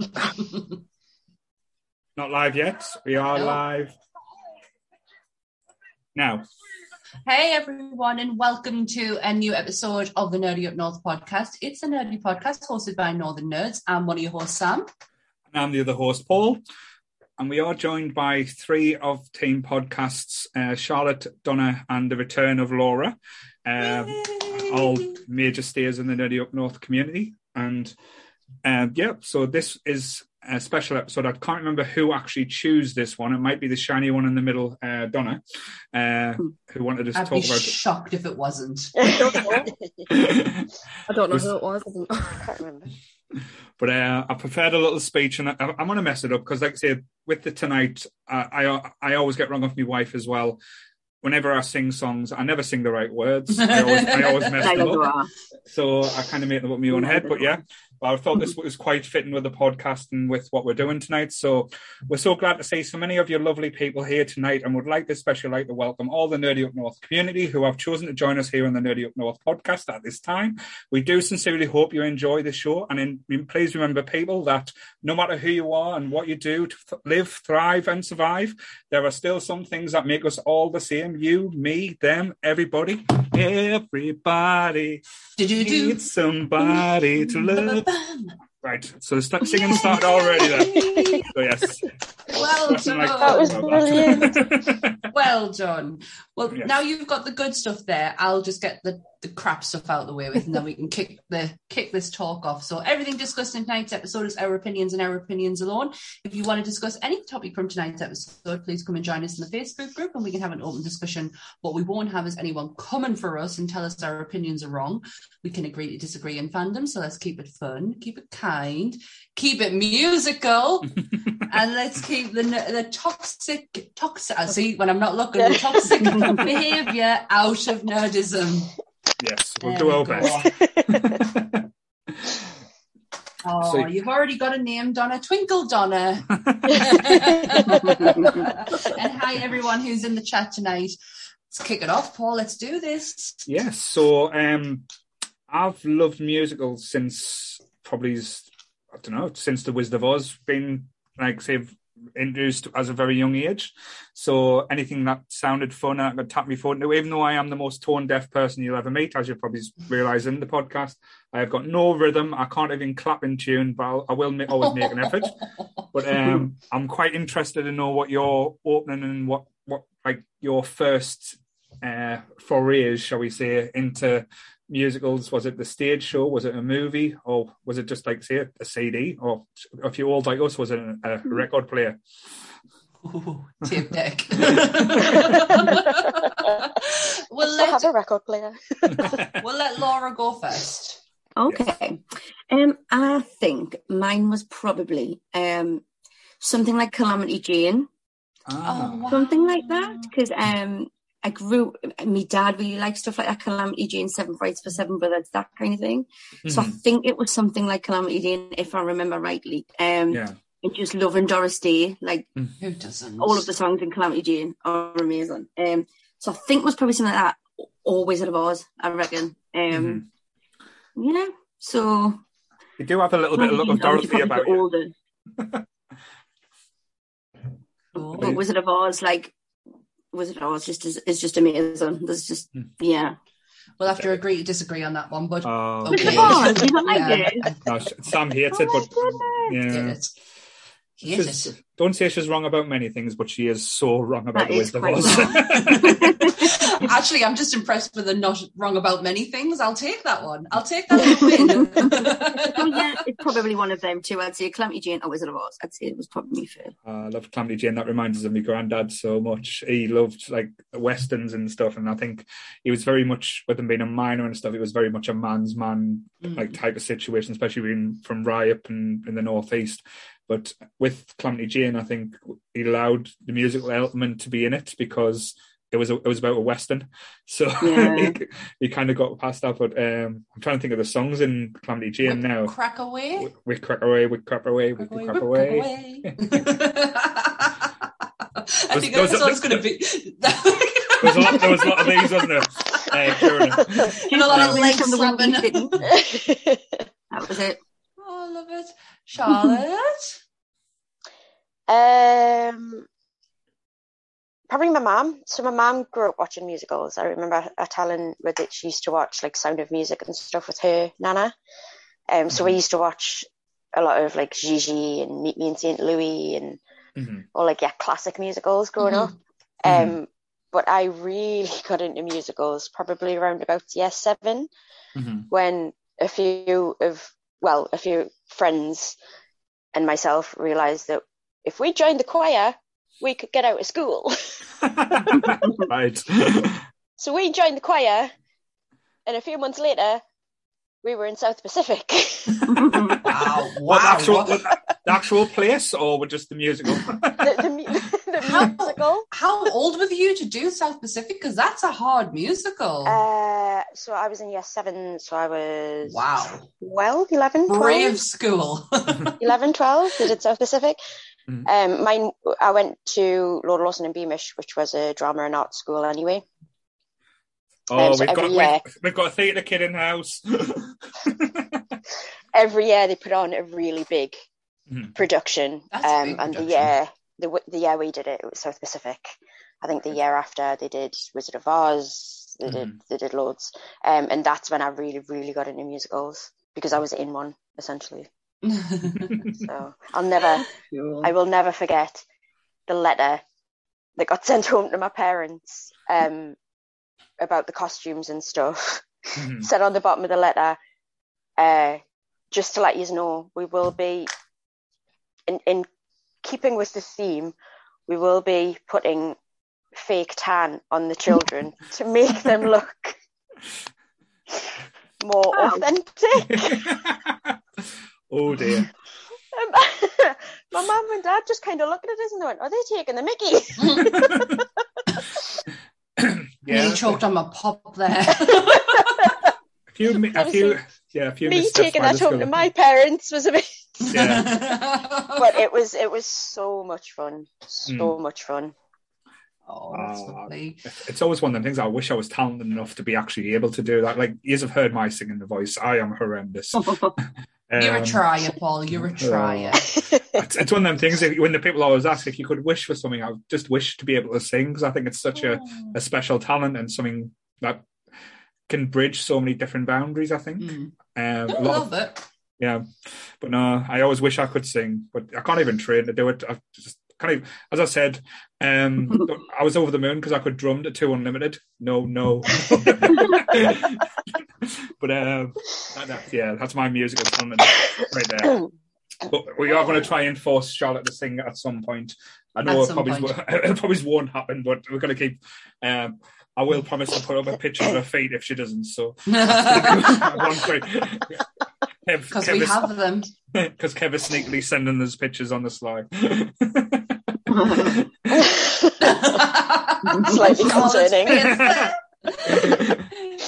Not live yet. We are No. live now. Hey everyone, and welcome to a new episode of the Nerdy Up North podcast. It's a nerdy podcast hosted by Northern Nerds. I'm one of your hosts, Sam. And I'm the other host, Paul. And we are joined by three of Team Podcasts uh, Charlotte, Donna, and the return of Laura. Um, all major stayers in the Nerdy Up North community. And um, yeah, so this is a special episode. I can't remember who actually chose this one. It might be the shiny one in the middle, uh, Donna, uh, who wanted us to I'd talk be about. shocked if it wasn't. I don't know. I don't know who it was. I I can't remember. But uh, I prepared a little speech, and I, I'm going to mess it up because, like I said, with the tonight, uh, I I always get wrong off my wife as well. Whenever I sing songs, I never sing the right words. I always, I always mess them up. So I kind of make them up in my own head. But yeah, but I thought this was quite fitting with the podcast and with what we're doing tonight. So we're so glad to see so many of your lovely people here tonight, and would like to especially like to welcome all the Nerdy Up North community who have chosen to join us here on the Nerdy Up North podcast at this time. We do sincerely hope you enjoy the show, and in, please remember, people, that no matter who you are and what you do to th- live, thrive, and survive, there are still some things that make us all the same. You, me, them, everybody, everybody Do-do-do. needs somebody to love. Right, so the st- singing started already then. So yes, Well Something like done. That was that. Well done. Well, Yes. now you've got the good stuff there. I'll just get the, the crap stuff out of the way with, and then we can kick the kick this talk off. So everything discussed in tonight's episode is our opinions and our opinions alone. If you want to discuss any topic from tonight's episode, please come and join us in the Facebook group, and we can have an open discussion. What we won't have is anyone coming for us and tell us our opinions are wrong. We can agree to disagree in fandom, so let's keep it fun, keep it kind, keep it musical and let's keep the the toxic toxic. I see when I'm not looking the toxic behaviour out of nerdism. Yes, we'll There do our best. Oh, So- you've already got a name, Donna Twinkle Donna. and hi everyone who's in the chat tonight. Let's kick it off, Paul. Let's do this. Yes, so um, I've loved musicals since probably I don't know since The Wizard of Oz been like say introduced as a very young age. So anything that sounded fun that could tap me foot into, even though I am the most tone deaf person you'll ever meet, as you'll probably realise in the podcast, I have got no rhythm. I can't even clap in tune, but I'll, I will always make an effort. But um, I'm quite interested to know what your opening and what what like your first uh, forays, shall we say, into musicals. Was it the stage show? Was it a movie, or was it just like say a CD? Or if you're old like us, was it a, a record player? Ooh, tape deck. we'll Still have let a record player. we'll let Laura go first. Okay. Um, I think mine was probably um something like Calamity Jane, Ah, Oh, wow. something like that, because um. I grew. My dad really liked stuff like that, Calamity Jane, Seven Brides for Seven Brothers, that kind of thing. So I mhm, think it was something like Calamity Jane, if I remember rightly. Um, yeah. and just loving Doris Day, like Who doesn't? all of the songs in Calamity Jane are amazing. Um, so I think it was probably something like that, or Wizard of Oz, I reckon. Um, mhm. yeah. So You do have a little bit of look of Dorothy about you. older, Cool. but Wizard of Oz, like Wizard of Oz, just is, is just amazing. There's just Hmm. yeah. We'll have to agree to disagree on that one, but Oh, Okay. Wizard of Oz, you don't like Yeah. it? no, Sam hates it, Oh but goodness. yeah. Hate it. She's- Don't say she's wrong about many things, but she is so wrong about That the is Wizard of quite Oz. Actually, I'm just impressed with the not wrong about many things. I'll take that one. I'll take that one. a yeah, it's probably one of them too. I'd say Calamity Jane or Wizard of Oz. I'd say it was probably me first. Ah, I love Calamity Jane. That reminds us of my granddad so much. He loved like westerns and stuff, and I think he was very much with him being a miner and stuff. He was very much a man's man like mm. type of situation, especially being from Ryhope in, in the northeast. But with Calamity Jane, I think he allowed the musical element to be in it because it was a, it was about a western. So Yeah. he, he kind of got past that. But um, I'm trying to think of the songs in Calamity Jane now. Crack away. We, we crack away, we crap away, we Crack crap away, away. I think that that's those- it's going to be. There was a lot. There was a lot of these, wasn't there? Uh, during. And a lot of Just legs from the slapping. That was it. Oh, I love it. Charlotte. Um, probably my mum. So my mum grew up watching musicals. I remember her telling me that she used to watch like Sound of Music and stuff with her nana. Um, so we used to watch a lot of like Gigi and Meet Me in St. Louis and Mhm. all like yeah classic musicals growing Mhm. up. Um, but I really got into musicals probably around about year seven Mhm. when a few of well a few friends and myself realized that if we joined the choir we could get out of school right. so we joined the choir and a few months later we were in south pacific Wow. What the Wow. actual, what, the actual place or with just the musical? the, the, the How- musical How old were you to do South Pacific? Because that's a hard musical. uh, so i was in year seven so i was wow. 12 11 12 Brave school. 11, 12, we did South Pacific. Mhm. Um, mine, I went to Lord Lawson and Beamish, which was a drama and art school anyway. Oh, Um, so we've got year- we've, we've got a theatre kid in the house. Every year they put on a really big Mhm. production. Um, big and the year, the, the year we did it, it was South Pacific. I think the year after they did Wizard of Oz, they did, they did loads. Um, and that's when I really, really got into musicals because I was in one essentially. So I'll never, I will never forget the letter that got sent home to my parents um, about the costumes and stuff. Mhm. Said on the bottom of the letter, uh, just to let you know, we will be, in, in keeping with the theme, we will be putting fake tan on the children to make them look more Wow. authentic. oh dear. Um, my mum and dad just kind of looked at us and they went, "Are they taking the Mickey?" yeah. You choked on my pop there. A few, mi- a few, yeah, a few Me taking that home to my parents was a bit, Yeah. but it was it was so much fun, so Mm. much fun. oh, that's Oh, lovely. It's always one of the things I wish I was talented enough to be actually able to do that. Like, you have heard my singing the voice. I am horrendous. You're a Um, trier, Paul. You're a trier. it's, it's one of them things if, when the people always ask if you could wish for something, I would just wish to be able to sing because I think it's such a, a special talent and something that can bridge so many different boundaries. I think. Mm. Um, I a lot of, love it. Yeah, but no, I always wish I could sing, but I can't even train to do it. I just can't even. As I said, um, I was over the moon because I could drum to two unlimited. No, no. but um, that- that- yeah, that's my musical talent right there. But we are going to try and force Charlotte to sing at some point. I know it probably, it probably won't happen, but we're going to keep. Um, I will promise to put up a picture of her feet if she doesn't. So Because we have them. because Kev is sneakily sending us pictures on the slide. Slightly concerning.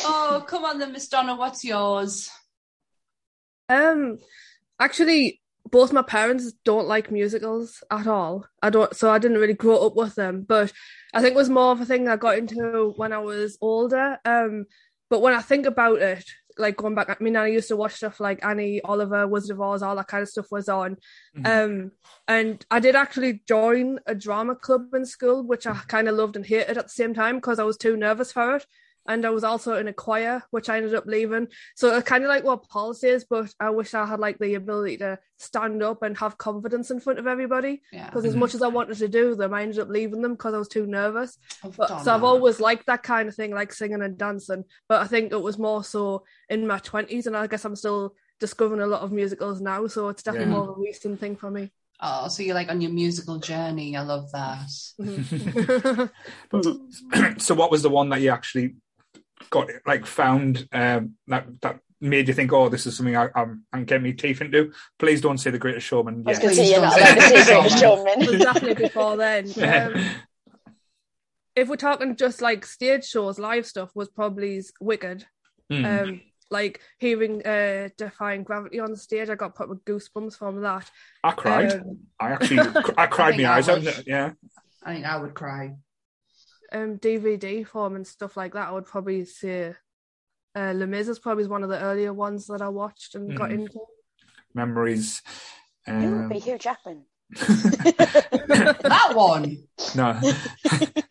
oh, come on then, Miss Donna. What's yours? Um, actually, both my parents don't like musicals at all. I don't, so I didn't really grow up with them. But I think it was more of a thing I got into when I was older. Um, but when I think about it, like going back, I mean, I used to watch stuff like Annie, Oliver, Wizard of Oz, all that kind of stuff was on. Mhm. Um, and I did actually join a drama club in school, which I kind of loved and hated at the same time because I was too nervous for it. And I was also in a choir, which I ended up leaving. So it's kind of like what Paul says, but I wish I had like the ability to stand up and have confidence in front of everybody. Yeah. Because as much as I wanted to do them, I ended up leaving them because I was too nervous. I've But, done so I've always liked that kind of thing, like singing and dancing. But I think it was more so in my twenties, and I guess I'm still discovering a lot of musicals now. So it's definitely Yeah. more of a recent thing for me. Oh, so you're like on your musical journey. I love that. Mhm. so, what was the one that you actually got like found um, that that made you think, oh, this is something I, I'm, I'm getting my teeth into? Please don't say the Greatest Showman. I was going to say you're don't not to say. Greatest Showman. was definitely before then. Um, if we're talking just like stage shows, live stuff was probably Wicked. Hmm. Um, like hearing uh, Defying Gravity on the stage, I got put with goosebumps from that. I cried. Um, I actually, I cried think my I eyes out. Yeah. I think I would cry. Um, DVD form and stuff like that, I would probably say uh, Les Mis is probably one of the earlier ones that I watched and got Mhm. into. memories. Who would Um, be Hugh Jackman? that one. no,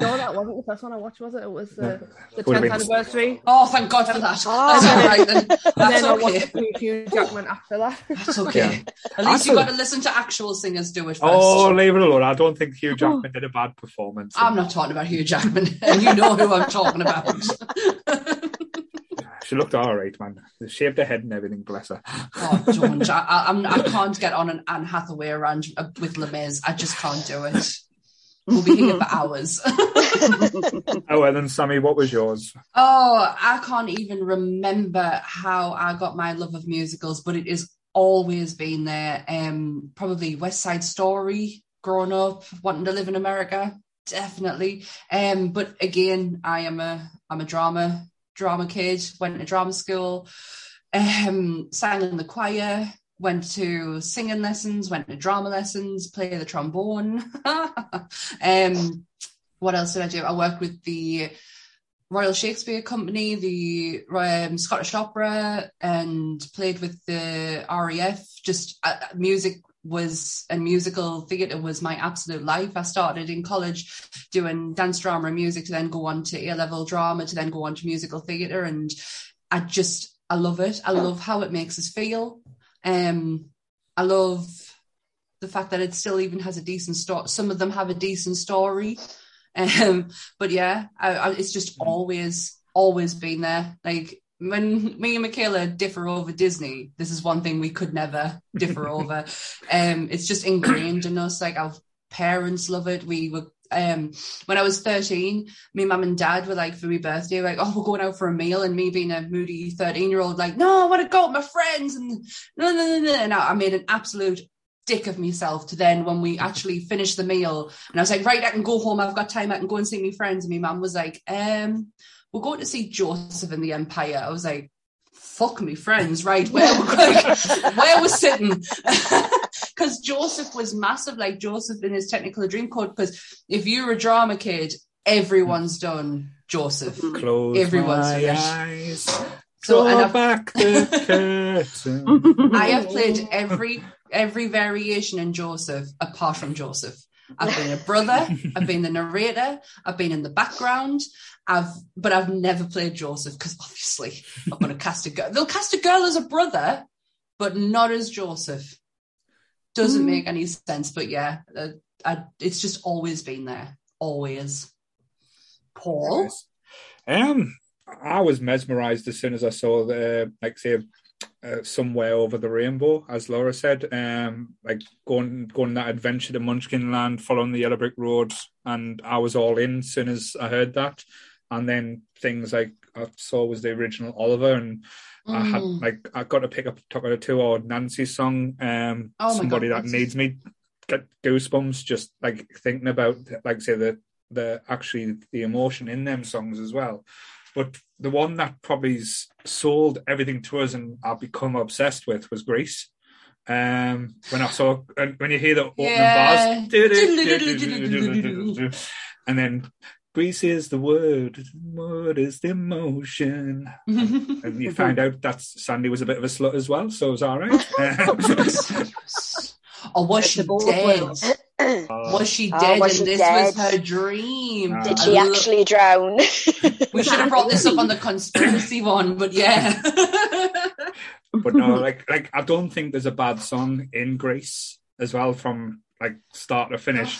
No, that wasn't the first one I watched, was it? It was uh, the 10th anniversary. Oh, thank God for that. Oh. That's all right then. And That's then I watched okay. Hugh Jackman after that. That's okay. Yeah. At least you That's got to listen to actual singers do it first. oh, leave it alone. I don't think Hugh Jackman did a bad performance. I'm not talking about Hugh Jackman, and you know who I'm talking about. She looked all right, man. She shaved her head and everything. Bless her. Oh, don't! I, I, I'm, can't get on an Anne Hathaway arrange uh, with Les I just can't do it. We'll be here for hours. Oh, and then, Sammy, what was yours? Oh, I can't even remember how I got my love of musicals, but it has always been there. Um, probably West Side Story. Growing up, wanting to live in America, definitely. Um, but again, I am a I'm a drama drama kid. Went to drama school. Um, sang in the choir. Went to singing lessons. Went to drama lessons. Play the trombone. um, what else did I do? I worked with the Royal Shakespeare Company, the um, Scottish Opera, and played with the RAF. Just uh, music was and musical theatre was my absolute life. I started in college doing dance drama and music to then go on to A level drama to then go on to musical theatre, and I just I love it. I love how it makes us feel. Um, I love the fact that it still even has a decent story. Some of them have a decent story. Um, but yeah, I, I, it's just always, always been there. Like when me and Michaela differ over Disney, this is one thing we could never differ over. Um, it's just ingrained in us. Like our parents love it. We were um when I was 13, me mum and dad were like for my birthday, like, oh, we're going out for a meal, and me being a moody 13 year old, like, no, I want to go with my friends, and no, no, no, no. And I, made an absolute dick of myself to then when we actually finished the meal and I was like, right, I can go home, I've got time, I can go and see my friends. And my mum was like, um, we're going to see Joseph in the Empire. I was like, fuck me friends, right? Where like, where we're sitting. Because Joseph was massive, like Joseph in his Technicolor Dreamcoat. Because if you're a drama kid, everyone's done Joseph. Close Everyone's my finished. eyes. So, Draw and back the curtain. I have played every every variation in Joseph apart from Joseph. I've been a brother, I've been the narrator, I've been in the background, I've but I've never played Joseph because obviously I'm gonna cast a girl. They'll cast a girl as a brother, but not as Joseph. Doesn't make any sense, but yeah, uh, I, it's just always been there, always. Paul, Um, I was mesmerised as soon as I saw the like say uh, somewhere over the rainbow, as Laura said. Um, like going going that adventure to Munchkin Land, following the yellow brick road, and I was all in as soon as I heard that. And then things like I saw was the original Oliver, and I had Mm. like I got to pick up top of the two or Nancy's song. Um, Oh somebody God, that that's- needs me get goosebumps just like thinking about like say the the actually the emotion in them songs as well. But the one that probably's sold everything to us and I've become obsessed with was Grease. Um, when I saw and when you hear the opening Yeah. bars, and then Grease is the word, word is the emotion, and you find out that Sandy was a bit of a slut as well, so it was all right. or was she Best of both dead? worlds. Was she Oh, dead was and this dead? was her dream? Ah. Did she lo- actually drown? We should have brought this up on the conspiracy one, but yeah. but no, like like I don't think there's a bad song in Grease as well from like start to finish.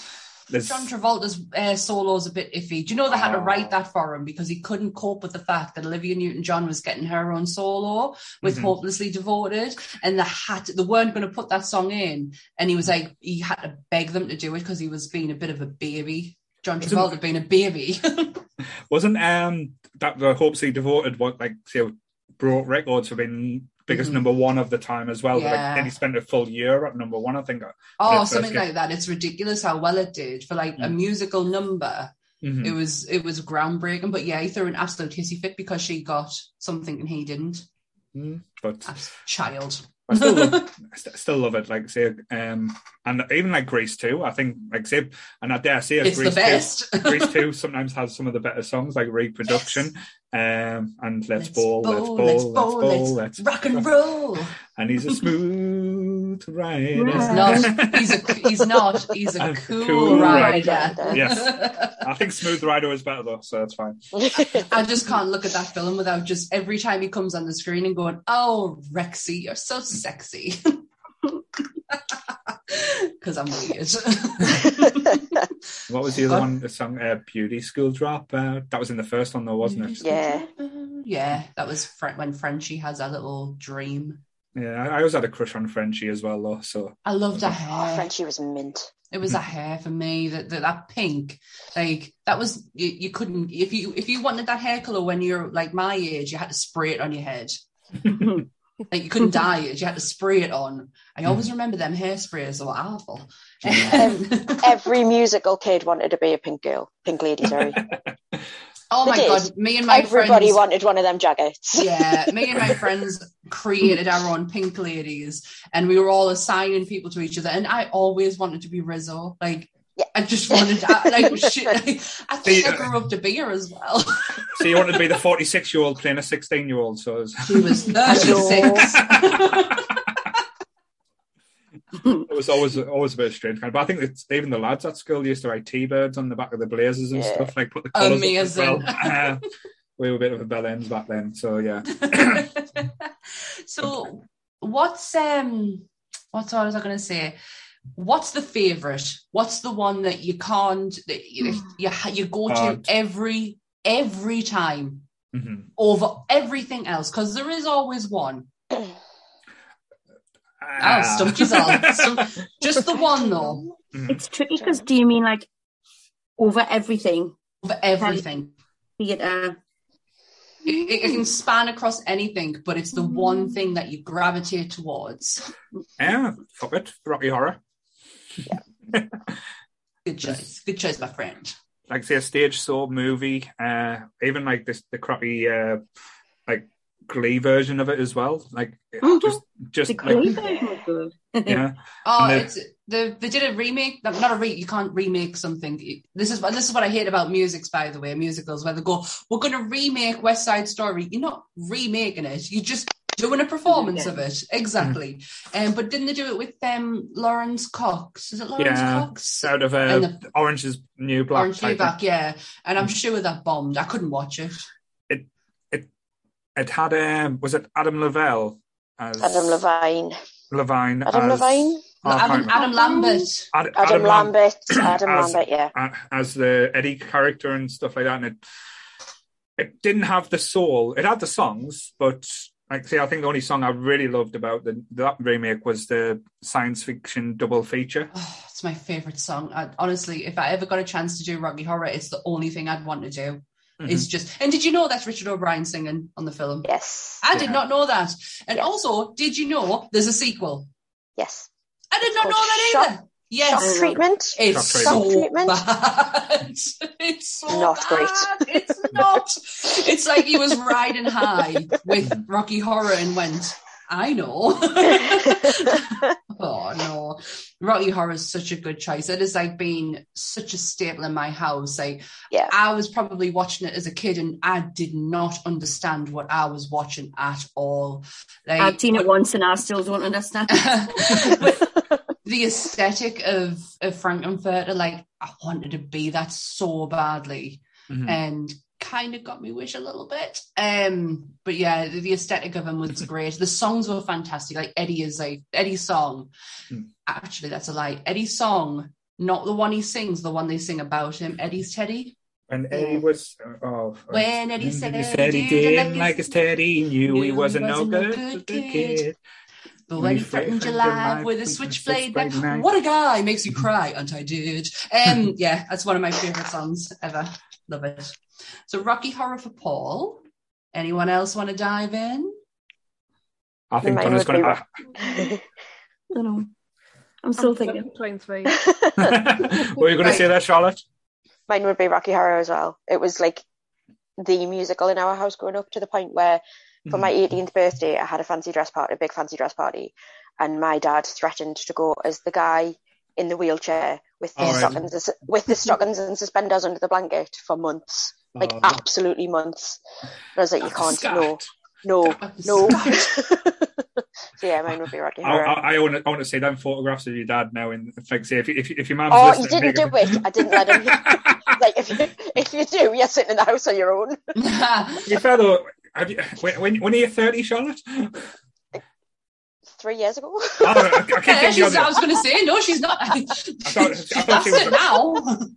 There's John Travolta's uh, solo's a bit iffy. Do you know they had to Oh. write that for him because he couldn't cope with the fact that Olivia Newton-John was getting her own solo with Mhm. "Hopelessly Devoted," and they had to, they weren't going to put that song in, and he was like he had to beg them to do it because he was being a bit of a baby. John Wasn't- Travolta being a baby. wasn't um that the Hopelessly Devoted what like say broke records for being biggest Mhm. number one of the time as well. Yeah. Like, then he spent a full year at number one, I think. oh, something like that. It's ridiculous how well it did for like a Mm. musical number. Mhm. It was it was groundbreaking, but yeah, he threw an absolute hissy fit because she got something and he didn't. Mm, But Abs- Child. I still love, I st- still love it. Like say, um, and even like Grease too. I think like say, and I dare say, It's Grease the best. Grease too sometimes has some of the better songs like Reproduction, um, and Let's, Ball, Let's Ball, Let's Ball, let's Let's, rock and roll. And he's a smooth smooth rider. He's Not, he's a he's not. He's a A cool, cool rider. rider. Yes. I think Smooth Rider was better though, so that's fine. I just can't look at that film without just every time he comes on the screen and going, "Oh, Rexy, you're so sexy." Because I'm weird. What was the other Uh, one? The song uh, "Beauty School Dropout." That was in the first one though, wasn't it? Yeah. yeah. That was Fre- when Frenchie has a little dream. Yeah, I I always had a crush on Frenchie as well though. So I loved her Oh, hair. Frenchie was mint. It was a hair for me. That that, that pink, like that was you, you couldn't if you if you wanted that hair color when you're like my age, you had to spray it on your head. Like you couldn't dye it, you had to spray it on. I always mm. remember them hairsprays were awful. Um, every musical kid wanted to be a pink girl, pink lady, sorry. oh my god, me and my friends Everybody friends. wanted one of them jackets. yeah, me and my friends created our own pink ladies, and we were all assigning people to each other. And I always wanted to be Rizzo. Like, Yeah. I just wanted, I, like, shit, I think I grew up to be her as well. So you wanted to be the 46 year old playing a 16 year old. So it was, She was 36. it was always always a bit strange. Kind of, but I think it's even the lads at school used to write T-birds on the back of the blazers and Yeah. stuff, like put the colours up as well. Amazing. Uh, we were a bit of a bell ends back then. So yeah, so, what's um, what's what was I going to say? What's the favorite? What's the one that you can't that you you, you go to Hard. every every time hmm over everything else? Because there is always one. Ah. Oh, stumped you all. Stump- Just the one though, It's tricky because do you mean like over everything? over everything. Theatre. It, it can span across anything, but it's the one thing that you gravitate towards. yeah, fuck it, Rocky Horror. Good choice. Good choice, my friend. like say a stage show movie, uh, even like this the crappy uh, like Glee version of it as well. Like Mhm. just just The like, version was good. yeah, Oh, the- it's the they did a remake. Not a re. You can't remake something. This is what this is what I hate about musics. By the way, musicals where they go, "We're going to remake West Side Story." You're not remaking it. You're just doing a performance of it. Exactly. Um, but didn't they do it with um Laverne Cox? Is it Laverne Yeah. Cox? out of uh, the- Orange is New Black. Orange type New. Black, yeah. And I'm sure that bombed. I couldn't watch it. It it it had um, was it Adam Lavelle as Adam Levine. Levine Adam as, Levine? Oh, Adam. Adam Lambert. Ad- Adam, Lam- Lambert. Adam as- Lambert, yeah. uh, as the Eddie character and stuff like that. And it it didn't have the soul. It had the songs, but like say, I think the only song I really loved about the that remake was the science fiction double feature. Oh, it's my favorite song. I, honestly, if I ever got a chance to do Rocky Horror, it's the only thing I'd want to do. Mhm. It's just. And did you know that's Richard O'Brien singing on the film? Yes. I did not know that. And Yeah. also, did you know there's a sequel? Yes. I did not know called that Shock- either. Yes. Shock treatment. It's Shock so bad. It's so Not bad. great. It's not. It's like he was riding high with Rocky Horror and went, I know. oh no. Rocky Horror is such a good choice. It has like been such a staple in my house. Like Yeah. I was probably watching it as a kid and I did not understand what I was watching at all. Like I've seen it once and I still don't understand. The aesthetic of of Frank-N-Furter, like I wanted to be that so badly, Mhm. and kind of got me wish a little bit. Um, but yeah, the, the aesthetic of him was great. The songs were fantastic. Like Eddie is like Eddie's song. Hmm. Actually, that's a lie. Eddie's song, not the one he sings, the one they sing about him. Eddie's Teddy. And Eddie was oh, When Eddie said he he said he didn't didn't like his Teddy, knew he knew wasn't he no wasn't no good, good kid. kid. But when he threatened your life with a switchblade, knife, what a guy makes you cry, and I did. Um, yeah, that's one of my favorite songs ever. Love it. So Rocky Horror for Paul. Anyone else want to dive in? I think Mine Donna's going to. I don't know. I'm still thinking. Between three. what are you going Right. to say there, Charlotte? Mine would be Rocky Horror as well. It was like the musical in our house growing up to the point where for my mm. 18th birthday I had a fancy dress party, a big fancy dress party, and my dad threatened to go as the guy in the wheelchair with the All right. stockings and, with the stockings and suspenders under the blanket for months, like Oh. absolutely months. And I was like, you can't, scat. no, no, no. So yeah, mine would be Rocky I, I, I want to, I want to see them photographs of your dad now. And like, say, if if, if your mum's oh, you didn't do it. I didn't let him. like if you, if you do, you're sitting in the house on your own. To be fair though, have you, when, when, when are you 30, Charlotte? Three years ago. Oh, I, I Yeah, she's, I was going to say no, she's not. thought- I thought That's she was- it now.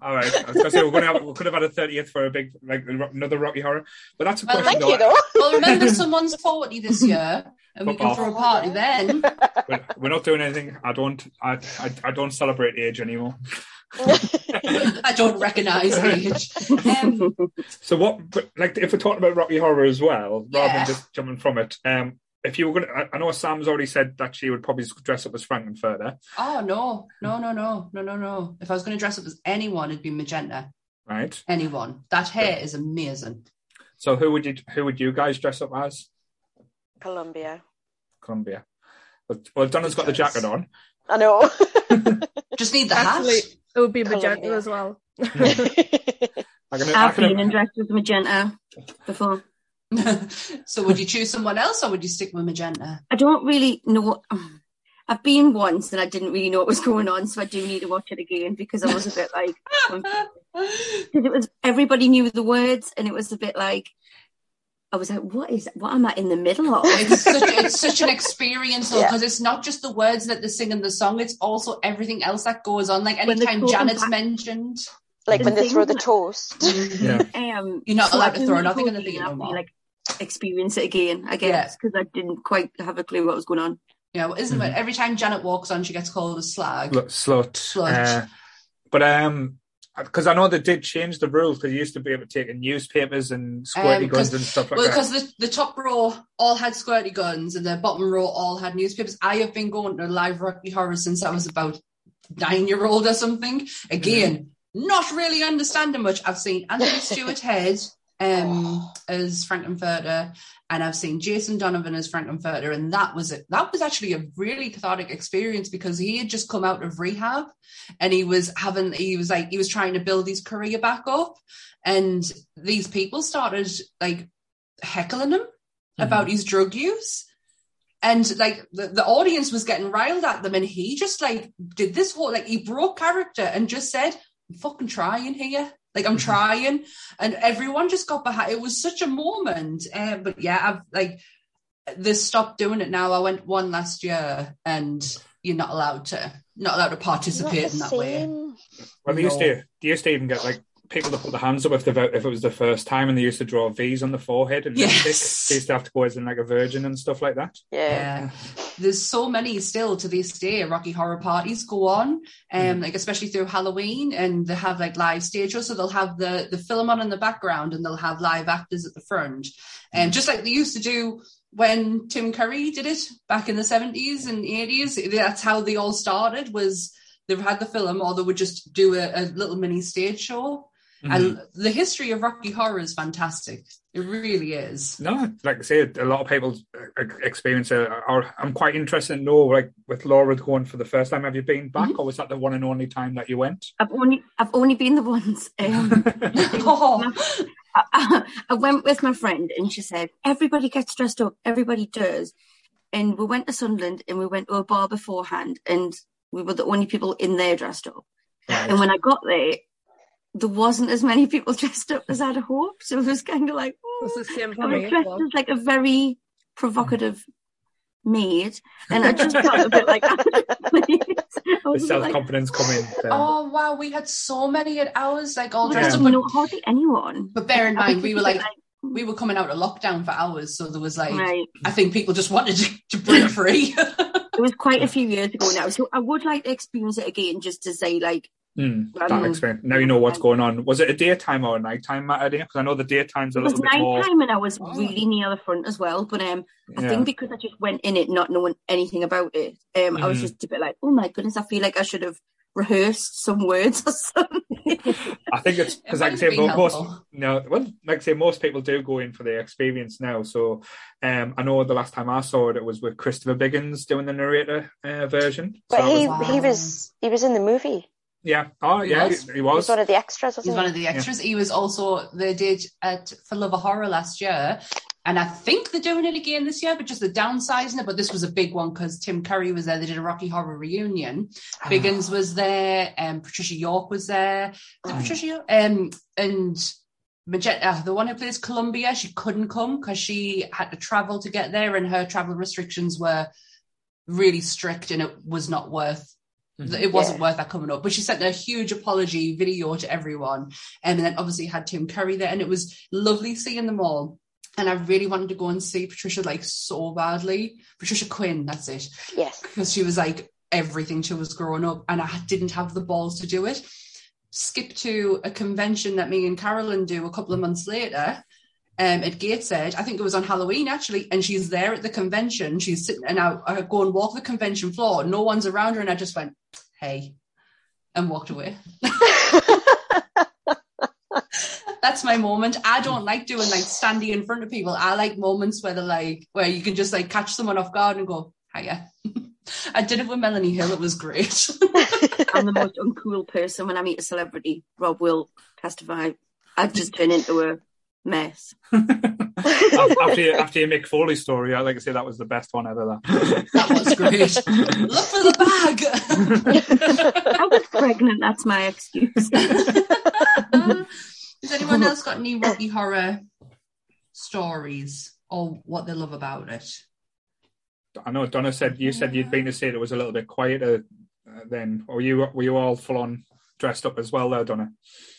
All right, I was going to say we're going to have, we could have had a 30th for a big, like another Rocky Horror, but that's a Well, question. Thank you, though. though. Well, remember, someone's forty this year, and we can Fuck throw a party then. We're, we're not doing anything. I don't. I, I, I don't celebrate age anymore. I don't recognise age. Um, So what? But like, if we're talking about Rocky Horror as well, rather Yeah. than just jumping from it, um, if you were going to, I know Sam's already said that she would probably dress up as Frank-N-Furter, oh no, no, no, no, no, no, no! If I was going to dress up as anyone, it'd be Magenta. right? Anyone. That hair is amazing. So who would you, who would you guys dress up as? Columbia. Columbia. Well, well Donna's got the jacket on. I know. Just need the Actually, hat. it would be magenta Columbia. as well. I can, I I've been can, in dressed as magenta before. so would you choose someone else or would you stick with Magenta? I don't really know. I've been once and I didn't really know what was going on, so I do need to watch it again because I was a bit like, because it was everybody knew the words and it was a bit like, I was like, what is what am I in the middle of? it's such it's such an experience though Yeah. because it's not just the words that they sing in the song it's also everything else that goes on like anytime janet's back- mentioned like when they throw the toast. yeah. Um, You're not so allowed to throw nothing in the again bin no and be more. Like experience it again, I guess, because I didn't quite have a clue what was going on. yeah well, isn't it every time janet walks on she gets called a slag Look, slut. Slut. Uh, but um, because I know they did change the rules because you used to be able to take in newspapers and squirty Um, guns 'cause- and stuff like well, that. because the, the top row all had squirty guns and the bottom row all had newspapers. I have been going to live Rocky Horror since I was about nine year old or something. Again, not really understanding much. I've seen Anthony Stewart Head um, as Frank-N-Furter, and I've seen Jason Donovan as Frank-N-Furter, and that was it. That was actually a really cathartic experience because he had just come out of rehab, and he was having he was like he was trying to build his career back up, and these people started like heckling him about his drug use. And like the, the audience was getting riled at them, and he just like did this whole like he broke character and just said, I'm fucking trying here. Like I'm trying. And everyone just got behind it was such a moment. Uh, but yeah, I've like they stopped doing it now. I went one last year and you're not allowed to not allowed to participate in that the way. same. Well, they used No. to, they used to even get like people to put their hands up if, they, if it was the first time, and they used to draw V's on the forehead and Yes. They used to have to go as in like a virgin and stuff like that. Yeah. Yeah. There's so many still to this day. Rocky Horror parties go on, um, mm. like especially through Halloween, and they have like live stage shows. So they'll have the the film on in the background, and they'll have live actors at the front, and just like they used to do when Tim Curry did it back in the 70s and 80s. That's how they all started. Was they've had the film, or they would just do a, a little mini stage show. Mm-hmm. And the history of Rocky Horror is fantastic. It really is. No, like I said, a lot of people uh, experience it. Or I'm quite interested to know, like with Laura going for the first time, have you been back, Mm-hmm. or was that the one and only time that you went? I've only I've only been the once. Um, Oh, I, I went with my friend and she said, everybody gets dressed up, everybody does. And we went to Sunderland and we went to a bar beforehand and we were the only people in there dressed up. And when I got there, there wasn't as many people dressed up as I'd hoped. So it was kind of like, It was oh, the mm, same for I me. was dressed well. as like a very provocative maid. And I just felt a bit like, I the was a bit self like, confidence coming. there. Oh wow, we had so many at ours, like all I dressed didn't up. know hardly anyone. But bear in mind, we were a bit like mm. we were coming out of lockdown for hours, so there was like right. I think people just wanted to, to break free. It was quite a few years ago now, so I would like to experience it again, just to say, like, Hmm, that experience. Now you know what's going on. Was it a daytime or a nighttime matter? Because I know the daytime's a it was little bit more. night time and I was Oh. really near the front as well. But um, I Yeah. think because I just went in it not knowing anything about it, um, I was Mhm. just a bit like, oh my goodness, I feel like I should have rehearsed some words or something. I think it's It because, like I might say, most helpful. no, well, like I say, most people do go in for the experience now. So, um, I know the last time I saw it, it was with Christopher Biggins doing the narrator uh, version. But that he was- he was he was in the movie. Yeah, oh He yeah, was? he, he He was. was one of the extras, He's wasn't one he? of the extras. He was also they did at for Love of Horror last year. And I think they're doing it again this year, but just the downsizing it. But this was a big one because Tim Curry was there. They did a Rocky Horror reunion. Ah. Biggins was there, and Patricia York was there. it Oh. Patricia York? Um, and Magenta, the one who plays Columbia, she couldn't come because she had to travel to get there, and her travel restrictions were really strict, and it was not worth. Mhm. It wasn't Yeah. worth that coming up, but she sent a huge apology video to everyone, and then obviously had Tim Curry there, and it was lovely seeing them all. And I really wanted to go and see Patricia like so badly. Patricia Quinn, that's it Yes. because she was like everything to us growing up, and I didn't have the balls to do it. Skip to a convention that me and Carolyn do a couple of months later. Um, at Gateshead, I think it was on Halloween actually, and she's there at the convention. She's sitting, and I, I go and walk the convention floor. No one's around her, and I just went, "Hey," and walked away. That's my moment. I don't like doing like standing in front of people. I like moments where they're like where you can just like catch someone off guard and go, "Hiya." I did it with Melanie Hill. It was great. I'm the most uncool person when I meet a celebrity. Rob will testify. I just turn into a mess. after, you, after your Mick Foley story, I like to say that was the best one ever. That, That was great. Look for the bag. I was pregnant. That's my excuse. Has anyone else got any Rocky Horror stories or what they love about it? I know Donna said you said you'd been to see it. It was a little bit quieter uh, then, or you were you all full on dressed up as well there, Donna?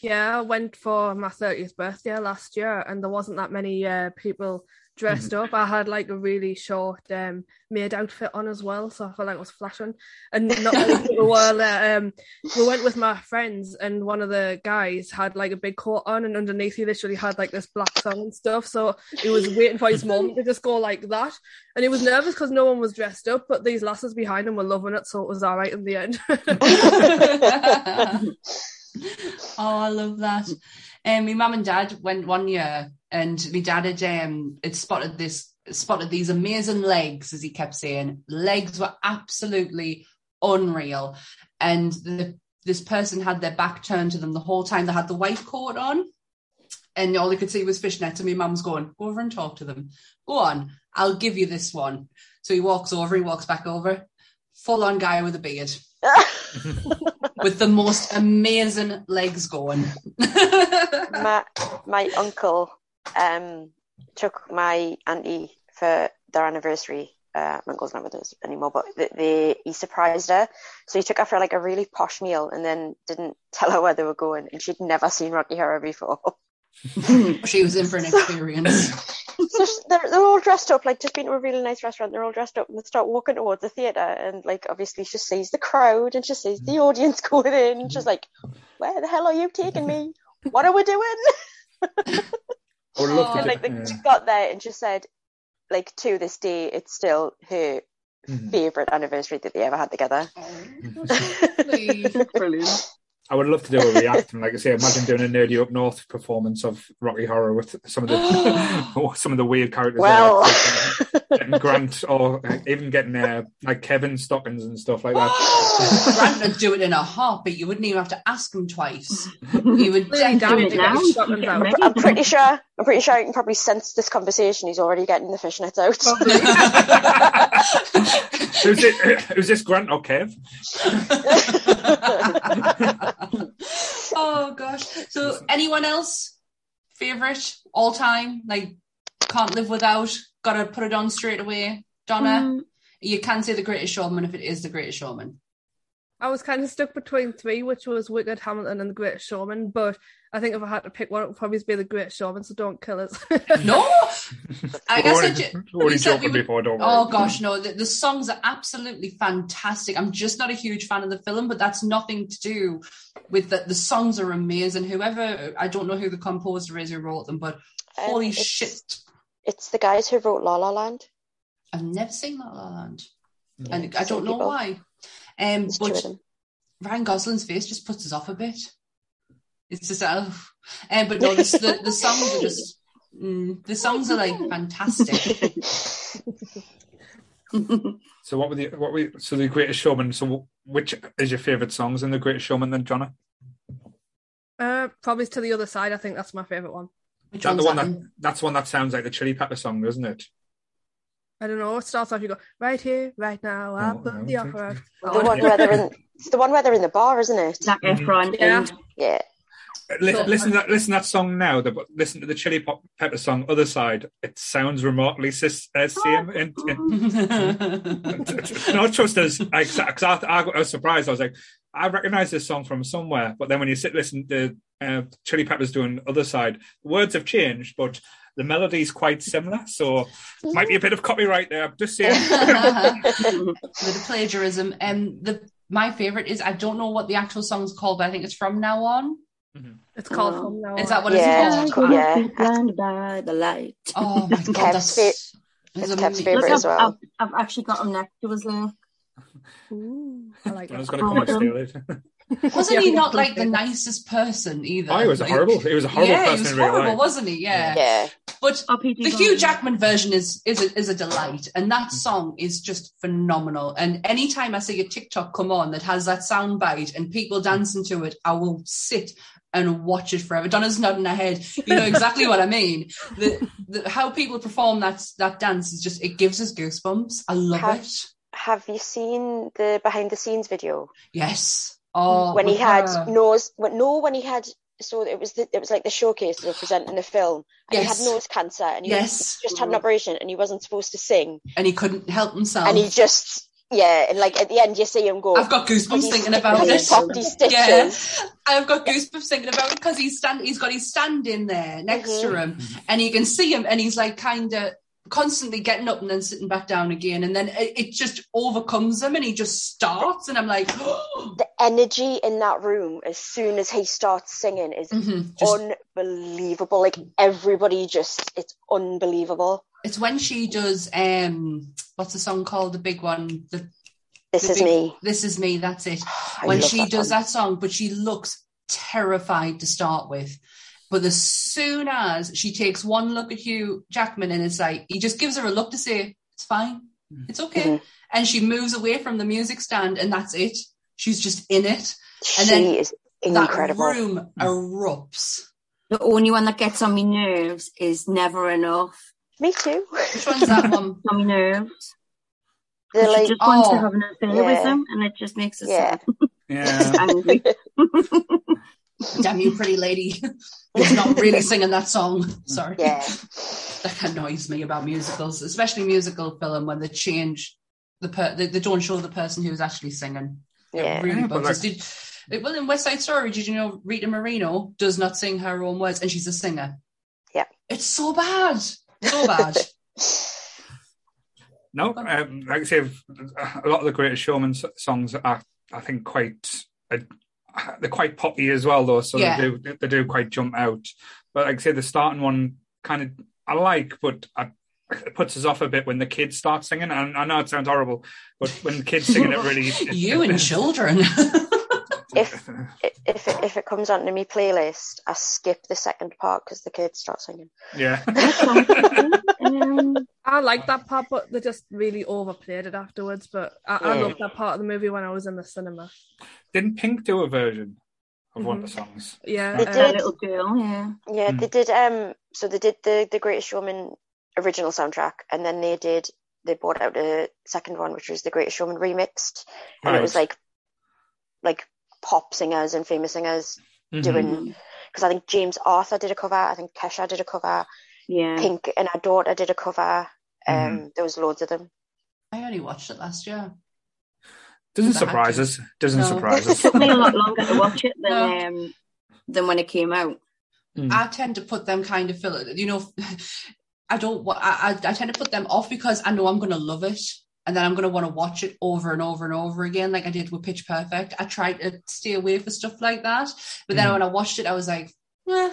Yeah, I went for my 30th birthday last year and there wasn't that many uh, people dressed up. I had like a really short um, maid outfit on as well, so I felt like I was flashing. And not were there. Um, we went with my friends and one of the guys had like a big coat on and underneath he literally had like this black thong and stuff. So he was waiting for his moment to just go like that. And he was nervous because no one was dressed up, but these lasses behind him were loving it, so it was all right in the end. oh, I love that. Um, my mum and dad went one year, and my dad had um, had spotted this spotted these amazing legs, as he kept saying. Legs were absolutely unreal, and the, this person had their back turned to them the whole time. They had the white coat on, and all they could see was fishnets. And my mum's going, "Go over and talk to them. Go on, I'll give you this one." So he walks over. He walks back over. Full on guy with a beard with the most amazing legs going. my my uncle um took my auntie for their anniversary. Uh, my uncle's not with us anymore, but they, they he surprised her. So he took her for like a really posh meal and then didn't tell her where they were going, and she'd never seen Rocky Horror before. she was in for an experience. so they're, they're all dressed up, like just been to a really nice restaurant. They're all dressed up and they start walking towards the theatre, and like obviously she sees the crowd and she sees the audience going in, and she's like, "Where the hell are you taking me? What are we doing?" I would and like they yeah. got there and she said, like to this day, it's still her Mhm. favorite anniversary that they ever had together. Brilliant. I would love to do a react and, like I say, imagine doing a nerdy up north performance of Rocky Horror with some of the some of the weird characters. there, Well. like, getting Grant or even getting uh, like Kevin Stockings and stuff like that. Grant would do it in a heartbeat. You wouldn't even have to ask him twice. You would Really definitely damn do it now. it. Scotland's out. Ready? I'm pretty sure. I'm pretty sure you can probably sense this conversation. He's already getting the fishnets out. who's, it, who's this Grant or Kev? oh gosh. So anyone else favorite all time? Like can't live without. Gotta put it on straight away. Donna, Mm, you can say the Greatest Showman if it is the Greatest Showman. I was kind of stuck between three, which was Wicked, Hamilton, and The Great Showman. But I think if I had to pick one, it would probably be The Great Showman. So don't kill us. No, I guess I ju- already we said we joking would- before, don't worry. Oh gosh, no! The, the songs are absolutely fantastic. I'm just not a huge fan of the film, but that's nothing to do with that. the songs are amazing. Whoever I don't know who the composer is who wrote them, but Um, holy it's- shit! It's the guys who wrote La La Land. I've never seen La La Land, and I don't know people. why. Um, There's but them. Ryan Gosling's face just puts us off a bit. It's just, oh. um, but no, the, the, the songs are just, mm, the songs are like fantastic. So what were the what were so the Greatest Showman? So which is your favourite songs in the Greatest Showman? Then Donna. uh, probably to the other side. I think that's my favorite one. Which That the one that? that one? that's one that sounds like the Chili Pepper song, doesn't it? I don't know. It starts off. You go right here, right now. I Oh, put no, the okay. offer out. The one where they're in, it's the one where they're in the bar, isn't it? Zac. Efron Yeah. and Yeah. Li- listen, to that, listen to that song now. The, listen to the Chili Pop- Pepper song, "Other Side." It sounds remotely sis, uh, same. In, in, no, trust us. I, 'cause I, I, I was surprised. I was like, I recognize this song from somewhere. But then when you sit listen to uh, Chili Peppers doing "Other Side," the words have changed, but the melody is quite similar. So might be a bit of copyright there. I'm just saying. the plagiarism. And the my favorite is I don't know what the actual song's called, but I think it's from now on. Mm-hmm. It's called Oh. From Now Is that what Yeah, it's it's called? called- yeah. Be blinded by the light. Oh my god, Kev's that's fa- it's it's. Kev's favourite Look, as I've, well. I've, I've actually got him next to us there. Ooh, I like I was that. going to come and steal it. Wasn't he not like the nicest person either? Oh, he was Like- horrible. He was a horrible yeah, he was in real horrible, life. wasn't he? Yeah. Yeah. But RPG the Hugh Jackman version is is a, is a delight, and that song is just phenomenal. And anytime I see a TikTok come on that has that sound bite and people hmm. dancing to it, I will sit and watch it forever. Donna's nodding her head. You know exactly what I mean. The, the how people perform that that dance is just it gives us goosebumps. I love Have- it. Have you seen the behind the scenes video Yes. Oh, when he had her. nose? When, no, when he had. So it was the, it was like the showcase they were presenting the film, and Yes. he had nose cancer, and he Yes. just had an operation, and he wasn't supposed to sing, and he couldn't help himself. and he just yeah, and like at the end you see him go. I've got goosebumps thinking about he's it. popped his stitches. Yeah, I've got goosebumps thinking about it because he's stand. He's got his stand in there next Mhm. to him, and you can see him, and he's like kind of constantly getting up and then sitting back down again, and then it, it just overcomes him, and he just starts, and I'm like, The energy in that room as soon as he starts singing is Mhm, just- unbelievable. Like everybody just, it's unbelievable. it's when she does um, what's the song called? The big one. The This the is big- me. This is me. That's it. When she that does one. that song, but she looks terrified to start with. But as soon as she takes one look at Hugh Jackman and it's like, he just gives her a look to say, it's fine, it's okay. Mhm. And she moves away from the music stand and that's it. She's just in it. She and then is incredible. That room erupts. The only one that gets on my nerves is Never Enough. Me too. Which one's that one? On my nerves. They're she like, just wants to oh, have an affair yeah. with him, and it just makes us Yeah. sad. Yeah. angry. Damn you, pretty lady. It's not really singing that song. Sorry. yeah, that annoys me about musicals, especially musical film when they change the per- they, they don't show the person who's actually singing. It yeah. really Yeah, bugs us. like- Did, it- well, in West Side Story, did you know Rita Moreno does not sing her own words and she's a singer? Yeah. It's so bad. So bad. No, um, like I say, a lot of the Greatest Showman s- songs are, I think, quite uh, they're quite poppy as well, though. So Yeah. they do they do quite jump out. But like I say, the starting one kind of I like, but I, it puts us off a bit when the kids start singing. And I know it sounds horrible, but when the kids singing it really, it, you and children. If if it, if it comes onto my playlist, I skip the second part because the kids start singing. yeah. um, I like that part, but they just really overplayed it afterwards. But I, I loved that part of the movie when I was in the cinema. Didn't Pink do a version of one of the Mm-hmm. songs? Yeah, They uh, a did. little girl, yeah. Yeah, Mm. they did. Um, so they did the the Greatest Showman original soundtrack, and then they did they brought out a second one, which was the Greatest Showman remixed, and it was like like pop singers and famous singers Mhm. doing. Because I think James Arthur did a cover, I think Kesha did a cover, Yeah. Pink and her daughter did a cover. Um, Mhm. there was loads of them. I only watched it last year. Doesn't surprise us. Doesn't No. surprise us. It took me a lot longer to watch it than No. um, than when it came out. Mm. I tend to put them kind of fill it. You know, I don't. wa- I, I I tend to put them off because I know I'm going to love it, and then I'm going to want to watch it over and over and over again, like I did with Pitch Perfect. I tried to stay away for stuff like that, but then Mm. when I watched it, I was like, eh,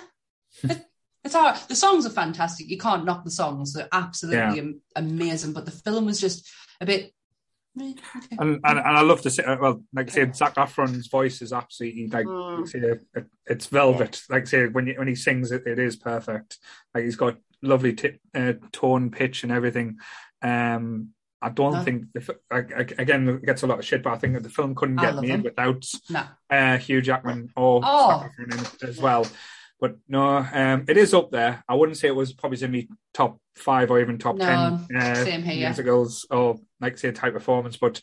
it, it's hard. The songs are fantastic. You can't knock the songs; they're absolutely am- amazing. But the film was just a bit. eh, okay. And, and and I love to say, well, like I said, Zac Efron's voice is absolutely like, Mm. like say, it, it's velvet. Like I say, when you, when he sings it, it is perfect. Like he's got lovely t- uh, tone, pitch, and everything. Um, I don't No. think the, again it gets a lot of shit, but I think that the film couldn't I get made him. without No, uh, Hugh Jackman or Oh. In as well. but no, um, it is up there. I wouldn't say it was probably in me top five or even top No, ten uh, same here. musicals or like say a type performance. But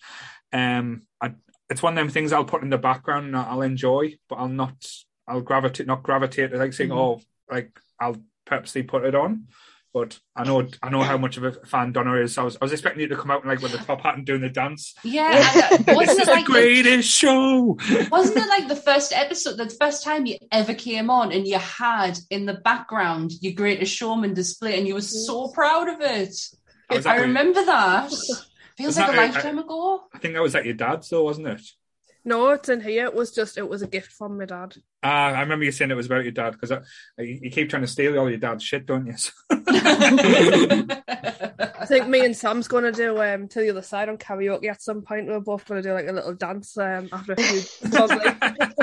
um, I, it's one of them things I'll put in the background and I'll enjoy, but I'll not. I'll gravitate, not gravitate like saying, Mhm. oh, like I'll purposely put it on. But I know, I know how much of a fan Donna is. I was, I was expecting you to come out like with the top hat and doing the dance. Yeah, and, uh, wasn't this it is the like the, greatest show. wasn't it like the first episode, the first time you ever came on, and you had in the background your Greatest Showman display, and you were so proud of it. I I at- remember that. Feels Was like a that- I- lifetime ago. I think that was at your dad's, though, wasn't it? No, it's in here. It was just it was a gift from my dad. Uh, I remember you saying it was about your dad because you, you keep trying to steal all your dad's shit, don't you? I think me and Sam's gonna do um to the other side on karaoke at some point. We're both gonna do like a little dance um after a few probably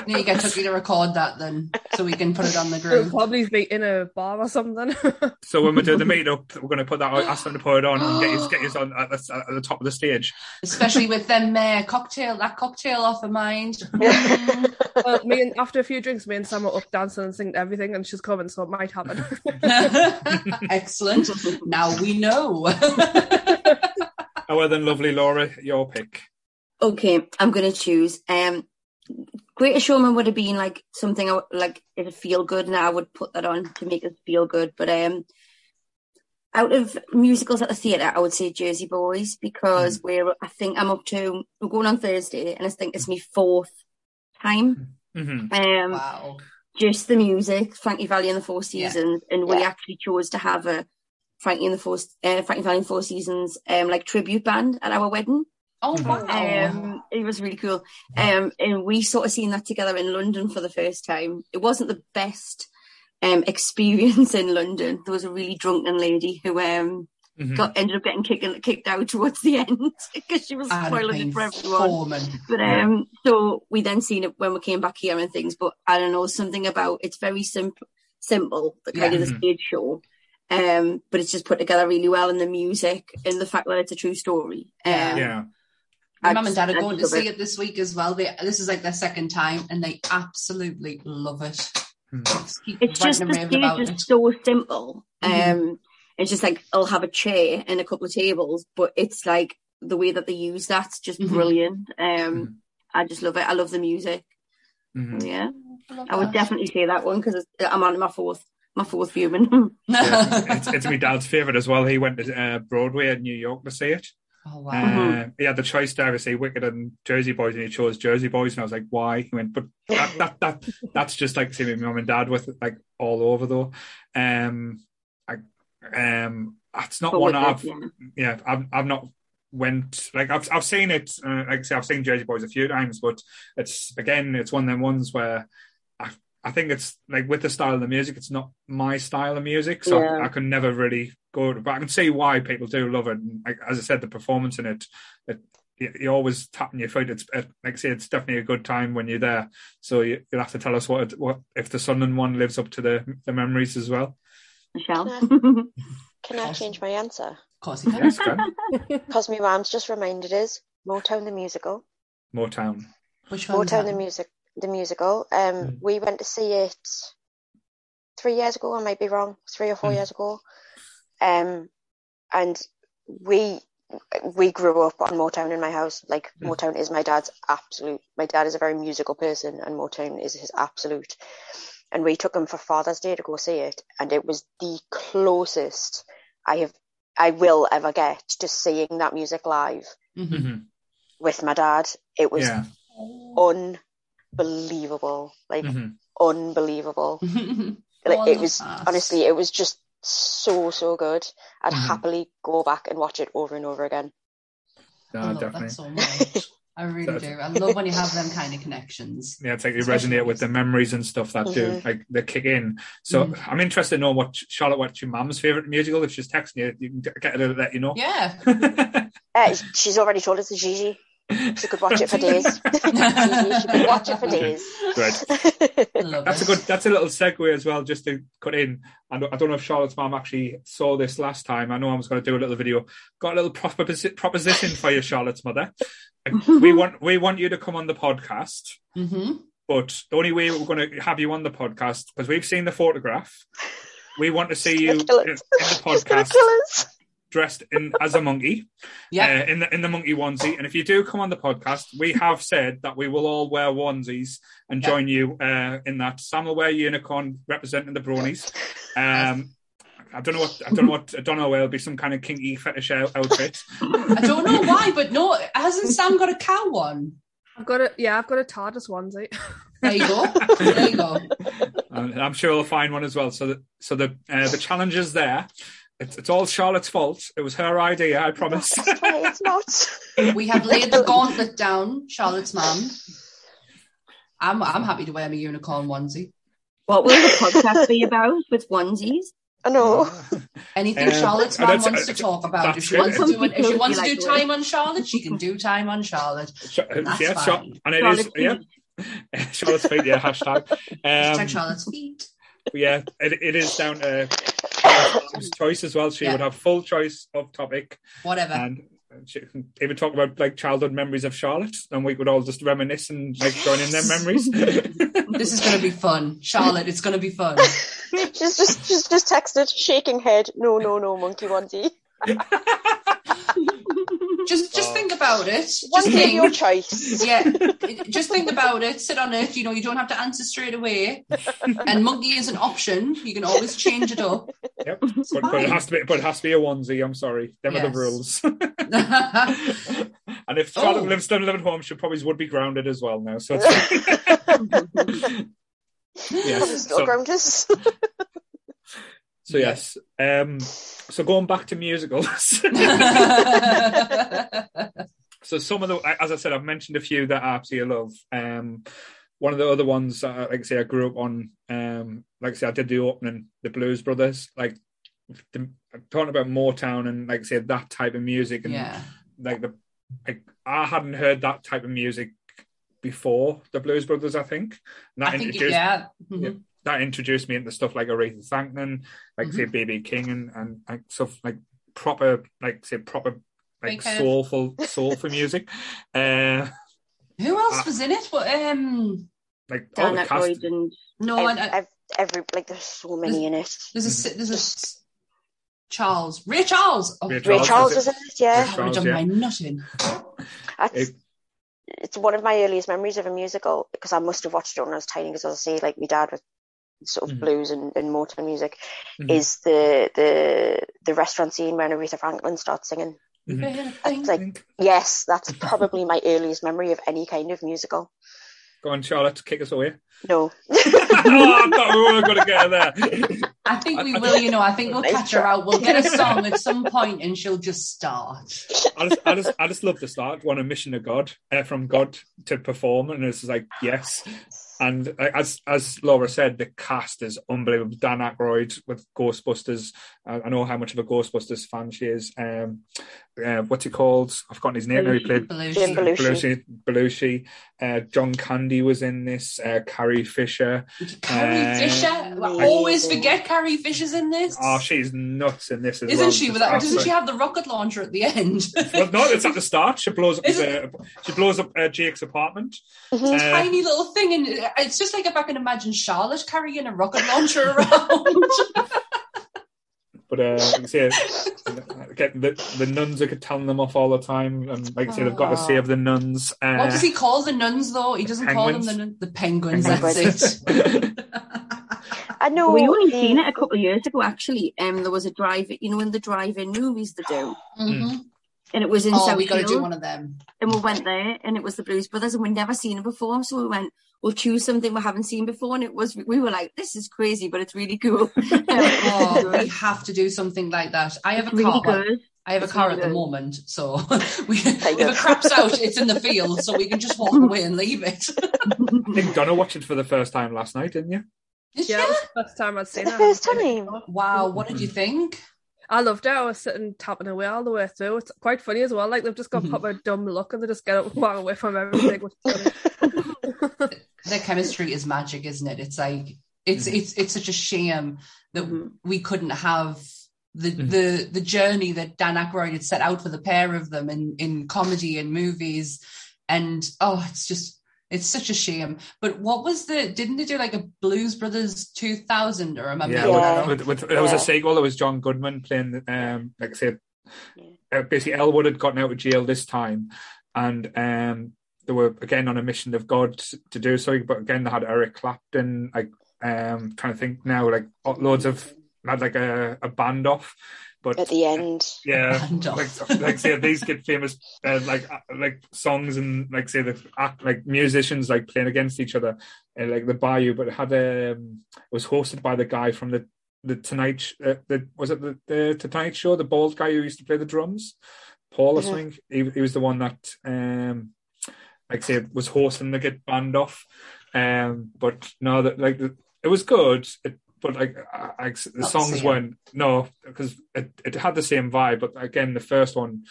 Need to get Tucky to record that then, so we can put it on the it'll group. probably be in a bar or something. so when we do the meetup, we're going to put that. Ask them to put it on and get you, get you on at the, at the top of the stage. Especially with them uh, cocktail, that cocktail off of mind. Well, me and after a few drinks, me and Sam are up dancing and singing everything, and she's coming, so it might happen. Excellent. Now we know. Oh, well then, lovely Laura, your pick. Okay, I'm gonna choose. Um, Greatest Showman would have been like something I would, like it'd feel good, and I would put that on to make us feel good. But um, out of musicals at the theatre, I would say Jersey Boys because we're I think I'm up to we're going on Thursday, and I think it's my fourth time. Hmm Um, wow. just the music, Frankie Valli and the Four Yeah. Seasons, and we Yeah. actually chose to have a Frankie and the Four uh, Frankie Valli and Four Seasons um like tribute band at our wedding. Oh wow. Um, it was really cool. Um, and we sort of seen that together in London for the first time. It wasn't the best um experience in London. There was a really drunken lady who um hmm got ended up getting kicked kicked out towards the end because she was I'd spoiling it for everyone. foreman. But Yeah. um, so we then seen it when we came back here and things. But I don't know something about it's very simple, simple, the kind Yeah. of the Mhm. stage show. Um, but it's just put together really well, and the music and the fact that it's a true story. Um, Yeah. Yeah. My mum and dad are going to see it this week as well. They, this is like their second time, and they absolutely love it. Hmm. Just It's just the and raving about stage it. is so simple. Mhm. Um, it's just like I'll have a chair and a couple of tables, but it's like the way that they use that's just Mhm. brilliant. Um, Mhm. I just love it. I love the music. hmm Yeah, love I would definitely say that one because I'm on my fourth, my fourth viewing. Yeah. it's, it's my dad's favourite as well. He went to uh, Broadway in New York to see it. oh Uh, wow. Mhm. He had the choice to to see Wicked and Jersey Boys, and he chose Jersey Boys. And I was like, "Why?" He went, "But that, that, that that's just like seeing my mum and dad with it, like all over though." Um, I, um, that's not one I've yeah. yeah, I've I've not went like I've I've seen it. Uh, like I say, I've seen Jersey Boys a few times, but it's again, it's one of them ones where I I think it's like with the style of the music, it's not my style of music, so Yeah. I, I can never really go. But I can see why people do love it. And like as I said, the performance in it, it you- you're always tapping your foot. It's it, like I say, it's definitely a good time when you're there. So you, you'll have to tell us what what if the Sunderland one lives up to the the memories as well. Michelle. Can I change my answer? Of course you can. Yes, Glenn. Because my mum's just reminded us Motown the musical. Motown. Which one? Motown the music, the musical. Um, Mm. we went to see it three years ago. I might be wrong. Three or four Mm. years ago. Um, and we we grew up on Motown in my house. Like Mm. Motown is my dad's absolute. My dad is a very musical person, and Motown is his absolute. And we took him for Father's Day to go see it, and it was the closest I have, I will ever get to seeing that music live Mhm. hmm with my dad. It was Yeah. unbelievable, like hmm unbelievable. Like, it was that. honestly, it was just so so good. I'd Mhm. happily go back and watch it over and over again. No, definitely. that so much. I really That's- do. I love when you have them kind of connections. Yeah, it's like you Especially resonate with the memories and stuff that do Mhm. like they kick in. So Mhm. I'm interested to know what Charlotte, what's your mum's favorite musical? If she's texting you, you can get get her to let you know. Yeah. Uh, she's already told us the Gigi. She could watch it for days. Gigi, she could watch it for days. Right. I love That's a good. That's a little segue as well, just to cut in. I don't, I don't know if Charlotte's mum actually saw this last time. I know I was going to do a little video. Got a little proposi- proposition for you, Charlotte's mother. We want we want you to come on the podcast hmm But the only way we're going to have you on the podcast because we've seen the photograph. We want to see you in, in the podcast dressed in as a monkey, Yeah. uh, in the in the monkey onesie. And if you do come on the podcast, we have said that we will all wear onesies and Yeah. join you uh, in that. Sam will wear unicorn representing the bronies. Um, I don't know what I don't know what I don't know. where It'll be some kind of kinky fetish outfit. I don't know why, but no, hasn't Sam got a cow one? I've got a yeah, I've got a TARDIS onesie. There you go. There you go. And I'm sure we'll find one as well. So the so the uh, the challenge is there. It's, it's all Charlotte's fault. It was her idea, I promise. Hey, it's not. We have laid the gauntlet down, Charlotte's mum. I'm I'm happy to wear my unicorn onesie. What will the podcast be about with onesies? I know. Anything Um, Charlotte's and mum that's- wants to talk about. If she it. wants to do it, if she wants to do time on Charlotte, she can do time on Charlotte. Sh- uh, That's yeah, Char- fine. and it is Charlotte yeah. Charlotte's feet, yeah, hashtag. Hashtag Um, Charlotte's feet. yeah, it, it is down to choice as well. She Yeah. would have full choice of topic, Whatever. and she can even talk about like childhood memories of Charlotte, and we could all just reminisce and like join in their memories. This is going to be fun, Charlotte. It's going to be fun. she's just she's just texted, shaking head. No, no, no, monkey onesie. Just just Oh. think about it. Just One day your think. choice. Yeah, just think about it. Sit on it. You know, you don't have to answer straight away. And monkey is an option. You can always change it up. yep, but, but it has to be, but it has to be a onesie. I'm sorry, them are the rules. and if Charlotte Oh. lives still live at home, she probably would be grounded as well now. So it's- yes, Still so- grounders. So yes. Um so going back to musicals. so some of the as I said, I've mentioned a few that I absolutely love. Um one of the other ones uh, like I say I grew up on um like I say I did the opening, the Blues Brothers, like the, talking about Motown and like I say that type of music and yeah. like the like I hadn't heard that type of music before the Blues Brothers, I think. And that I think introduced yeah. Mhm. Yeah. That introduced me into stuff like Aretha Franklin, like say Mm-hmm. BB King and, and like stuff like proper like say proper like Big head. soulful soulful music. Uh Who else Ah. was in it? But um, like all the cast and no, I, Ev- I, ev- every like there's so many in it. there's a there's a s- Charles Ray Charles. Oh, Ray Ray Charles Charles is was it? in it, yeah. I've Charles, done yeah. my nutting. That's, it's one of my earliest memories of a musical because I must have watched it when I was tiny because as I say, like my dad was sort of Mhm. blues and, and Motown music Mhm. is the the the restaurant scene when Aretha Franklin starts singing. Mhm. It's like yes, that's probably my earliest memory of any kind of musical. Go on, Charlotte, kick us away. No. oh, I thought we were going to get her there. I think we I- I- will. You know, I think we'll Nice catch her out. We'll get a song at some point, and she'll just start. I just, I just, I just love the start. One a mission of God, uh, from God to perform, and it's like yes. And uh, as as Laura said, the cast is unbelievable. Dan Aykroyd with Ghostbusters. I, I know how much of a Ghostbusters fan she is. Um, uh, what's he called? I've forgotten his name. now. He played Jim Belushi. Belushi. Belushi. Belushi. Uh, John Candy was in this. Uh, Carrie Fisher. Carrie Uh, Fisher. I always forget Carrie Fisher's in this. Oh, she's nuts in this as Isn't well. she? Just With that, doesn't absolute- she have the rocket launcher at the end? Well, no, it's at the start. She blows up. His, uh, she blows up uh, Jake's apartment. Uh, Tiny little thing, and it's just like if I can imagine Charlotte carrying a rocket launcher around. But uh, like I say, get the the nuns are telling them off all the time, and like I say, they've got to Aw. save the nuns. Uh, what does he call the nuns though? He doesn't call them the nun- the penguins. Penguins. That's it. I know we only the- seen it a couple of years ago. Actually, um, there was a drive. You know, in the drive-in movies they do, Mhm. And it was in Oh, we got to do one of them. and we went there, and it was the Blues Brothers, and we'd never seen it before, so we went. We'll choose something we haven't seen before, and it was. We were like, "This is crazy, but it's really cool." Oh, we have to do something like that. I have a really car. good. I have a It's car really at the good. moment, so we, if it craps out, it's in the field, so we can just walk away and leave it. I think Donna watched it for the first time last night, didn't you? Did Yeah, you? it was the first time I'd It's seen the it. first time. Wow, what did you think? I loved it. I was sitting tapping away all the way through. It's quite funny as well. Like they've just got Mhm. proper dumb look and they just get up and walk away from everything. which is funny. Their chemistry is magic, isn't it? It's like it's it's it's such a shame that Mhm. we couldn't have the Mhm. the the journey that Dan Aykroyd had set out for the pair of them in in comedy and movies, and oh, it's just It's such a shame. But what was the? Didn't they do like a Blues Brothers 2000 or remember? Yeah, Yeah. With, with, with, there was a sequel. There was John Goodman playing, um, like I said, Yeah. uh, basically Elwood had gotten out of jail this time, and um, they were again on a mission of God to do so. But again, they had Eric Clapton. Like, um, trying to think now, like loads of had like a, a band off, but At the end, yeah, like like say these get famous uh, like uh, like songs and like say the act like musicians like playing against each other and like the Bayou, but it had um it was hosted by the guy from the the Tonight Sh- uh, the was it the, the Tonight Show? The bald guy who used to play the drums, Paul I Mhm. think he he was the one that um like I say was hosting the get band off, um but no that like the, it was good. It, but like I, I, the Not songs same. weren't no because it, it had the same vibe but again the first one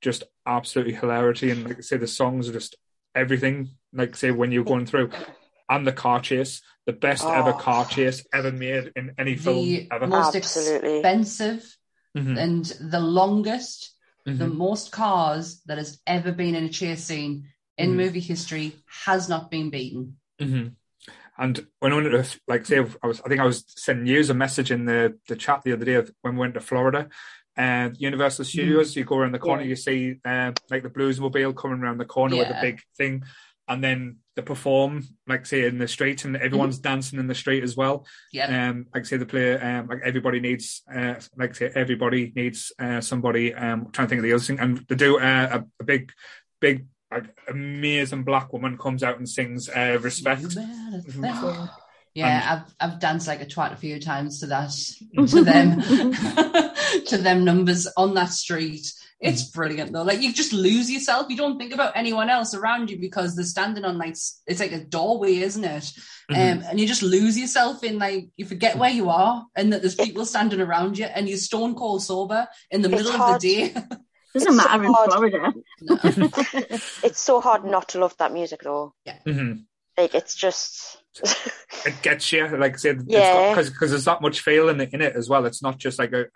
just absolutely hilarity and like I say the songs are just everything like say when you're going through and the car chase the best ever Oh. car chase ever made in any film The ever most Absolutely. expensive Mhm, and the longest, the mhm. most cars that has ever been in a chase scene in Mhm. movie history has not been beaten. And when I went to, like, say, I was, I think I was sending you a message in the, the chat the other day of when we went to Florida and Universal Studios. You go around the corner, Yeah. you see, uh, like the Bluesmobile coming around the corner with a big thing. And then they perform, like, say, in the street, and everyone's dancing in the street as well. Yeah. Um, like, say, the play, um, like, everybody needs, uh, like, say, everybody needs uh, somebody. Um, I'm trying to think of the other thing. And they do uh, a, a big, big, like, amazing black woman comes out and sings uh, Respect. Yeah, I've I've danced like a twat a few times to that to them to them numbers on that street. It's brilliant though. Like you just lose yourself. You don't think about anyone else around you because they're standing on like it's like a doorway, isn't it? Mhm. Um, and you just lose yourself in like you forget where you are and that there's people standing around you and you're stone cold sober in the It's middle hard. of the day. Doesn't It's matter in hard. Florida. it's so hard not to love that music though. Mhm. Like it's just it gets you like I said Yeah. because because there's that much feeling in it as well it's not just like a,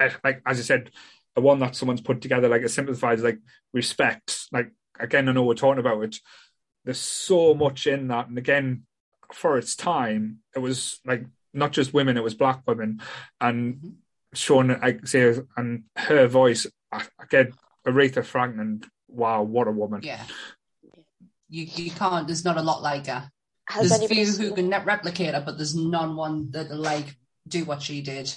a, a- like as I said a one that someone's put together like it simplifies like respect like again I know we're talking about it there's so much in that and again for its time it was like not just women it was black women and Sean I say and her voice I- again Aretha Franklin wow what a woman yeah. You you can't there's not a lot like her. has there's anybody few seen, who can net replicate her, but there's none one that like do what she did.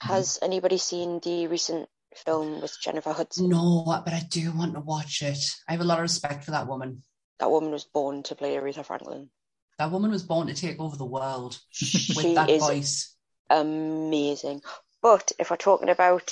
has anybody seen the recent film with Jennifer Hudson? No, but I do want to watch it. I have a lot of respect for that woman. That woman was born to play Aretha Franklin. That woman was born to take over the world She with that is voice. amazing. But if we're talking about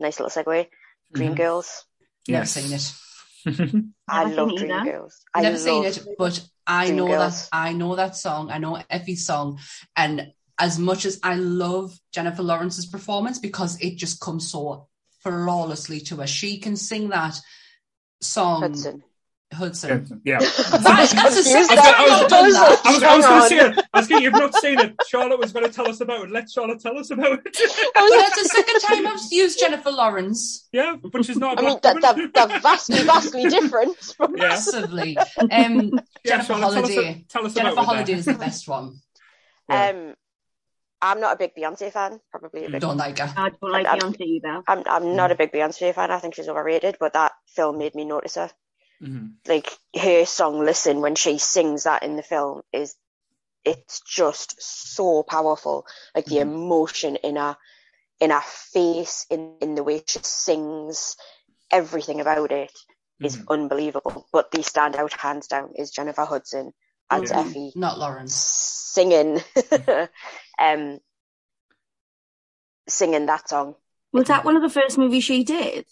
nice little segue, Dreamgirls. Mm-hmm. Never Yes. seen it. I Never love seen either. Dreamgirls. I Never seen it, but I know that I know that song. I know Effie's song, and as much as I love Jennifer Lawrence's performance because it just comes so flawlessly to her, she can sing that song. Hudson. Hudson. yeah That- that's the second I was- I've done that. I was, I was Hang going to on. say it. I was thinking you've not seen it. Charlotte was going to tell us about it. Let Charlotte tell us about it. Well, that's the second time I've used Jennifer Lawrence yeah, but she's not. I a mean, black that, woman. that, that vastly, vastly different. From, yeah. massively. Um, Yeah, Jennifer Charlotte, tell us- Tell us, Jennifer about Holliday it. is the best one. Yeah. Um, I'm not a big Beyonce fan. Probably a big. Don't like her. I don't like I'm- Beyonce either. I'm I'm not a big Beyonce fan. I think she's overrated. But that film made me notice her. Mhm. Like her song "Listen" when she sings that in the film is, it's just so powerful. Like the Mhm. emotion in her, in her face, in in the way she sings, everything about it is Mhm. unbelievable. But the standout, hands down, is Jennifer Hudson as Yeah. Effie Not Lawrence. singing, um, singing that song. Was that one of the first movies she did?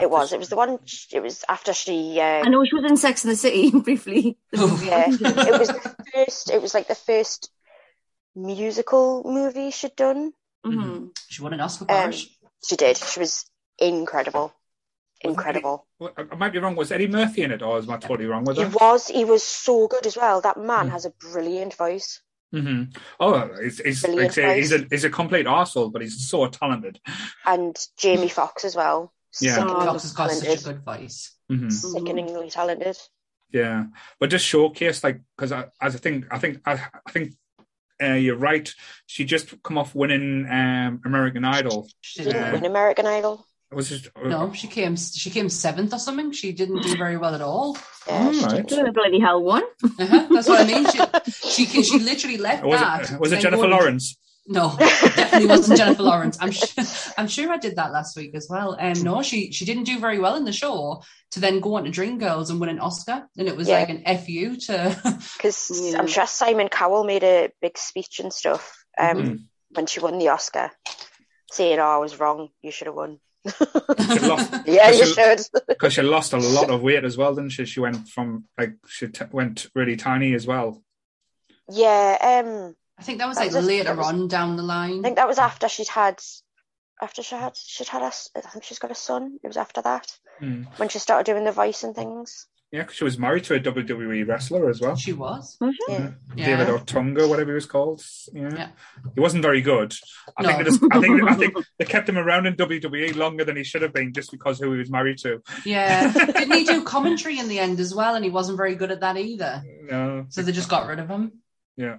It was. It was the one. It was after she. Uh, I know she was in Sex and the City briefly. Yeah, it was the first. It was like the first musical movie she'd done. Mhm. She won an Oscar for Um, it. she did. She was incredible, incredible. Well, I I might be wrong. Was Eddie Murphy in it, or am I totally wrong with He was. He was so good as well. That man Mm. has a brilliant voice. hmm Oh, he's, he's, like I say, he's, a, he's a complete arsehole, but he's so talented. And Jamie Foxx as well. Yeah. Jamie Sickeningly Foxx has got such a good voice. hmm Sickeningly talented. Yeah, but just showcase like because I, as I think I think I, I think uh, you're right. She just come off winning um, American Idol. She Didn't didn't win American Idol. It was just No, she came. She came seventh or something. She didn't do very well at all. Yeah, she Alright. didn't. Bloody hell one. Uh-huh, that's what I mean. She she she literally left was that. it was it Jennifer and- Lawrence? No, definitely wasn't Jennifer Lawrence. I'm sure, I'm sure I did that last week as well. Um, no, she she didn't do very well in the show to then go on to Dreamgirls and win an Oscar, and it was Yeah. like an fu to. Because Yeah. I'm sure Simon Cowell made a big speech and stuff um, Mhm. when she won the Oscar, saying, "Oh, I was wrong. You should have won." Lost Yeah, you She- should. because she lost a lot of weight as well, didn't she? She went from like she t- went really tiny as well. yeah, um, I think that was That like was a- later that was- on down the line. I think that was after she'd had, after she had, she'd had us. I think she's got a son. It was after that Mm. when she started doing the voice and things. Yeah, because she was married to a WWE wrestler as well. She was. Yeah, Yeah. David Otunga, whatever he was called. Yeah. Yeah. He wasn't very good. I No. think they just, I think I think they kept him around in WWE longer than he should have been just because who he was married to. Yeah. Didn't he do commentary in the end as well? And he wasn't very good at that either. No. So they just got rid of him. Yeah.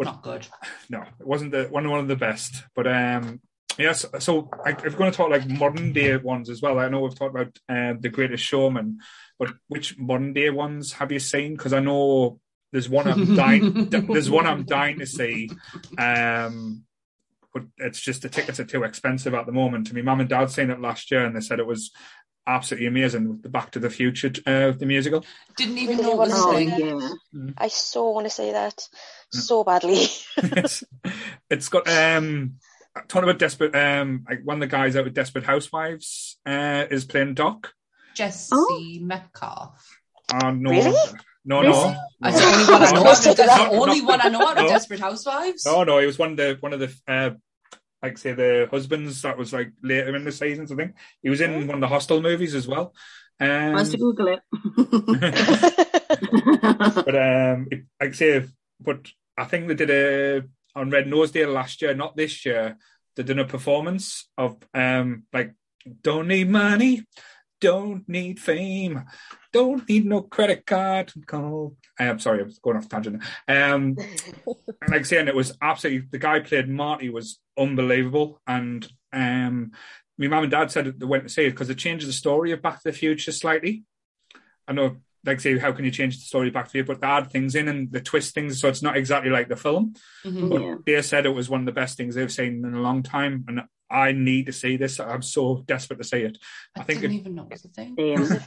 But- Not good. No, it wasn't the one one of the best. But um yes, so I, if we're going to talk like modern day ones as well, I know we've talked about uh, the Greatest Showman, but which modern day ones have you seen? Because I know there's one I'm dying. there's one I'm dying to see. Um, but it's just the tickets are too expensive at the moment. My mum and dad seen it last year, and they said it was absolutely amazing. The Back to the Future, uh, the musical. Didn't even Really know it was a Oh, thing. yeah. I so want to say that so badly. it's, it's got um talking about desperate um like one of the guys out with Desperate Housewives uh is playing Doc. Jesse Oh. Metcalfe. Uh, no, Really? no, Really? no, That's the only one I know. No, of, that's the only one I know out of. Desperate Housewives. no, no. He was one of the one of the uh like say the husbands that was like later in the seasons. I think he was in one of the Hostel movies as well. Um, Has to Google it. but um, it, like I say, but I think they did a on Red Nose Day last year, not this year. They did a performance of um, like don't need money, don't need fame, don't need no credit card. Call. I'm sorry, I was going off tangent. Um, and like saying it was absolutely the guy played Marty was unbelievable, and um, my mum and dad said they went to see it because it changes the story of Back to the Future slightly. I know, like say, how can you change the story Back to the Future, but they add things in and they twist things so it's not exactly like the film. Mhm. But Yeah. they said it was one of the best things they've seen in a long time, and I need to see this. I'm so desperate to see it. I, I think didn't it- even know it was a thing.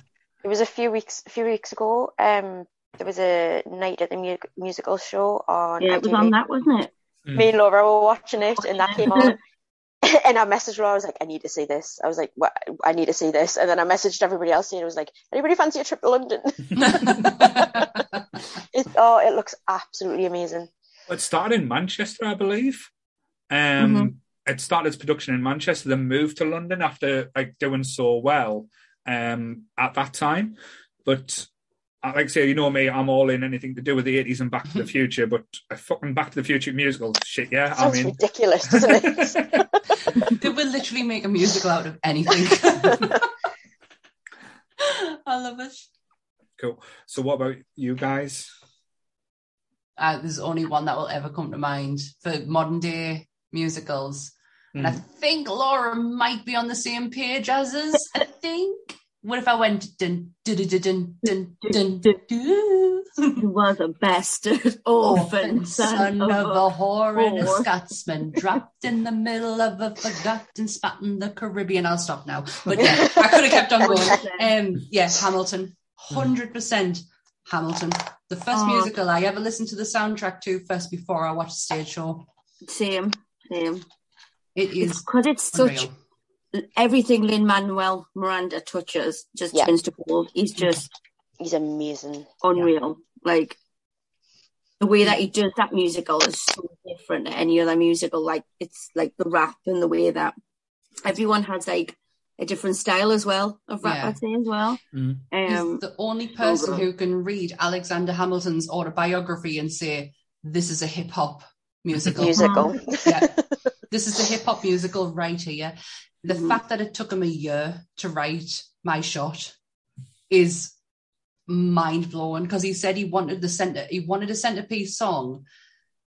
Same. It was a few weeks a few weeks ago. Um, there was a night at the mu- musical show on. Yeah, it was ITV. on that, wasn't it? Me and Laura were watching it, and that came on. and I messaged Laura. I was like, "I need to see this." I was like, "What? I need to see this." And then I messaged everybody else, and it was like, "Anybody fancy a trip to London?" it, oh, it looks absolutely amazing. It started in Manchester, I believe. Um, Mhm. It started its production in Manchester, then moved to London after like doing so well um, at that time. But uh, like I say, you know me, I'm all in anything to do with the 80s and Back to the Future. But a fucking Back to the Future musical, shit, yeah. I mean, ridiculous, doesn't it? they will literally make a musical out of anything. I love it. cool. So, what about you guys? Uh, there's only one that will ever come to mind for modern day musicals. And I hmm. think Laura might be on the same page as us. I think. What if I went dun dun dun dun dun dun? dun, dun. You were the bastard orphan son, son of, of a whore, and a Scotsman, dropped in the middle of a forgotten spot in the Caribbean. I'll stop now, but yeah, I could have kept on going. Um, yeah, Hamilton, hmm. hundred percent. Hamilton, the first oh. musical I ever listened to the soundtrack to, first before I watched a stage show. Same, same. It It's because it's such everything Lin Manuel Miranda touches just Yeah. turns to gold. He's just He's amazing. unreal. Like the way that he does that musical is so different to any other musical. Like it's like the rap and the way that everyone has like a different style as well of rap, Yeah. I'd say as well. Mm. He's Um, the only person good. who can read Alexander Hamilton's autobiography and say, This is a hip hop musical. Musical. yeah. This is a hip hop musical right here. The Mhm. fact that it took him a year to write My Shot is mind blowing because he said he wanted the center he wanted a centerpiece song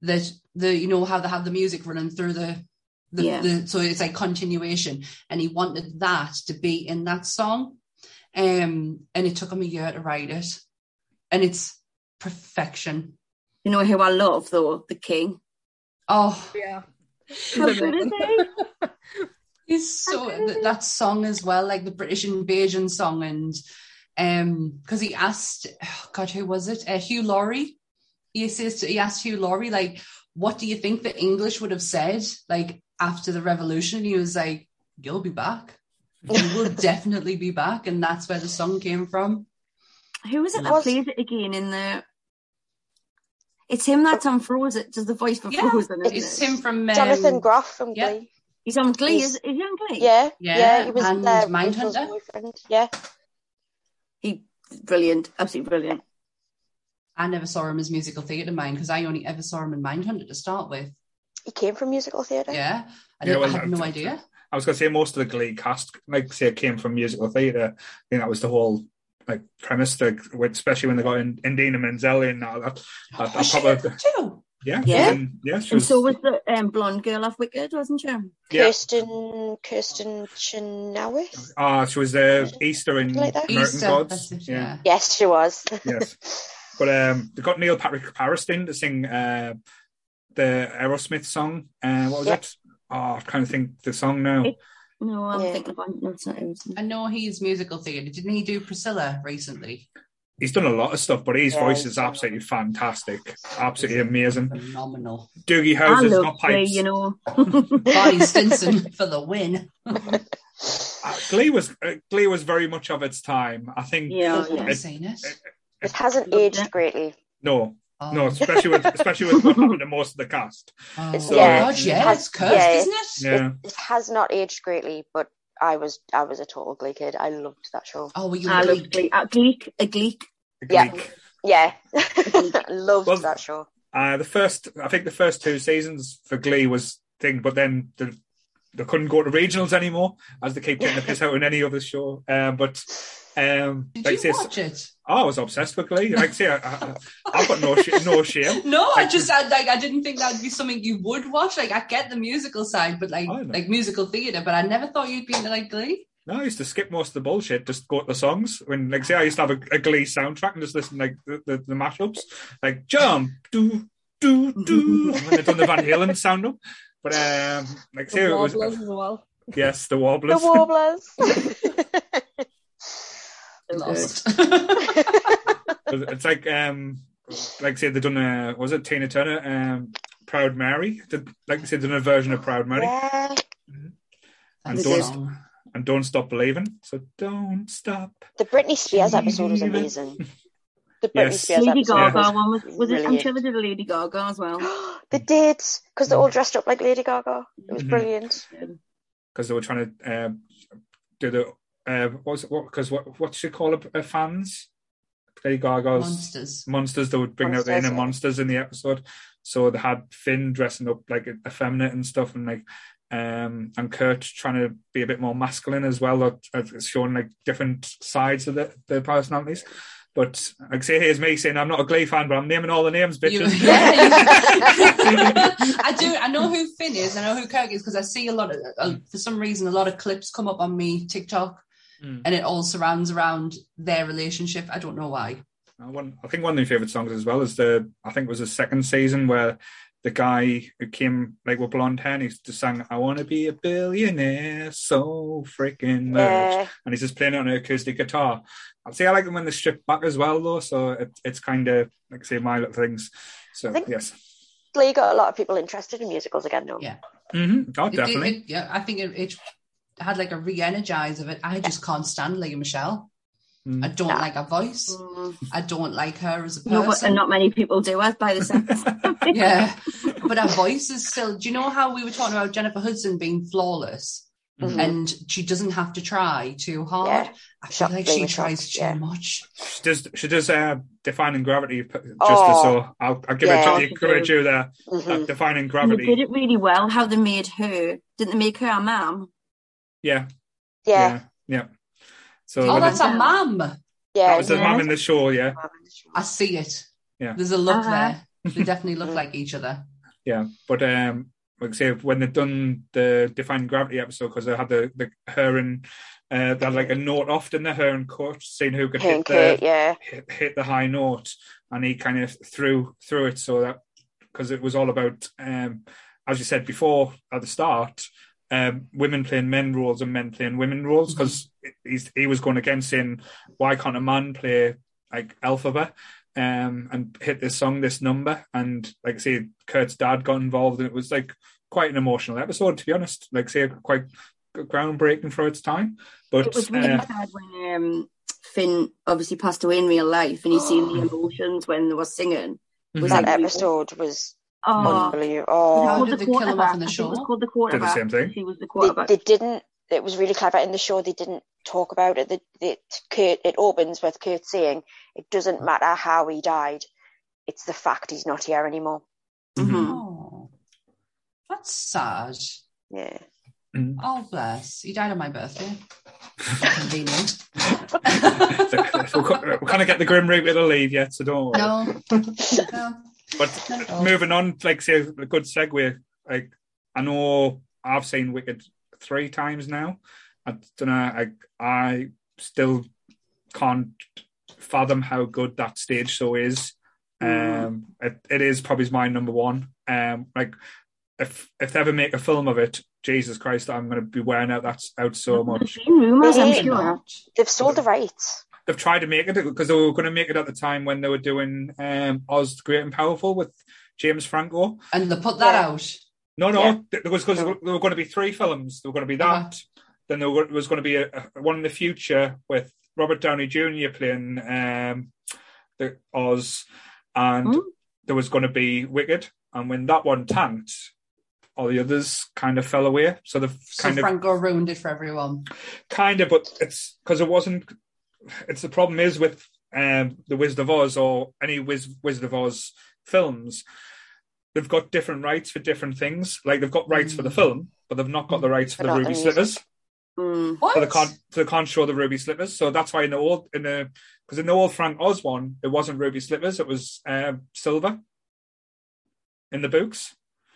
that the you know how they have the music running through the the, Yeah. the so it's like continuation and he wanted that to be in that song um and it took him a year to write it and it's perfection You know who I love though? The King. oh Yeah. How good is he? He's so th- that song as well, like the British invasion song, and um, because he asked, oh God, who was it? Uh, Hugh Laurie. He says to, he asked Hugh Laurie, like, what do you think the English would have said, like after the revolution? He was like, "You'll be back. You will definitely be back," and that's where the song came from. Who was it that Was- plays it again in the? It's him that's on Frozen. Does the voice for Yeah, Frozen? Isn't It's it? him from um, Jonathan Groff from yeah. Glee. He's on Glee. He's- Is, is he on Glee? Yeah, Yeah, yeah, he was and uh, Mindhunter. Rachel's boyfriend. Yeah, He brilliant, absolutely brilliant. I never saw him as musical theatre mind because I only ever saw him in Mindhunter to start with. he came from musical theatre. Yeah, I, Yeah, didn't, well, I had no idea. I was going to say most of the Glee cast, like say, came from musical theatre. I think that was the whole like premise, like, with, especially when they got in, Idina Menzel in that. that, that, that probably, too? yeah, Yeah. and, yeah, And was, so was the um, blonde girl off Wicked, wasn't she? yeah. Kristin Kristin Chenoweth. Ah, she was uh, Easter in Like that? American Easter, Gods. it, yeah. yeah. Yes, she was. yes. But um, they got Neil Patrick Harris in to sing uh, the Aerosmith song. Uh, what was Yeah. it? Oh, I'm trying to think the song now. It- No, I'm Yeah. thinking about no, it's not. It was, I know he's musical theatre. Didn't he do Priscilla recently? He's done a lot of stuff, but his Yeah, voice is done a lot. absolutely fantastic, absolutely amazing. Phenomenal. Doogie I Howser's love got Glee, pipes. you know. Barney Stinson for the win. Uh, Glee was uh, Glee was very much of its time. I think Yeah, I've yeah. never seen it. It hasn't aged greatly. no, Oh. no, especially with especially with what happened to most of the cast. Oh, It's- yeah. God, yeah, Has- it's cursed, yeah. isn't it? Yeah, It has not aged greatly, but I was I was a total Glee kid. I loved that show. Oh, were you I a love Glee? Glee. A Gleek, a Gleek. Yeah. Gleek. Yeah, loved Well- that show. Uh, the first, I think, the first two seasons for Glee was thing, but then the, they couldn't go to regionals anymore as they keep getting the piss out in any other show. Um, but um, Did like you say, watch it? oh, I was obsessed with Glee. Like say, I, I, I've got no sh- no shame. No, I just I, like I didn't think that would be something you would watch. Like I get the musical side, but like like musical theatre, but I never thought you'd be into like Glee. No, I used to skip most of the bullshit, just go to the songs. When, like, say, I used to have a, a Glee soundtrack and just listen like the, the, the mashups, like jump, do, do, do. when they've done the Van Halen sound up. But um, like, say, The it was Warblers as well. yes, the The Wobblers. Warblers. Lost. it's like um, like say they've done a was it Tina Turner um, Proud Mary? Did, like they said, done a version of Proud Mary yeah, and don't did. and don't stop believing. So don't stop. the Britney Spears episode was amazing. The Britney Yes. Spears Lady episode Gaga was one was, was it? I'm brilliant. sure they did a Lady Gaga as well. they did because they're all dressed up like Lady Gaga. It was Mhm. brilliant. because they were trying to uh, do the uh, what was it? What because what what should call it? Uh, fans, Lady Gaga's Monsters. monsters. that would bring out the inner yeah. monsters in the episode. So they had Finn dressing up like effeminate and stuff, and like um and Kurt trying to be a bit more masculine as well. Or, uh, showing like different sides of the, the personalities. But like say here's me saying I'm not a Glee fan, but I'm naming all the names, You- bitches. yeah, you- I do. I know who Finn is. I know who Kirk is because I see a lot of, uh, for some reason, a lot of clips come up on me TikTok, Mm. and it all surrounds around their relationship. I don't know why. One, I think one of my favorite songs as well is the I think it was the second season where the guy who came like with blonde hair and he just sang "I want to be a billionaire so freaking much," Yeah, and he's just playing it on an acoustic guitar. I'd say I like them when they strip back as well though, so it, it's kind of like I say my little things. So I think- yes, Glee got a lot of people interested in musicals again though. Yeah. hmm oh It- it- definitely. it- yeah, I think it, it had like a re-energize of it. I just can't stand Lea Michele. Mm. I don't Nah. like her voice. Mm. I don't like her as a No, but, person. and not many people do as by the sense. yeah, but her voice is still. Do you know how we were talking about Jennifer Hudson being flawless, Mhm. and she doesn't have to try too hard? Yeah. I feel Shocked, like she tries shocked, too yeah. much. She does. She does. Uh, Defying Gravity Just justice. Oh. so I'll, I'll give Yeah, it. she Give it did. to you there. Mhm. That Defying And they gravity. did it really well. How they made her? Didn't they make her a mum? Yeah. Yeah. Yeah. yeah. So Oh, that's a mum. Yeah, that was the yeah. mum in the show, yeah. I see it. Yeah. There's a look Uh-huh. there. They definitely look like each other. Yeah, but um, like I say, when they've done the Defying Gravity episode, because they had the, the her and uh, they had like a note off, didn't they? Her and Kurt, seeing who could Hank, hit the yeah. hit, hit the high note, and he kind of threw threw it so that because it was all about, um, as you said before at the start, um, women playing men roles and men playing women roles because he's he was going against saying why can't a man play like Elphaba um, and hit this song, this number, and like say, Kurt's dad got involved, and it was like quite an emotional episode to be honest. Like say, quite groundbreaking for its time. But It was really uh, sad when um, Finn obviously passed away in real life, and you see the emotions when they were singing. Was That like, episode was Oh, unbelievable. it Oh, How was did the they kill him off in the quarterback. I think show? It was called the Did the same thing. He was the they, quarterback. they didn't. It was really clever in the show. They didn't talk about it. The, the, Kurt, it opens with Kurt saying, "It doesn't matter how he died. It's the fact he's not here anymore." Mhm. Oh, that's sad. Yeah. mm. Oh, bless. He died on my birthday. Convenient. so we kind of get the grim reaper to leave yet, so don't worry. no. no. But Not at all. moving on, like say a good segue. Like I know I've seen Wicked three times now. I don't know. I I still can't fathom how good that stage show is. Um, it, it is probably my number one. Um, like if if they ever make a film of it, Jesus Christ, I'm going to be wearing out that out so much. Rumours, I'm sure. They've sold the rights. They've tried to make it because they were going to make it at the time when they were doing um, Oz Great and Powerful with James Franco. And they put that out. No, no, Yeah. there was because there were going to be three films. There were going to be that. Uh-huh. Then there was going to be a, a- one in the future with Robert Downey Jr. playing um, the Oz, and Hmm. there was going to be Wicked. And when that one tanked, all the others kind of fell away. So they've So kind of Franco ruined it for everyone. kind of, but it's because it wasn't. It's the problem is with um, the Wizard of Oz or any Wiz, Wizard of Oz films, they've got different rights for different things. Like they've got rights for the film, but they've not got the rights for But the ruby slippers. Mm. What? So they can't, so they can't show the ruby slippers. So that's why in the old, in the because in the old Frank Oz one, it wasn't ruby slippers; it was um, silver in the books.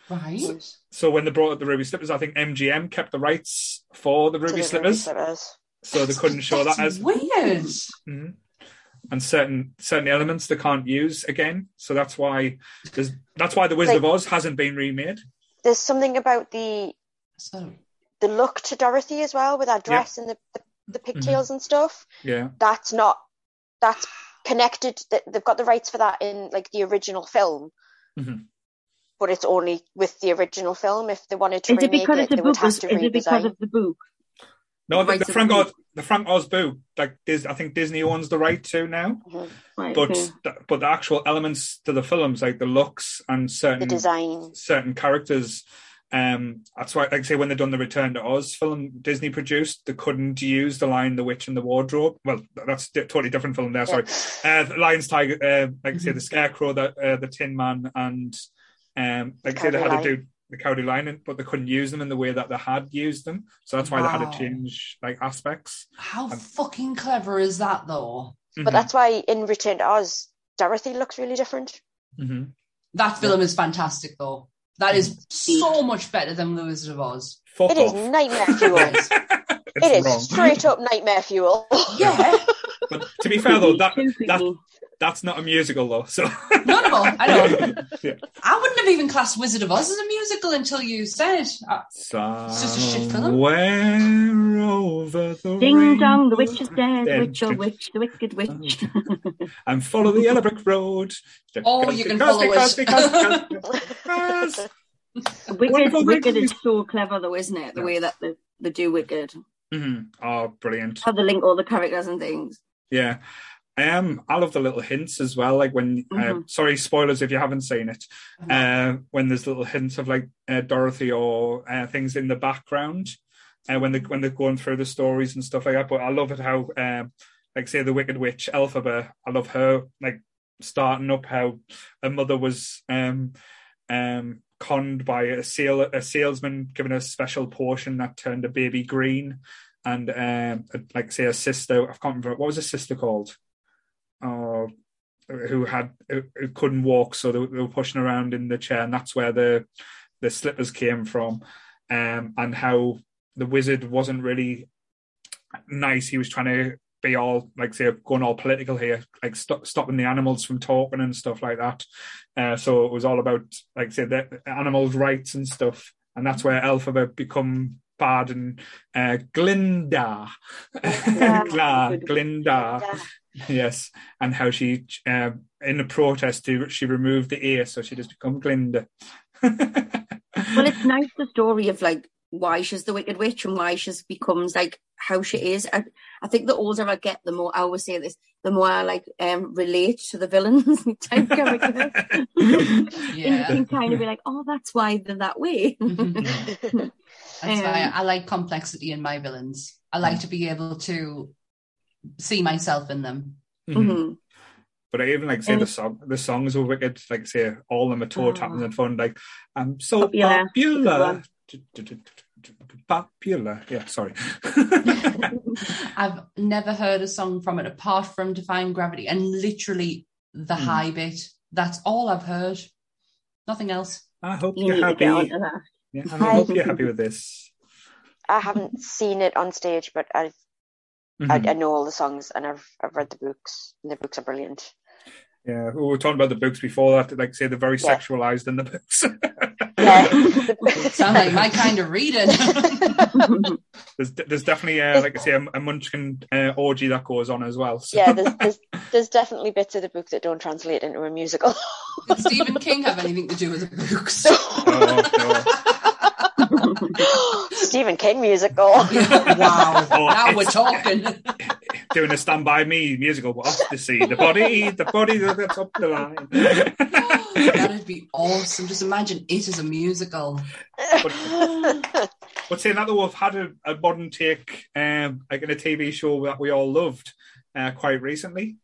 Right. So when they brought up the ruby slippers, I think MGM kept the rights for the ruby the slippers, slippers. So they couldn't show that That's as weird. Mhm. and certain certain elements they can't use again. So that's why there's that's why the Wizard of Oz hasn't been remade. There's something about the So the look to Dorothy as well, with her dress and the, the, the pigtails and stuff. Yeah, That's not. That's connected. They've got the rights for that in like the original film. Mhm. But it's only with the original film. If they wanted to Is it remake because it, it's a they would book? have Is, to is it because redesign. of the book? No, the, the Frank the Oz, the Frank Oz book, like Dis, I think Disney owns the right to now. Right, But okay. the, but the actual elements to the films, like the looks and certain the certain design. certain characters. Um, that's why, like I say, when they done the Return to Oz film Disney produced, they couldn't use the line "The Witch and the Wardrobe." Well, that's a totally different film there. Sorry, uh, Lions, Tiger, uh, like I say, the Scarecrow, the uh, the Tin Man, and um, like I say, they had to do the Cowardly Lion, but they couldn't use them in the way that they had used them. So that's why they had to change like aspects. how Um, fucking clever is that though? But Mhm, that's why in Return to Oz, Dorothy looks really different. mhm. That film is fantastic though. That is so much better than The Wizard of Oz. Fuck It is off. nightmare fuel. it's it is wrong. straight up nightmare fuel. Yeah. But to be fair though, that, that creepy. That's not a musical though. So No, no, I know. Yeah. I wouldn't have even classed Wizard of Oz as a musical until you said. Uh, just a shit film. Somewhere over the Ding dong, the witch is dead. Dead. Witch, oh witch, the wicked witch. And follow the yellow brick road. Oh, you can Because, follow because, it. because, because, because. Wicked, Wicked is so clever, though, isn't it? The Yeah. way that they, they do Wicked, Mhm. Oh, brilliant. how they link all the characters and things. Yeah. Um, I love the little hints as well. Like when, uh, Mhm. sorry, spoilers if you haven't seen it. Uh, when there's little hints of like uh, Dorothy or uh, things in the background, uh, when they when they're going through the stories and stuff like that. But I love it how, like say the Wicked Witch Elphaba. I love her like starting up how her mother was um um conned by a sale a salesman giving a special potion that turned a baby green and um like say a sister I can't remember what was her sister called or who had who couldn't walk, so they, they were pushing around in the chair, and that's where the the slippers came from, um, and how the wizard wasn't really nice. He was trying to be all like say going all political here, like st- stopping the animals from talking and stuff like that. Uh, so it was all about like say the animals' rights and stuff, and that's where Elphaba become bad and uh, Glinda, Gla, Glinda, yes, and how she uh, in the protest to, she removed the ear, so she just become Glinda. Well, it's nice the story of like why she's the Wicked Witch and why she's becomes like how she is. I, I think the older I get, the more I always say this, the more I like um relate to the villains type characters. And you Yeah. can kind of be like, oh, that's why they're that way. That's why Um, I like complexity in my villains. I like to be able to see myself in them. Mhm. Mhm. But I even like say And- the song, the songs were wicked. Like say all of them are toe Oh. tapping and fun. Like I'm so Popular. popular, popular. Yeah, sorry. I've never heard a song from it apart from Defying Gravity and literally the Hmm. high bit. That's all I've heard. Nothing else. I hope You you're happy. get onto that. Yeah, I hope you're happy with this. I haven't seen it on stage, but I've, Mhm. I, I know all the songs and I've I've read the books. And the books are brilliant. Yeah, we were talking about the books before that. Like say they're very Yeah. sexualized in the books. Yeah. Sound like my kind of reading. there's there's definitely uh, like I say a, a Munchkin uh, orgy that goes on as well. So. yeah, there's, there's there's definitely bits of the book that don't translate into a musical. Did Stephen King have anything to do with the books? Oh, no. Stephen King musical. wow. Oh, now we're talking. Doing a Stand By Me musical, but off the sea, the body, the body that's up the line. That'd be awesome. Just imagine it as a musical. But saying that though, we've had a, a modern take, um, like in a TV show that we all loved uh, quite recently,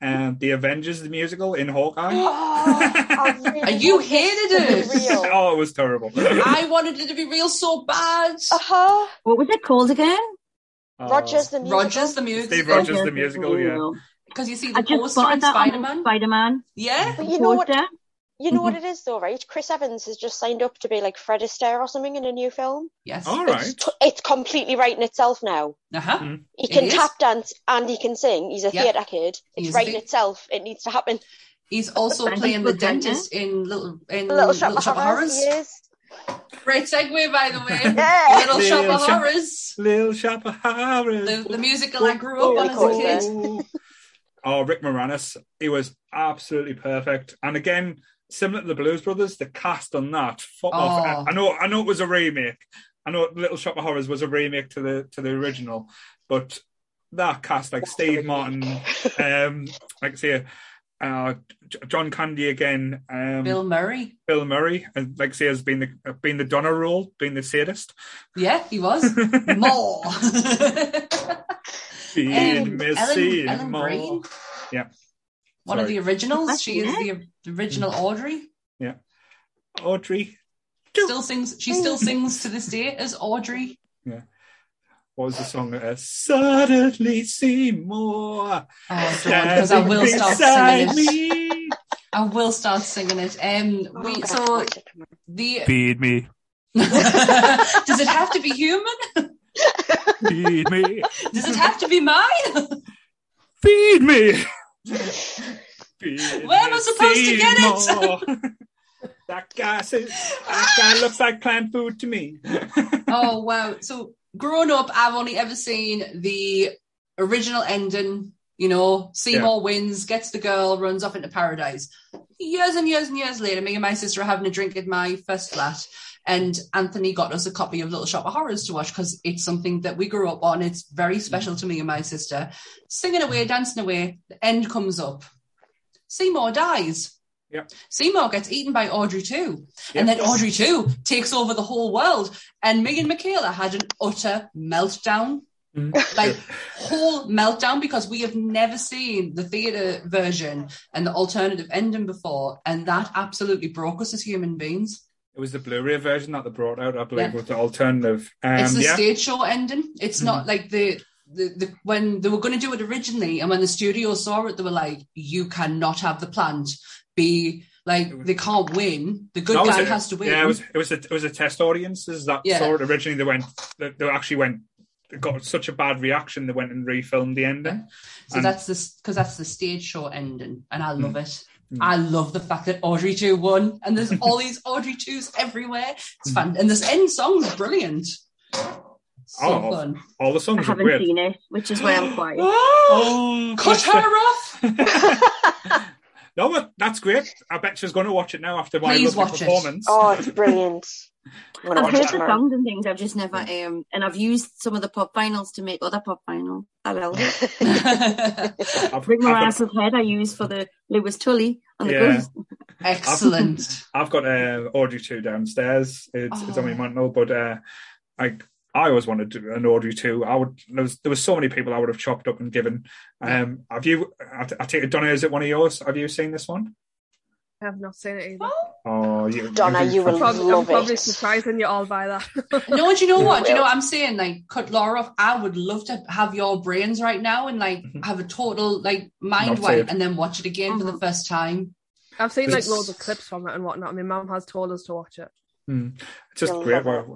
um, the Avengers the musical in Hawkeye. I really And you hated to it. real. oh, it was terrible. I wanted it to be real so bad. Uh-huh. What was it called again? Oh. Rogers the musical. Rogers the musical. Steve Rogers the musical, yeah. Because you see I the just poster in that Spider on Man. Spider Man. Yeah. But you know what? Poster. You know what Mm-hmm. it is though, right? Chris Evans has just signed up to be like Fred Astaire or something in a new film. Yes. All It's, completely right. t- it's completely writing itself now. Uh huh. Mm. He can tap dance and he can sing. He's a Yep. theatre kid. It's is a writing thea- itself. It needs to happen. He's also playing the saying dentist in Little in Little Shop of Horrors. Horrors. He is. Great segue, by the way. Yeah. Little Shop of Shop- Horrors. Little Shop of Horrors. The, the musical I grew up on as a kid. Oh, Rick Moranis, he was absolutely perfect. And again, similar to the Blues Brothers, the cast on that. Fuck off. Oh. I know, I know it was a remake. I know Little Shop of Horrors was a remake to the to the original, but that cast, like Steve Martin, um, like I say, uh, John Candy again, um, Bill Murray, Bill, Murray. And like I say, has been the been the Donna role, being the sadist. Yeah, he was. More. Being Um, Ellen, Ellen more. Greene. Yeah. One of the originals. She is the original Audrey. Yeah, Audrey. Still sings. She still sings to this day as Audrey. Yeah. What was the song? Uh, Suddenly Seymour. Oh, because I will start beside singing it. me. I will start singing it. Um, Oh, we God, so watch it tomorrow. the Feed me. does it have to be human? Feed me. Does it have to be mine? Feed me. Where am I supposed to get it? That guy says that guy looks like plant food to me. oh wow! So growing up, I've only ever seen the original ending. You know, Seymour wins, gets the girl, runs off into paradise. Years and years and years later, me and my sister are having a drink at my first flat, and Anthony got us a copy of Little Shop of Horrors to watch because it's something that we grew up on. It's very mm. special to me and my sister. Singing away, dancing away, the end comes up. Seymour dies. Yep. Seymour gets eaten by Audrey too. Yep. And then Audrey too takes over the whole world. And me and Michaela had an utter meltdown. Mm. Like whole meltdown because we have never seen the theatre version and the alternative ending before, and that absolutely broke us as human beings. It was the Blu-ray version that they brought out, I believe, Yeah. with the alternative. Um, it's the yeah. stage show ending. It's not like the the, the when they were going to do it originally, and when the studio saw it, they were like, "You cannot have the plant be like they can't win. The good No, guy it- has to win." Yeah, it was it was a, it was a test audiences that Yeah. saw it originally. They went they, they actually went got such a bad reaction. They went and refilmed the ending. So And- that's this because that's the stage show ending, and I love it. Mm. I love the fact that Audrey two won, and there's all these Audrey twos everywhere. Mm. It's fun, and this end song's brilliant. So Oh, fun. All the I songs are haven't great. seen it, which is why I'm quiet. Oh, Cut that's her off. No, but that's great. I bet she's going to watch it now after my Please lovely watch it. performance. Oh, it's brilliant. I'm gonna I've heard the tomorrow. songs and things. I've just never um, and I've used some of the pop vinyls to make other pop vinyl. Hello. I've, Ring my I've, ass of head I use for the Louis Tully and the Yeah. Excellent. I've got uh, Audrey 2 downstairs. It's, it's on my Oh. mantle, but uh, I I always wanted to, an Audrey 2. I would, there was, there was so many people I would have chopped up and given. Um, have you, I, I take it, Donna, is it one of yours? Have you seen this one? I have not seen it either. Oh, you, Donna, you will Prob- I'm love probably it. surprising you all by that. No, do you know what? Do you know what I'm saying? Like, cut Laura off. I would love to have your brains right now and like Mhm. have a total like mind Not wipe and then watch it again for the first time. I've seen like loads of clips from it and whatnot. My mum has told us to watch it. Hmm. It's just You'll great. it.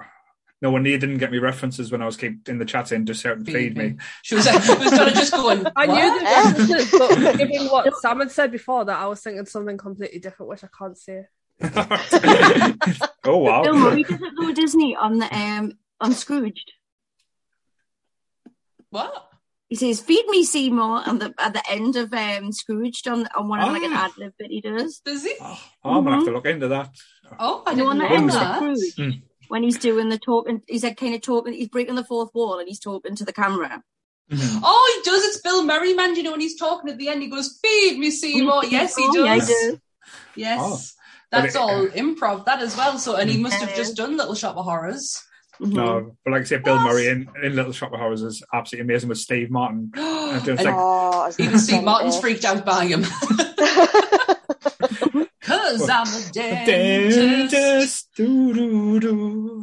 Well, no one you didn't get me references when I was keep in the chat saying just shout and feed me. She was like, was Donna just going, I knew "What?" the references, but given what Sam had said before, that I was thinking something completely different, which I can't say. oh wow! Bill Murray does it though, Disney on the um on Scrooged. What? He says, "Feed me, Seymour," and the, at the end of um Scrooged on on one of like an Ah. ad lib that he does. Does he? Oh, I'm gonna have to look into that. Oh, I You know, on didn't the know end of that. Scrooge, when he's doing the talking, he's like kind of talking. He's breaking the fourth wall and he's talking to the camera. Mhm. Oh, he does. It's Bill Murray, man. You know, when he's talking at the end, he goes, "Feed me, Seymour." Yes, he Oh, yeah, he does. does. Yes, Oh. that's it- all improv. That as well. So, and he must have just done Little Shop of Horrors. Mhm. No, but like I said, Bill What? Murray in, in Little Shop of Horrors is absolutely amazing with Steve Martin. and just like- oh, even Steve Martin's freaked out by him. Cause I'm a dentist Dentist,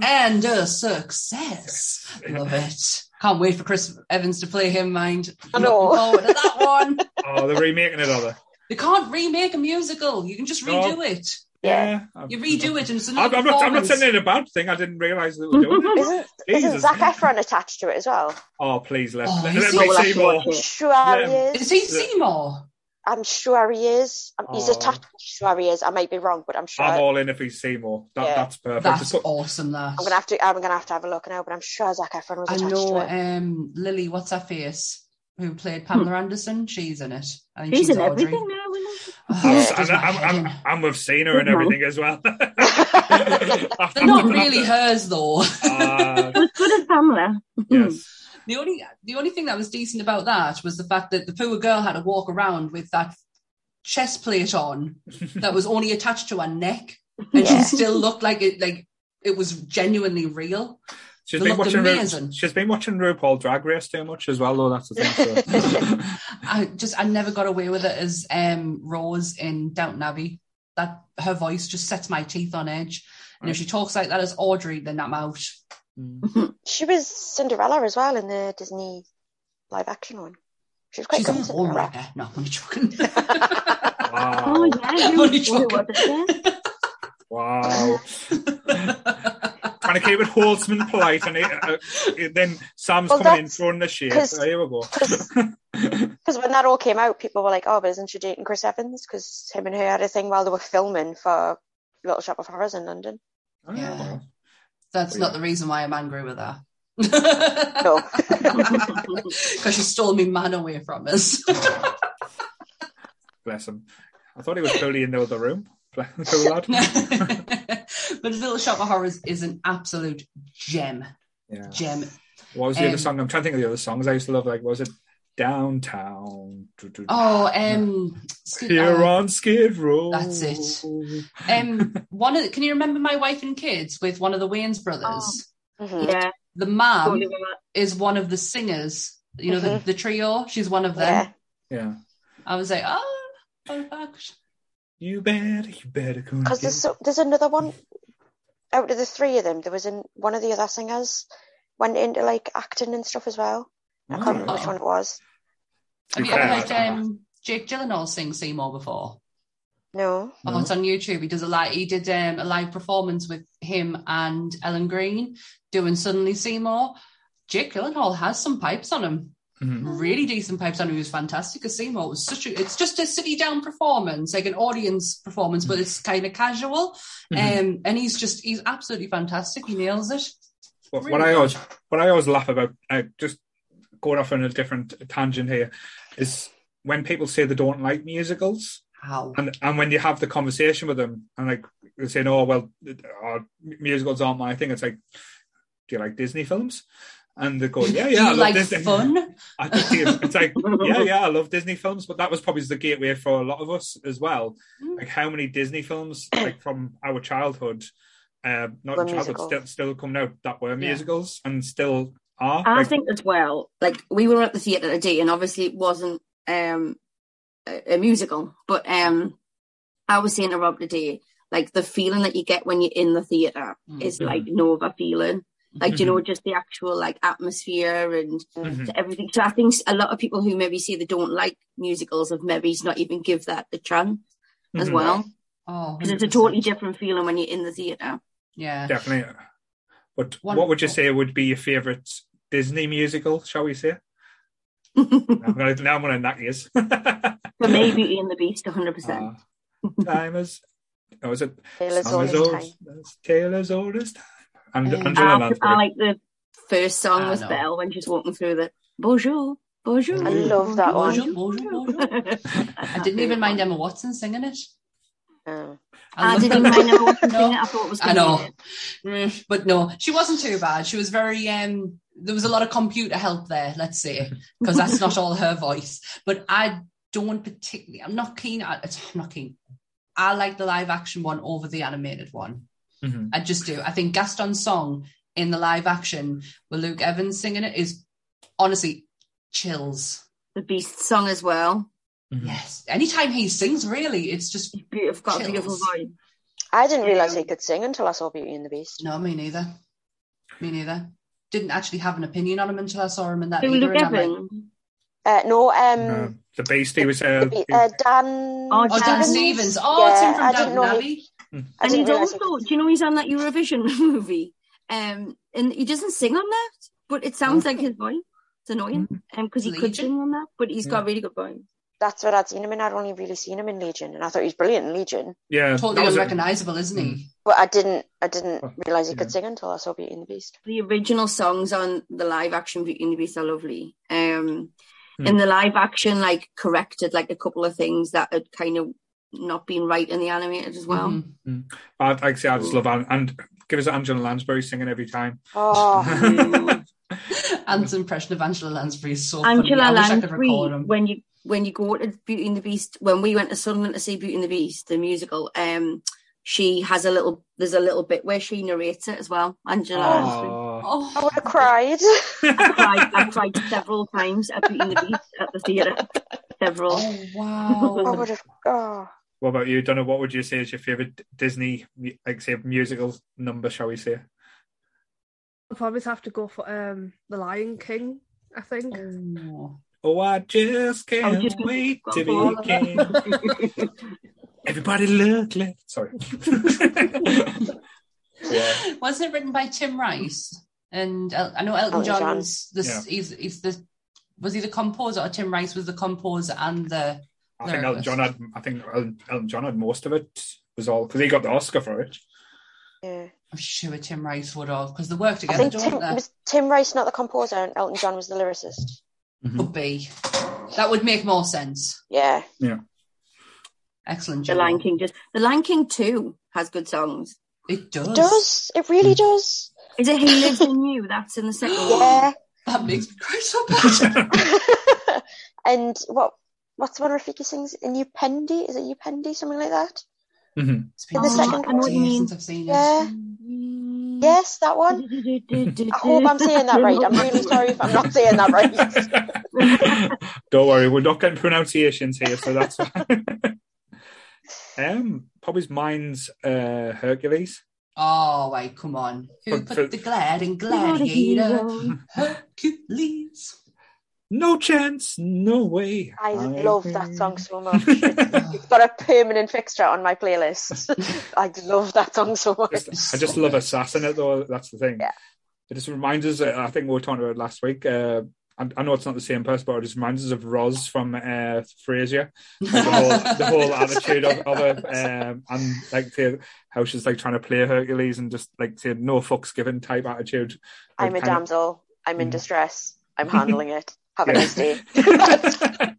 and a success. Love it. Can't wait for Chris Evans to play him, mind. I know. Looking forward to that one. Oh, they're remaking it, are they? You can't remake a musical. You can just No. redo it. Yeah. You redo it and it's I'm, another I'm not. I'm not saying it a bad thing. I didn't realise they were doing it. Isn't, isn't Jesus. Zac Efron attached to it as well? Oh, please let, Oh, let, he's let so me see to more. watch I'm it. sure he Yeah. is. Is he Seymour? I'm sure he is. Um, He's attached. I'm sure he is. I might be wrong, but I'm sure. I'm I'm all in if he's Seymour. That, Yeah. That's perfect. That's Just put- awesome. That gonna have to. I'm gonna have to have a look now, but I'm sure Zac Efron was I attached know. to it. Um, Lily, what's her face? Who played Pamela Anderson? She's in it. I think He's she's in Audrey. everything now. Isn't he? Oh, I'm, it does my I'm, I'm. I'm with Cena and everything as well. They're not really hers though. Uh, It was good as Pamela. yes. The only the only thing that was decent about that was the fact that the poor girl had to walk around with that chest plate on that was only attached to her neck, and Yeah. she still looked like it like it was genuinely real. She's They been watching. Ru- she's been watching RuPaul Drag Race too much as well, though. That's the thing. So. I just I never got away with it as um Rose in Downton Abbey. That her voice just sets my teeth on edge. And if she talks like that as Audrey, then I'm out. She was Cinderella as well in the Disney live action one. She was quite She's good a in Cinderella. homewrecker. No, I'm only joking. wow. Oh yeah, I'm you only what joking. was it then? Wow. Trying to keep it wholesome and polite, and it, uh, it- then Sam's Well, coming in that's throwing the shade. 'cause- So here we go. Because when that all came out, people were like, "Oh, but isn't she dating Chris Evans?" Because him and her had a thing while they were filming for Little Shop of Horrors in London. Oh, Yeah. Well. That's Yeah. not the reason why I'm angry with her. No, Because she stole me man away from us. Bless him. I thought he was totally in the other room. But Little Shop of Horrors is an absolute gem. Yeah. Gem. What was the Um, other song? I'm trying to think of the other songs I used to love. Like, was it Downtown? Oh, um, Skid- Here uh, on Skid Row. That's it. um, one of the, can you remember my wife and kids with one of the Wayans brothers? Mhm. Yeah, The mom is one of the singers. You know, the, the trio. She's one of them. yeah. Yeah. I was like, oh, fun fact. You better, you better go. and Because there's so, there's another one out of the three of them. There was in one of the other singers went into like acting and stuff as well. I can't remember which Oh. one it was. To Have be you ever heard um, Jake Gyllenhaal sing Seymour before? No. Oh, it's on YouTube. He does a live. He did um, a live performance with him and Ellen Greene doing "Suddenly Seymour." Jake Gyllenhaal has some pipes on him. Mhm. Really decent pipes on him. He was fantastic as Seymour. It was such a. It's just a city down performance, like an audience performance, but it's kind of casual. Mhm. Um, and he's just he's absolutely fantastic. He nails it. What, Really what I always what I always laugh about, uh, just going off on a different tangent here, is when people say they don't like musicals, How? and and when you have the conversation with them, and like they're saying, "Oh well, uh, musicals aren't my thing," it's like, "Do you like Disney films?" And they go, "Yeah, yeah, I love like Disney." fun? I think it's like, yeah, yeah, I love Disney films, but that was probably the gateway for a lot of us as well. Mm. Like how many Disney films, like from our childhood, uh, not childhood, still, still coming out that were Yeah. musicals and still are. I think as well, like we were at the theatre today, and obviously it wasn't um a, a musical, but um I was saying to Rob today, like the feeling that you get when you're in the theatre Mm. is like no other feeling. Like Mm-hmm. you know, just the actual like atmosphere and Mhm. everything. So I think a lot of people who maybe say they don't like musicals have maybe not even give that a chance as Mhm. well, Oh, because it's a totally different feeling when you're in the theatre. yeah. definitely. But One- what would you say would be your favourite Disney musical? Shall we say? I'm gonna, now I'm going to knock yours. For me, Beauty and the Beast, 100%. Uh, time is. Oh, is it? Taylor's Song Oldest old Time. as Taylor's oldest time. And Um, Angela I, Lansbury. I like the first song I with know. Belle when she's walking through the bonjour, bonjour. I love that one. Bonjour, bonjour, bonjour. I didn't even mind Emma Watson singing it. Oh. I love- didn't mind Emma Watson No. singing it. I thought it was I know, be Mm, but no, she wasn't too bad. She was very. um There was a lot of computer help there, let's say, because that's not all her voice. But I don't particularly. I'm not keen. I- I'm not keen. I like the live action one over the animated one. Mhm. I just do. I think Gaston's song in the live action with Luke Evans singing it is honestly chills. the Beast song as well. Mhm. Yes. Anytime he sings, really, it's just He's beautiful, got a beautiful voice. I didn't realise Um, he could sing until I saw Beauty and the Beast. no, me neither. Me neither. Didn't actually have an opinion on him until I saw him in that. Who, either, Luke and like, Uh, no, um, Uh, the Beast, he was. the Uh, Be- uh, Dan. Oh, Oh, Dan Dan Stevens. Oh, it's him from I Downton Abbey. he- And didn't he's also, he do you know he's on that Eurovision movie? Um, and he doesn't sing on that, but it sounds like his voice. It's annoying, um, because he could sing on that, but he's got a really good voice. That's what I'd seen him in. I'd only really seen him in Legion, and I thought he was brilliant in Legion. yeah, Totally that was it. unrecognisable, isn't he? But I didn't, I didn't Oh, realise he yeah. could sing until I saw Beauty and the Beast. The original songs on the live action Beauty and the Beast are lovely. Um, Hmm. in the live action, like corrected like a couple of things that had kind of not been right in the animated as well. Mhm. But like I say, I just love An- and give us Angela Lansbury singing every time. Oh, Anne's impression of Angela Lansbury is so Angela funny. I wish I could Lansbury, record him. when you when you go to Beauty and the Beast, when we went to Sunderland to see Beauty and the Beast, the musical, um, she has a little. There's a little bit where she narrates it as well. Angela Lansbury. Oh, I Oh, would have cried. I cried, I cried several times at Beauty and the Beast at the theatre. Several. oh I wow. would have. Oh, what about you, Donna? What would you say is your favorite Disney, like say, musical number? Shall we say? I'll probably have to go for um the Lion King. I think. Oh. Oh, I just can't just wait to for be king. Everybody look left. Sorry. yeah. Wasn't it written by Tim Rice? And El- I know Elton, Elton John. John's the Yeah. he's, he's the was he the composer or Tim Rice was the composer and the I think Elton John had. I think Elton Elton John had most of it. Was all because he got the Oscar for it. yeah. I'm sure Tim Rice would have because they work I together, think don't Tim, they? was Tim Rice not the composer, and Elton John was the lyricist. Would be. That would make more sense. Yeah. Yeah. Excellent The job. Lion King just the Lion King too has good songs. It does. It does. It really does. Is it He Lives in You? That's in the second one. Yeah. That makes me cry so bad. and what what's one of the one Rafiki sings? In Upendi? Is it Upendi? Something like that? Mm-hmm. It's been In the so second long one. since I've seen it. Yeah. Yes, that one. I hope I'm saying that right. I'm really sorry if I'm not saying that right. Don't worry, we're not getting pronunciations here, so that's fine. um, probably mine's uh, Hercules. Oh, wait, come on. Who For- put for- the glad in Gladiator? Hercules. No chance, no way. I love that song so much. It's, it's got a permanent fixture on my playlist. I love that song so much. Just- I just love assassin it though. That's the thing. Yeah. It just reminds us. uh, I think we were talking about it last week. Uh, I, I know it's not the same person, but it just reminds us of Roz from uh, Frasier. Like the whole the whole attitude of, of it, um, and like to, how she's like trying to play Hercules and just like to no fucks given type attitude. I'm a Like, kind of- damsel. I'm in Mm. distress. I'm handling it. Have a Yeah. nice day.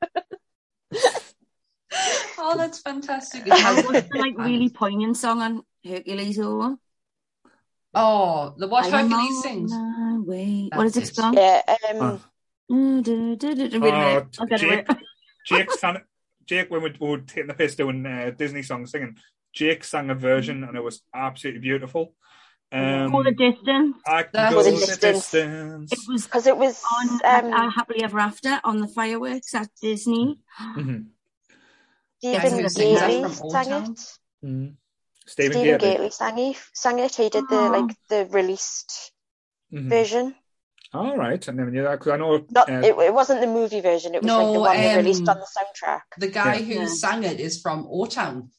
Oh, that's fantastic. I watched the like really poignant song on Hercules over. Oh, the what I am Hercules on sings. my. What is it it. song? yeah. Um, Oh. Wait a Oh, minute. Jake. Jake sang Jake when we we were taking the piss doing uh, Disney songs singing. Jake sang a version and it was absolutely beautiful. Um, For the distance. I can That go was the distance. distance. It was because it was on um, uh, Happily Ever After on the fireworks at Disney. Mhm. Guys, Stephen who sings that Gately sang it. Mhm. Stephen, Stephen Gately. Gately sang it. Sang it. He did the Oh. like the released Mhm. version. All right, I never knew that because I know Not uh, it, it wasn't the movie version. It was like the one they released um, on the soundtrack. The guy Yeah. who Yeah. sang it is from O Town.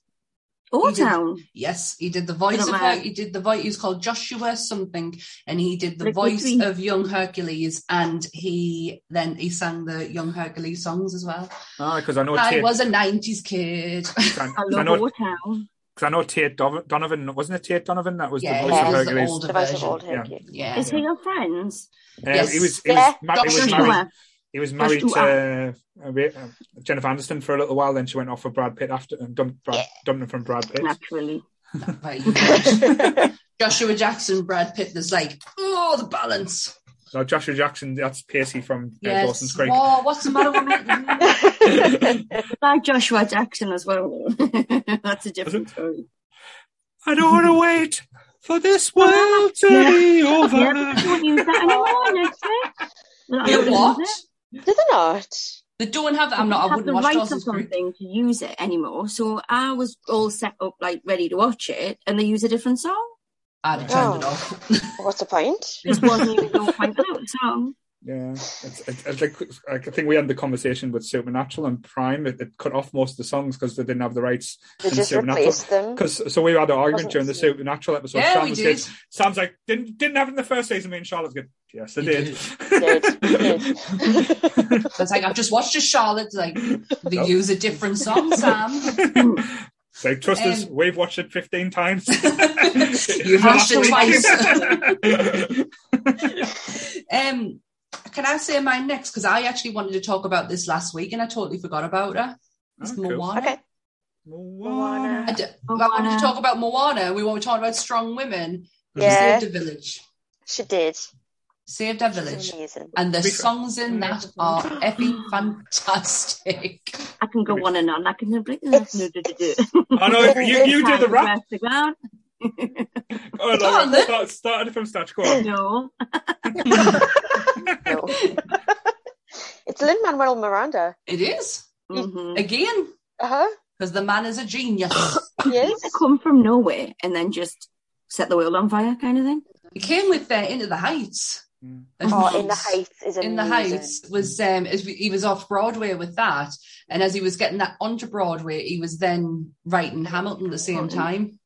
O He did- Town. Yes, he did the voice of. Her- he did the voice. He was called Joshua something, and he did the Like voice between- of young Hercules, and he then he sang the young Hercules songs as well. Ah, because I know I Tate. was a '90s kid. I, I I love know O Town. because I know Tate Donovan wasn't it Tate Donovan that was Yeah, the voice yeah, of it was the Hercules. older The voice of old Yeah. Hercules. Yeah, Is he your friends? Uh, Yes. he was he Yeah, was, ma- he was married. Joshua. He was married to uh, uh, Ra- uh, Jennifer Anderson for a little while. Then she went off with Brad Pitt after and dumped, Brad, Yeah. dumped him from Brad Pitt. Naturally. Right, you know. Joshua Jackson, Brad Pitt. There's like oh the balance. No, Joshua Jackson. That's Pacey from uh, Yes. Dawson's Creek. Oh, what's the matter with me? Like Joshua Jackson as well. That's a different story. I don't want to wait for this world to Yeah. be over. Yeah, they don't use that anymore, actually. They're not You what? Use it. Did they not? They don't have. I'm not. I have wouldn't the watch rights or something to use it anymore. So I was all set up, like ready to watch it, and they use a different song. I'd have turned it Oh. off. What's the point? Just wasn't even no point in the song. Yeah, it's, it's, it's like, like I think we had the conversation with Supernatural and Prime. It, it cut off most of the songs because they didn't have the rights. They in just Supernatural. replaced them. Because so we had an argument during the? Supernatural episode. Yeah, Sam we did. good. Sam's like didn't didn't have it in the first season. Me and Charlotte's good. Yes, they You did. Did, did. So it's like I've just watched a Charlotte. Like they Nope. use a different song, Sam. so trust us, Um, we've watched it fifteen times. You've watched it twice. Um, can I say mine next? Because I actually wanted to talk about this last week and I totally forgot about her. It's Oh, cool. Moana. okay. Moana. I, d- I wanted to talk about Moana. We want to talk about strong women. She Yeah. saved a village. She did. Saved a village. amazing. And the be songs in that are effing fantastic. I can go on and on. I can be like, It's- I know you, you do the rap. The. Oh, Go on, no, start, started from scratch. Go on. No. No. it's Lin Manuel Miranda. It is. Mhm. Again. Uh huh. Because the man is a genius. Yes. They come from nowhere and then just set the world on fire, kind of thing. he came with uh, Into the Heights. Mm. Oh, in the heights is amazing. in the heights was um as we- he was off broadway with that and as he was getting that onto broadway he was then writing hamilton at the same time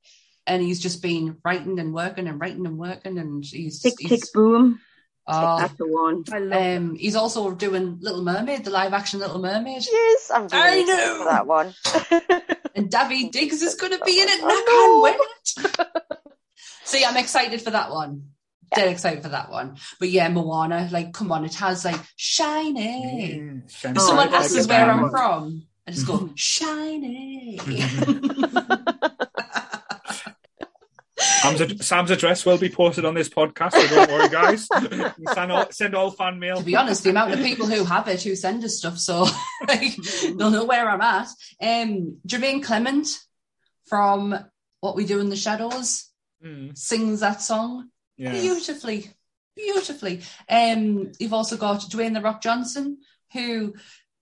and he's just been writing and working and writing and working and he's, Tick, he's tick, boom. oh, That's the one. I love um he's also doing little mermaid the live action little mermaid Yes, I'm really excited know. for that one. and daveed diggs is going to be in it and I i can't wait see i'm excited for that one Dead excited for that one, but yeah, Moana. Like, come on, it has like shiny. Mm, shiny someone bright asks like us where I'm from, I just go, shiny. Sam's, ad- Sam's address will be posted on this podcast, so don't worry, guys. Send all, send all fan mail. to be honest, the amount of people who have it who send us stuff, so like, they'll know where I'm at. Um, Jermaine Clement from What We Do in the Shadows Mm, sings that song yeah. beautifully, beautifully. Um, you've also got Dwayne the Rock Johnson, who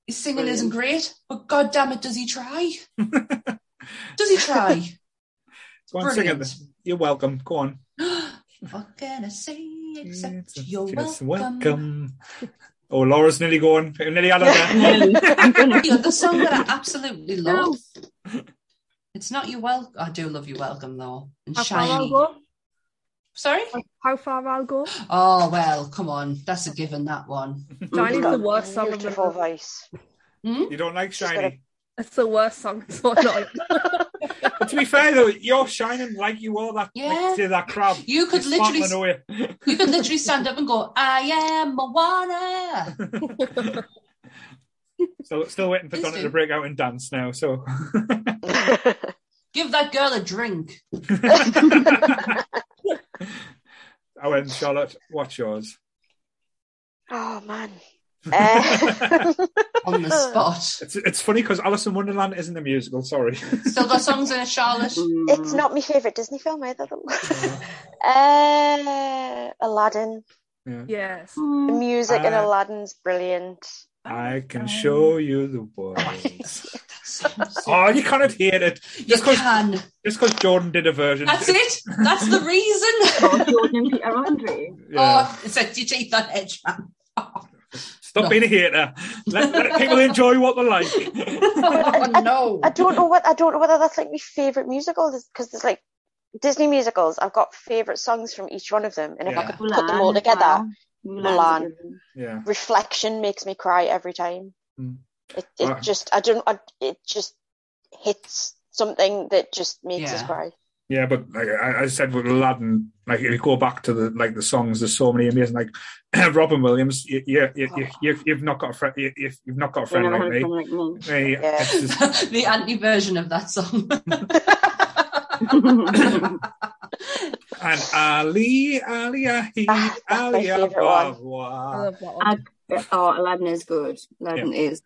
his singing Brilliant. isn't great, but god damn it, does he try? does he try? Go on, sing it. Brilliant. You're welcome. Go on. what can I say except It's you're just welcome? welcome. Oh, Laura's nearly going. Nearly had her there. I'm gonna. You know, the song that I absolutely love. It's not you welcome. I do love you welcome though. And How far I'll shiny. go? Sorry. How far I'll go? Oh well, come on. That's a given. That one. Shiny's the worst song of Beautiful the voice. Hmm? You don't like Just Shiny. It's the worst song. So annoying. But to be fair though, you're shining like you were that Yeah. like, say that crab. You could literally, away. you could literally stand up and go, "I am Moana." So still waiting for Please Donna to break out and dance now. So Give that girl a drink. I went Charlotte. What's yours? oh man. Uh, on the spot. It's it's funny because Alice in Wonderland isn't a musical. Sorry. Still got songs in it, Charlotte. it's not my favourite Disney film either. Though. uh, Aladdin. Yeah. yes. The music in Aladdin's brilliant. I can show you the world. oh, you cannot hear it just because can. just because Jordan did a version. That's it. That's the reason. Oh, Jordan and Peter Andre. Yeah. Oh, it's like your teeth on edge, man. Stop no. being a hater. Let, let people enjoy what they like. oh no. I don't know what I don't know whether that's like my favourite musical because there's like Disney musicals. I've got favourite songs from each one of them, and if I Yeah. could put them all together, well. Mulan's Mulan. Yeah. Reflection makes me cry every time. Mm. It it Wow. just I don't I, it just hits something that just makes us cry. Yeah, but like I, I said with Aladdin, like if you go back to the like the songs, there's so many amazing. Like Robin Williams, you, you, you, you, you've, you've not got a friend. You, you've you've not got a You friend never like had a me. friend like me. Hey, Yeah. it's just- the anti version of that song. and Ali, Ali, Ali, Ah, that's my Ali, favourite blah, one. I blah. love that one. oh, Aladdin is good. Aladdin is.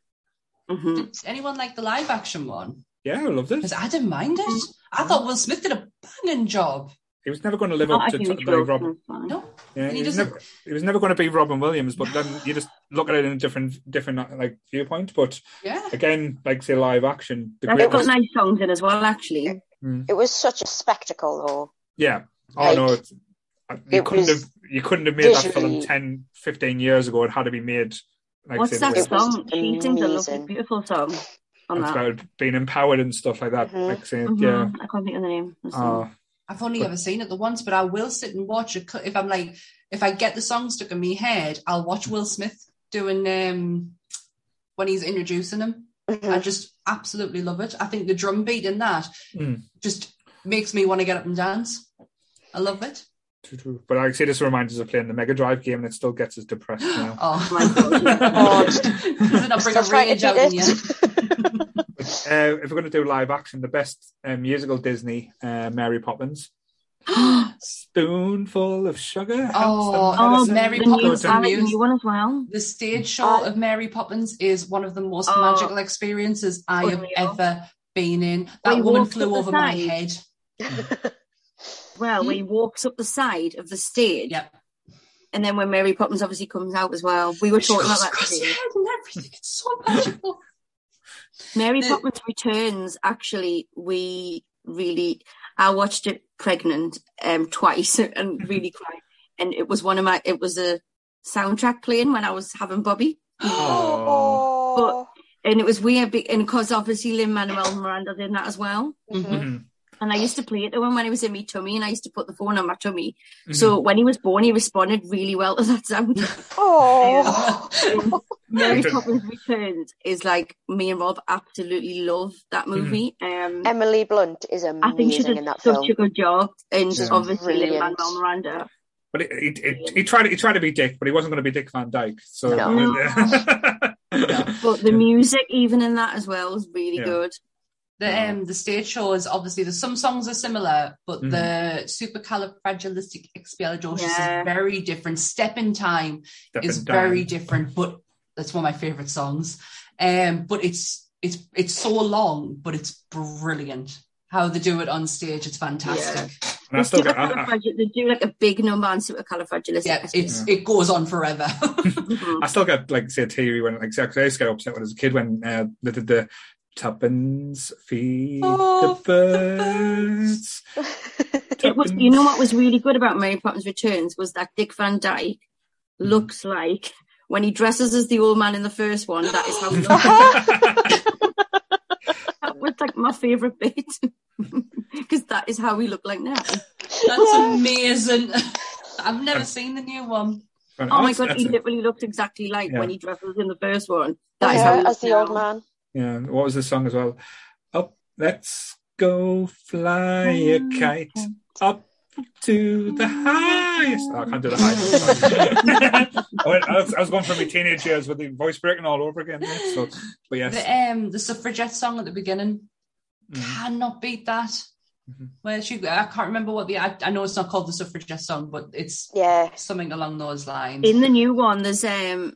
hmm Does anyone like the live action one? Yeah, I loved it. Because I didn't mind it. I thought Will Smith did a banging job. He was never going to live up to, think to like. Robin. Fine. No. Yeah, he he, was never, he was never going to be Robin Williams. But then you just look at it in a different, different like viewpoint. But Yeah. again, like say live action, the They've got nice songs in as well, actually. Mm. It was such a spectacle, though. Yeah. Oh Like, no, it's, you it couldn't have you couldn't have made that film visually- 10, 15 years ago. It had to be made. Like What's say, that the way It was song? She sings a lovely, beautiful song on It's that. about being empowered and stuff like that. Mhm. Like saying, Mhm. yeah. I can't think of the name. of the song. Uh, I've only ever seen it the once, but I will sit and watch it. If I'm like, if I get the song stuck in my head, I'll watch Will Smith doing um when he's introducing him. Mhm. I just absolutely love it. I think the drum beat in that Mm. just makes me want to get up and dance. I love it. True, true. But I say, this reminds us of playing the Mega Drive game, and it still gets us depressed now. Oh my God. Oh, Does it not bring a rage out in you? But, uh, if we're going to do live action, the best uh, musical Disney, uh, Mary Poppins. Spoonful of sugar. Oh, Oh, Mary the go new, Poppins down. I like the Muse. new one as well. The stage show Uh, of Mary Poppins is one of the most Oh. magical experiences I have ever been in. That he woman flew over my head. Well, Hmm? where he walks up the side of the stage, Yep. and then when Mary Poppins obviously comes out as well. We were She talking about that across today. head and everything. It's so magical. Mary The- Poppins Returns, actually, we really, I watched it pregnant um, twice and really cried. And it was one of my, it was a soundtrack playing when I was having Bobby. Oh. And it was weird, and because obviously Lin Manuel Miranda did that as well. Mhm. And I used to play it to him when he was in my tummy, and I used to put the phone on my tummy. Mhm. So when he was born, he responded really well to that sound. Oh. Mary Poppins Returns is like me and Rob absolutely love that movie. Um, Emily Blunt is I think she amazing did in that such film. a good job, and She's obviously brilliant. Manuel Miranda. But he, he, he, he tried. He tried to be Dick, but he wasn't going to be Dick Van Dyke. So. No. But the music, even in that as well, is really Yeah. good. The um the stage show is obviously there's some songs are similar, but Mhm. the supercalifragilisticexpialidocious Yeah. is very different. Step in Time Step is and down. very different, but that's one of my favorite songs. Um, but it's it's it's so long, but it's brilliant. How they do it on stage, it's fantastic. And I still They got. I, I, they do like a big number on supercalifragilistic. Yeah, it's it goes on forever. I still get like say teary when like 'cause I used to get upset when I was a kid when uh, they did the tuppence feed Oh, the birds. It was, you know what was really good about Mary Poppins Returns was that Dick Van Dyke mm. looks like when he dresses as the old man in the first one, that is how he looks. that was like my favourite bit. Because that is how we look like now. That's amazing. I've never seen the new one. Oh my god, he a- literally looks exactly like Yeah. when he dresses in the first one. That is how Yeah, he as looks the old man. Yeah. What was the song as well? Up, let's go fly a kite up to the highest. Oh, I can't do the highest. I, went- I was, I was going from my teenage years with the voice breaking all over again. yeah, So, but yes. The um the suffragette song at the beginning Mhm. cannot beat that. Mhm. Where she, I can't remember what the. I, I know it's not called the suffragette song, but it's Yeah. something along those lines. In the new one, there's um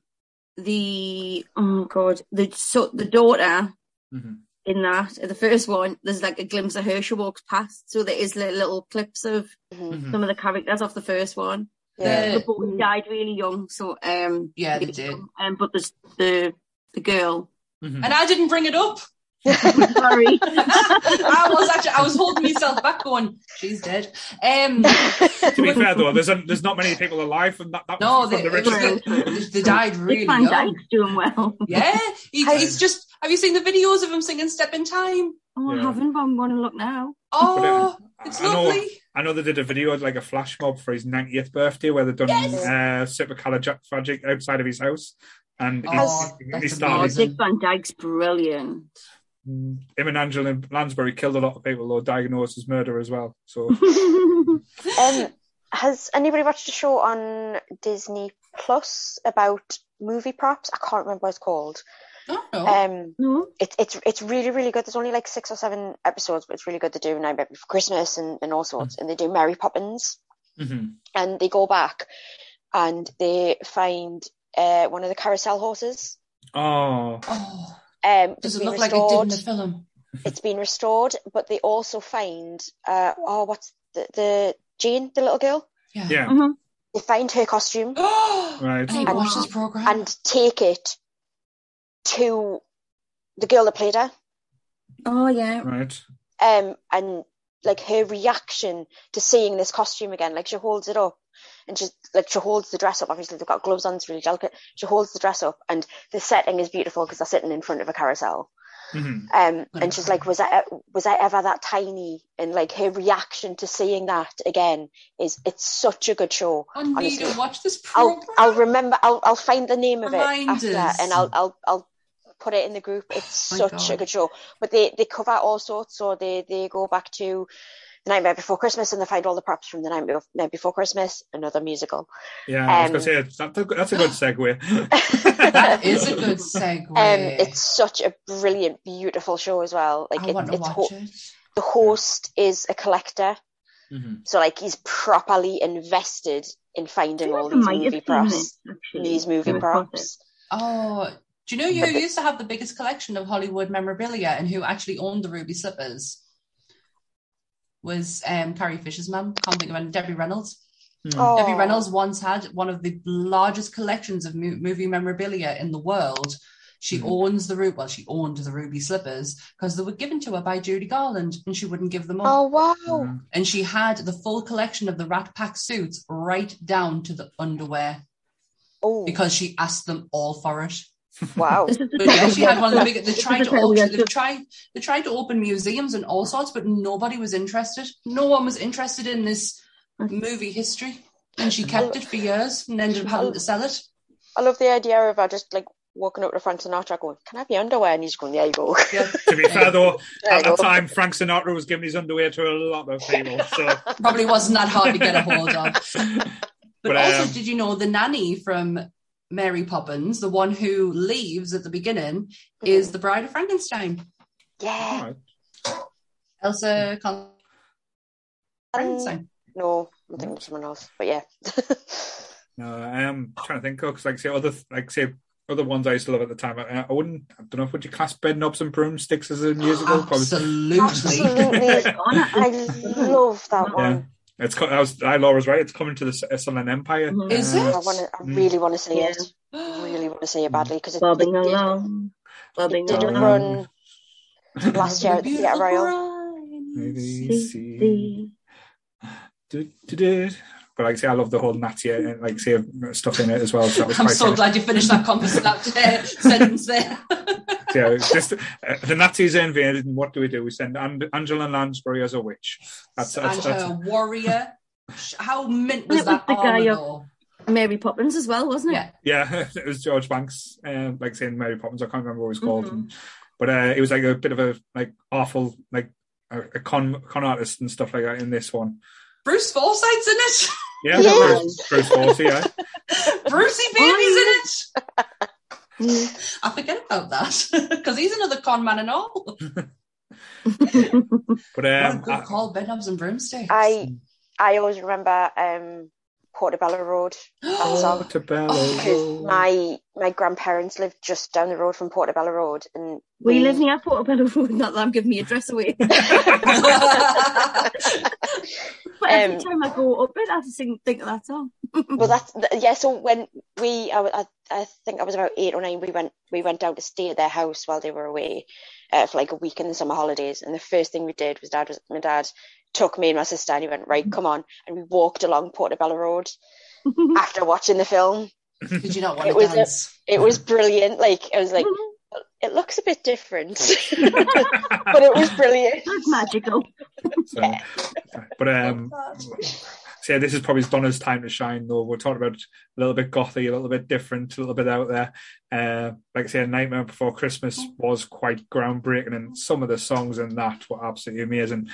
the oh god, the so the daughter Mhm. in that the first one. There's like a glimpse of her. She walks past, so there is little, little clips of Mhm. Mhm. some of the characters off the first one. Yeah. The The- boy died really young, so um yeah, they did. Um, but there's the the girl. Mhm. And I didn't bring it up. Sorry. I was actually I was holding myself back, going, "She's dead." Um, To be fair though, there's a, there's not many people alive from that. that no, from they, the richest. they, they died really Dick Van. Dyke's doing well. Yeah, he, How- he's just. Have you seen the videos of him singing "Step in Time"? Oh, Yeah. I haven't, but I'm going to look now. Oh, it's I know- lovely. I know they did a video like a flash mob for his 90th birthday where they've done Yes. uh, supercalifragic outside of his house, and he- Oh, he, that's Oh, started. amazing. Dick Van Dyke's brilliant. Him and Angela Lansbury killed a lot of people, though diagnosed as murder as well. So Um, has anybody watched a show on Disney Plus about movie props? I can't remember what it's called. Oh, no. Um, no? it's it's it's really really good. There's only like six or seven episodes, but it's really good. They do Nightmare Before Christmas and, and all sorts, and they do Mary Poppins, mhm. and they go back and they find uh, one of the carousel horses. oh, oh, Um, does it been look like it did restored. in the film? it's been restored, but they also find uh, oh, what's the the Jane, the little girl? Yeah. yeah, Mhm. They find her costume right. I watch this program. and take it to the girl that played her. Oh, yeah. Right. um, and like her reaction to seeing this costume again, like she holds it up and she's like she holds the dress up. Obviously, they've got gloves on; it's really delicate. She holds the dress up, and the setting is beautiful because they're sitting in front of a carousel. Mhm. Um, and she's like, "Was I was I ever that tiny?" And like her reaction to seeing that again is it's such a good show. I need honestly. to watch this I'll. I'll remember. I'll I'll find the name of it after, and I'll I'll I'll put it in the group. It's My such God. a good show. But they they cover all sorts. So they they go back to the Nightmare Before Christmas, and they find all the props from the Night Before, Night Before Christmas, another musical. Yeah, I was Um, gonna say that's a, that's a good segue. that is a good segue. Um, it's such a brilliant, beautiful show as well. Like I it, want to it's watch ho- it. the host is a collector, Mhm. so like he's properly invested in finding all these movie props. this. These movie props. Oh, do you know who used to have the biggest collection of Hollywood memorabilia and who actually owned the ruby slippers? Was um, Carrie Fisher's mum? Can't think of it. Debbie Reynolds. Oh, Debbie Reynolds once had one of the largest collections of mo- movie memorabilia in the world. She Mhm. owns the ruby. Well, she owned the ruby slippers because they were given to her by Judy Garland, and she wouldn't give them up. Oh wow! Mhm. And she had the full collection of the Rat Pack suits right down to the underwear Oh because she asked them all for it. Wow! This is the But yeah, she had one of the one. big. They tried to auction, they tried they tried to open museums and all sorts, but nobody was interested. No one was interested in this movie history, and she kept it for years and ended up having to sell it. I love the idea of her just like walking up to Frank Sinatra going, "Can I have your underwear?" And he's going, "There you go." Yeah, To be fair though, There at you the go. time Frank Sinatra was giving his underwear to a lot of people. So probably wasn't that hard to get a hold of. But, But, also, um, did you know the nanny from Mary Poppins, the one who leaves at the beginning, is the Bride of Frankenstein, Yeah. alright. Elsa Con- Um, Frankenstein. no, I'm thinking of someone else. But yeah. No, I am trying to think because, like, say other, like, say other ones I used to love at the time. I, I wouldn't, I don't know if would you class Bedknobs and Broomsticks as a musical? Probably. Absolutely. Absolutely. I love that Yeah, one. It's. co- I was. I Laura's right. It's coming to the S- Sunderland Empire. Mhm. Is Uh, it? I want to. I Mm. really want to see Yeah. it. I really want to see it badly because it, Bobbing it did, along. Bobbing it did along. along. run last year at the Theatre Royal. Maybe See, see. see. Do, do, do. but like I say, I love the whole Nazi and like say stuff in it as well. So that was I'm quite so funny. glad you finished that conversation that uh, sentence there. yeah, just uh, the Nazis are invaded, and what do we do? We send and- Angela Lansbury as a witch. That's that's, and that's her warrior. How mint was was that the guy of- Mary Poppins as well, wasn't it? Yeah. yeah, it was George Banks, um, like saying Mary Poppins. I can't remember what it was called, Mhm. but uh, it was like a bit of a like awful like a, a con con artist and stuff like that in this one. Bruce Forsyth's in it. Yeah, Yeah. Bruce, Bruce Forsyth, yeah. Brucey Baby's in it. Mm. I forget about that because he's another con man and all. But what a um, good I- call, Bedknobs and Broomsticks. I I always remember um, Portobello Road. That song. Portobello Because Road. my my grandparents lived just down the road from Portobello Road, and We live near Portobello Road, not that I'm giving me address away. But every Um, time I go up it, I just sing, think of that song. well, that's th- yeah. So when we, I, I, I think I was about eight or nine. We went we went down to stay at their house while they were away uh, for like a week in the summer holidays. And the first thing we did was dad was my dad took me and my sister and he went right, come on, and we walked along Portobello Road after watching the film. Did you not want It to was a- dance? It was brilliant. Like I was like, it looks a bit different, but it was brilliant. That's magical. So, but um, so yeah, this is probably Donna's time to shine. Though we're talking about a little bit gothy, a little bit different, a little bit out there. Uh, like I say, Nightmare Before Christmas was quite groundbreaking, and some of the songs in that were absolutely amazing.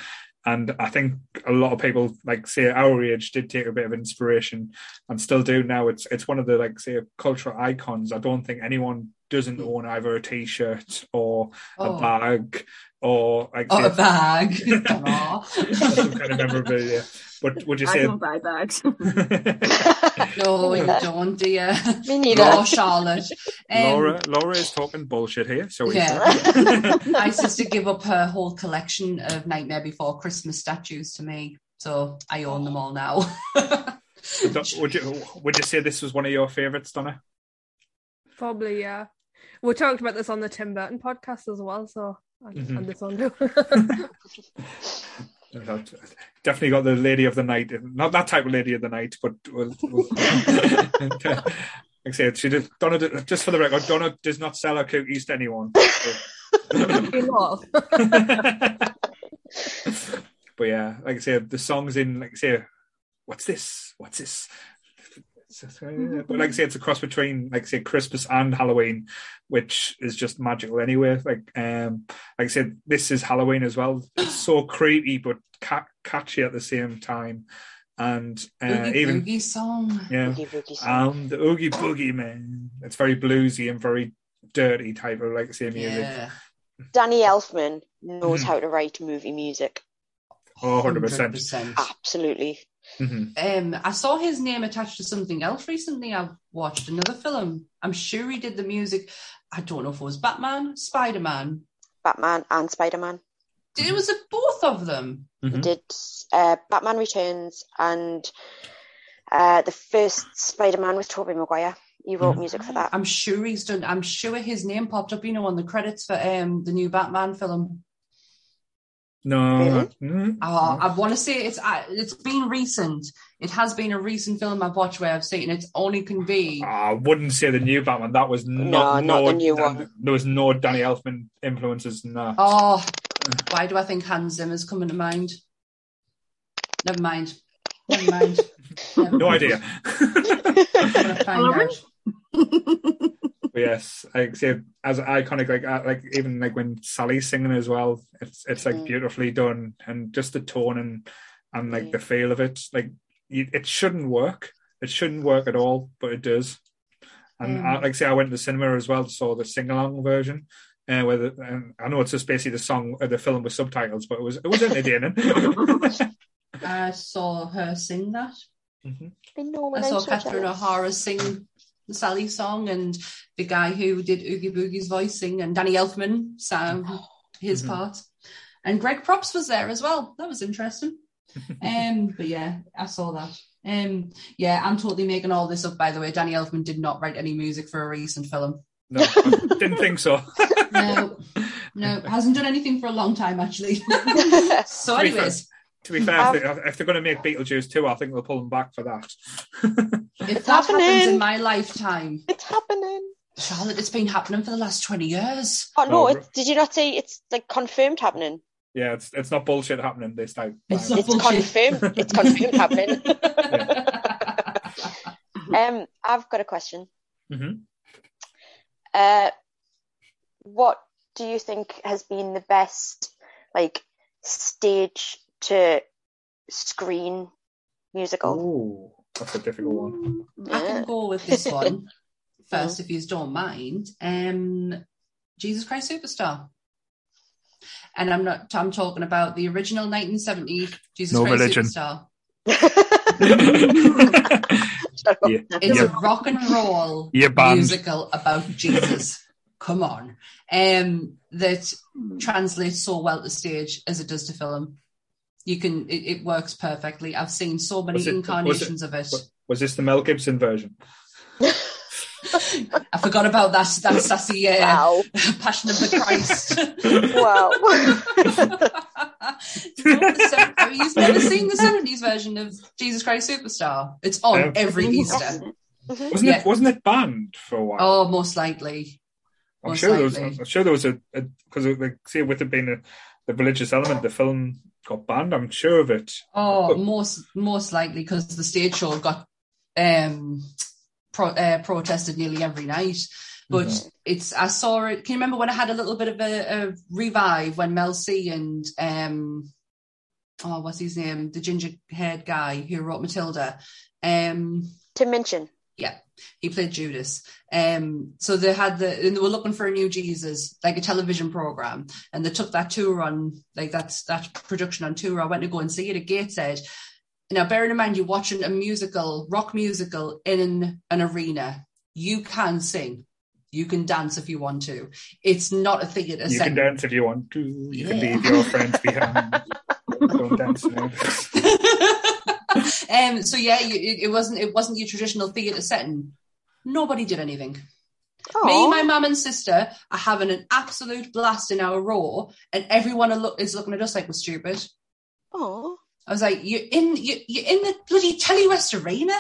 And I think a lot of people, like say our age, did take a bit of inspiration and still do now. It's it's one of the like say cultural icons. I don't think anyone doesn't hmm. own either a T-shirt or Oh. a bag or like say, a bag. Aw. some kind of memorabilia. But would you say? I say don't buy bags. no, you don't, dear. Me neither. Oh, Charlotte. Um, Laura Laura is talking bullshit here? So we Yeah. My sister gave up her whole collection of Nightmare Before Christmas statues to me, so I own them all now. would you would you say this was one of your favourites, Donna? Probably, yeah. We talked about this on the Tim Burton podcast as well, so and, Mhm. and this one too. Definitely got the lady of the night. Not that type of lady of the night, but we'll, we'll- like I said, she did. Donna, just for the record, Donna does not sell her cookies to anyone. But yeah, like I said, the songs in like I say, what's this? What's this? But like I say, it's a cross between like I say Christmas and Halloween, which is just magical anyway. Like um, like I said, this is Halloween as well. It's so creepy but ca- catchy at the same time, and uh, Oogie even Boogie song. yeah, Boogie Boogie song. um, the Oogie Boogie man. It's very bluesy and very dirty type of like I say music. Yeah. Danny Elfman knows Mhm. how to write movie music. Oh, 100%. 100%. Absolutely. Hmm Um, I saw his name attached to something else recently. I've watched another film. I'm sure he did the music. I don't know if it was Batman, Spider Man. Batman and Spider Man. It was it both of them. He Mhm. did uh, Batman Returns and uh, the first Spider Man with Tobey Maguire. He wrote Mhm. music for that. I'm sure he's done. I'm sure his name popped up, you know, on the credits for um the new Batman film. No, Really? mm, Uh, I want to say it's uh, it's been recent. It has been a recent film I've watched where I've seen it. Only can be. I wouldn't say the new Batman. That was not, No, not the new one. There was no Danny Elfman influences in that. Oh, why do I think Hans Zimmer's coming to mind? Never mind. Never mind. Never no mind. idea. I'm gonna find Lauren? out. But yes, like say as iconic, like uh, like even like when Sally's singing as well, it's it's like Mm. beautifully done, and just the tone and and like Mm. the feel of it, like you, it shouldn't work. It shouldn't work at all, but it does. And I, Mm. like say, I went to the cinema as well, saw the sing along version. Uh, where the, and I know it's just basically the song, uh, the film with subtitles, but it was it was entertaining. I saw her sing that. Mhm. I know I when saw Catherine. O'Hara sing the Sally song, and the guy who did Oogie Boogie's voicing, and Danny Elfman sang his Mhm. part, and Greg Proops was there as well. That was interesting. um, but yeah, I saw that. Um, yeah, I'm totally making all this up. By the way, Danny Elfman did not write any music for a recent film. no, I didn't think so. No, no, hasn't done anything for a long time actually. so, To be fair, anyways, To be fair, I've- if, they, if they're going to make Beetlejuice 2, I think they'll pull them back for that. If It's that happens happening. in my lifetime, It's happening. Charlotte, it's been happening for the last 20 years. Oh no! Oh, It, did you not say it's like confirmed happening? yeah, it's it's not bullshit happening this time. It's Um, It's confirmed. It's confirmed happening. Um, I've got a question. mhm. Uh, what do you think has been the best, like, stage to screen musical? Ooh, that's a difficult one. I can go with this one first, if you don't mind. Um, Jesus Christ Superstar. And I'm not. I'm talking about the original 1970 Jesus No Christ religion. Superstar. Yeah, It's Yeah. a rock and roll musical about Jesus. Come on, um, that translates so well to stage as it does to film. You can. It, it works perfectly. I've seen so many it- was it- incarnations of it. Was this the Mel Gibson version? I forgot about that. That sassy uh, Wow. Passion of the Christ. Wow. You know, the seven- have you never seen the seventies version of Jesus Christ Superstar? It's on Um, every Easter. Mhm. Wasn't Yeah. it? Wasn't it banned for a while? Oh, most likely. I'm most sure there was. I'm sure there was a because like see with it being a the religious element, the film got banned. I'm sure of it. Oh, most most likely because the stage show got um pro, uh, protested nearly every night. But Mhm. it's I saw it. Can you remember when I had a little bit of a, a revive when Mel C and um oh what's his name the ginger haired guy who wrote Matilda um To mention. Yeah he played Judas. Um so they had the and they were looking for a new Jesus like a television program. And they took that tour on like that's that production on tour. I went to go and see it at Gateshead. Now bearing in mind you're watching a musical rock musical in an arena you can sing. You can dance if you want to. It's not a theatre You setting. can dance if you want to. You can leave your friends behind. Don't dance now. um so yeah you, it, it wasn't it wasn't your traditional theatre setting nobody did anything me my mum and sister are having an absolute blast in our row and everyone is looking at us like we're stupid Oh, I was like, you're in, you, you're in the bloody Telly West Arena.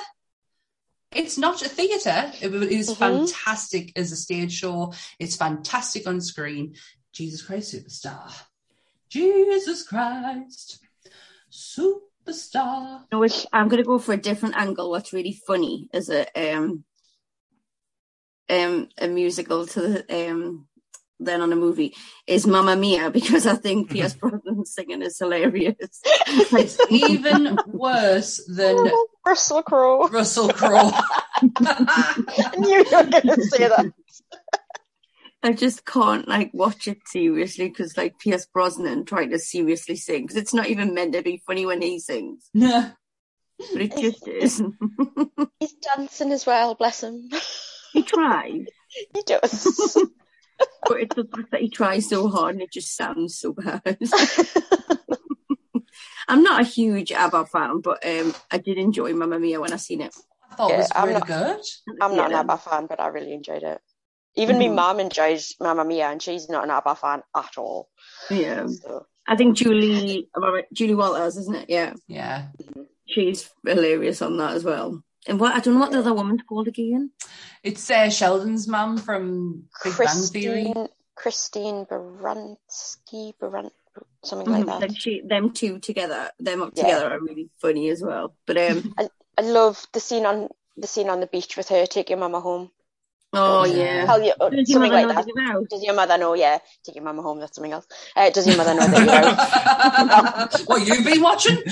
It's not a theatre. It, is Mhm. fantastic as a stage show. It's fantastic on screen. Jesus Christ Superstar. Jesus Christ Superstar. No, which I'm going to go for a different angle. What's really funny is a um um a musical to the um then on a movie is Mamma Mia because I think Pierce Brosnan singing is hilarious. It's even worse than Oh, Russell Crowe. Russell Crowe. I knew you were going to say that. I just can't like watch it seriously because like Pierce Brosnan trying to seriously sing because it's not even meant to be funny when he sings, No. but it just is. He's dancing as well, bless him. he tries, he does. but it's the fact that he tries so hard and it just sounds so bad. I'm not a huge ABBA fan, but um, I did enjoy Mamma Mia when I seen it. I thought it was I'm really not- good. I'm not an ABBA fan, but I really enjoyed it. Even my Mhm. mum enjoyed Mamma Mia, and she's not an ABBA fan at all. Yeah, So, I think Julie, am I right? Julie Walters, isn't it? Yeah, Yeah. she's hilarious on that as well. And what I don't know what the other woman's called again. It's uh, Sheldon's mum from Big Bang Theory. Christine, Christine Baranski, Barant, something like Mhm, that. Like she, them two together, them up Yeah. together are really funny as well. But um, I I love the scene on the scene on the beach with her. Take your mama home. Oh Yeah. yeah, Tell you uh, Does your something mother like know that. that you're? Does your mother know? Yeah, take your mama home. That's something else. Uh, does your mother know that you're out? what you been watching?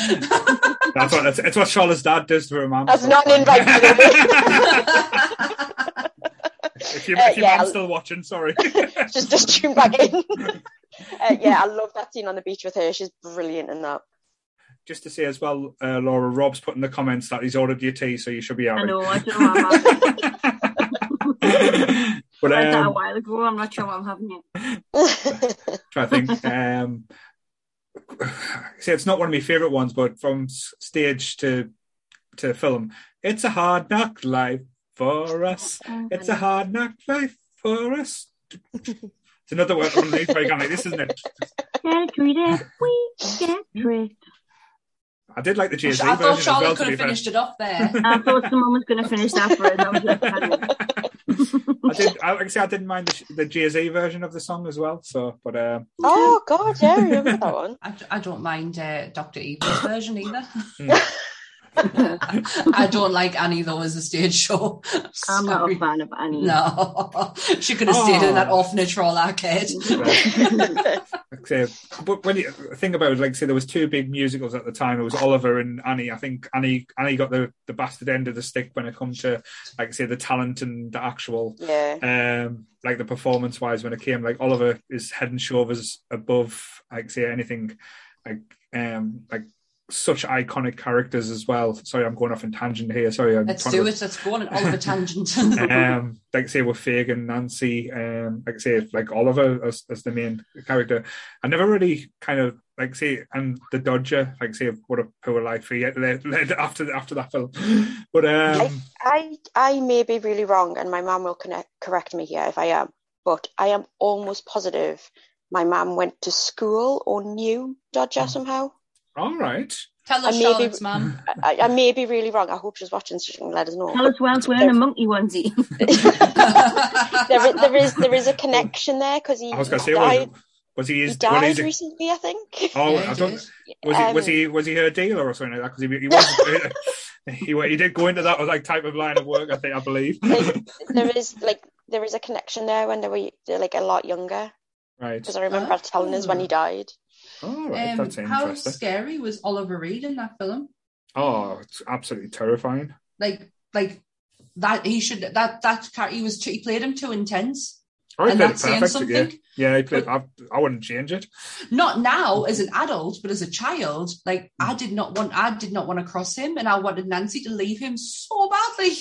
That's what it's, it's what Charlotte's dad does to her mum. That's not an invite, by the if, you, Uh, if your yeah, mum's I'll- still watching, sorry. just just tune back in. uh, yeah, I love that scene on the beach with her. She's brilliant in that. Just to say as well, uh, Laura, Rob's put in the comments that he's ordered your tea, so you should be I happy. know. I don't know. What I'm but I read that a um, while ago. I'm not sure what I'm having yet. try to think. Um, see, it's not one of my favourite ones, but from stage to to film, it's a hard knock life for us. It's a hard knock life for us. It's another one one of these where you like this, isn't it? Get treated, we get tricked. I did like the Jay Z I version thought as Charlotte well. could To be have fair. finished it off there. I thought someone was going to finish that for us. I was left hanging. I did. I, like I say, I didn't mind the, the Jay Z version of the song as well. So, but um, Oh God, yeah, I remember that one. I, I don't mind uh, Doctor Evil's version either. Hmm. I don't like Annie though as a stage show. I'm not a fan of Annie. No, she could have stayed in that Oh. orphanage for all I cared. like I but when you think about it, like say there was two big musicals at the time. It was Oliver and Annie. I think Annie Annie got the the bastard end of the stick when it comes to like say the talent and the actual yeah. um like the performance wise when it came like Oliver is head and shoulders above like say anything like um like such iconic characters as well. Sorry, I'm going off in tangent here. Sorry, I'm Let's do to- it. Let's go on an Oliver tangent. um, like say with Fagin, Nancy, um, like I say like Oliver as, as the main character. I never really kind of like say and the Dodger, like say what a poor life he had led, led after after that film. But um, I I may be really wrong, and my mum will connect, correct me here if I am. But I am almost positive my mum went to school or knew Dodger somehow. All right. Tell us, I Charlotte's mum. I, I may be really wrong. I hope she's watching so she can let us know. Tell us Wells wearing a monkey onesie. there, is, there is there is a connection there because he, I was going to say, was, died, was he? he His, what died is it? recently, I think. Oh, Yeah, I don't. did. Was he? Was Um, he? Was he her dealer or something like that? Because he, he was. he, he did go into that like type of line of work. I think I believe. Like, there is like there is a connection there when they were like a lot younger right. because I remember her telling us when he died. Right. Um, That's how interesting. scary was Oliver Reed in that film? Oh, it's absolutely terrifying. Like, like that he should that that car he was too, he played him too intense. Oh, And that's saying perfect. Yeah, something. yeah. He played. I, I wouldn't change it. Not now as an adult, but as a child. Like I did not want I did not want to cross him, and I wanted Nancy to leave him so badly.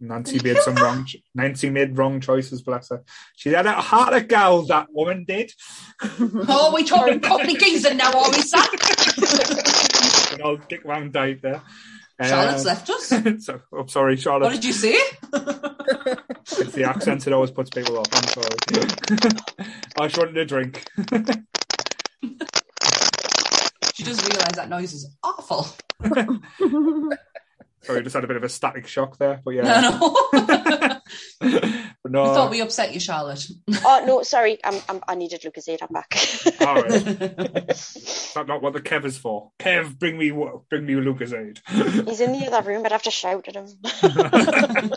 Nancy made some wrong. Nancy made wrong choices. Bless her. She had a heart of gold. That woman did. Oh, we talking Cockney geezer now, are we, son? And I'll kick round died there. Charlotte's Uh, left us. so, I'm sorry, Charlotte. What did you say? It's the accent that always puts people off. I'm sorry. I just wanted a drink. She does realise that noise is awful. Sorry, just had a bit of a static shock there. But I yeah. know. but no. I thought we upset you, Charlotte. Oh no, sorry, I'm, I'm I needed Lucozade. I'm back. All right. That's not what the Kev is for. Kev, bring me bring me Lucozade. He's in the other room, but I have to shout at him.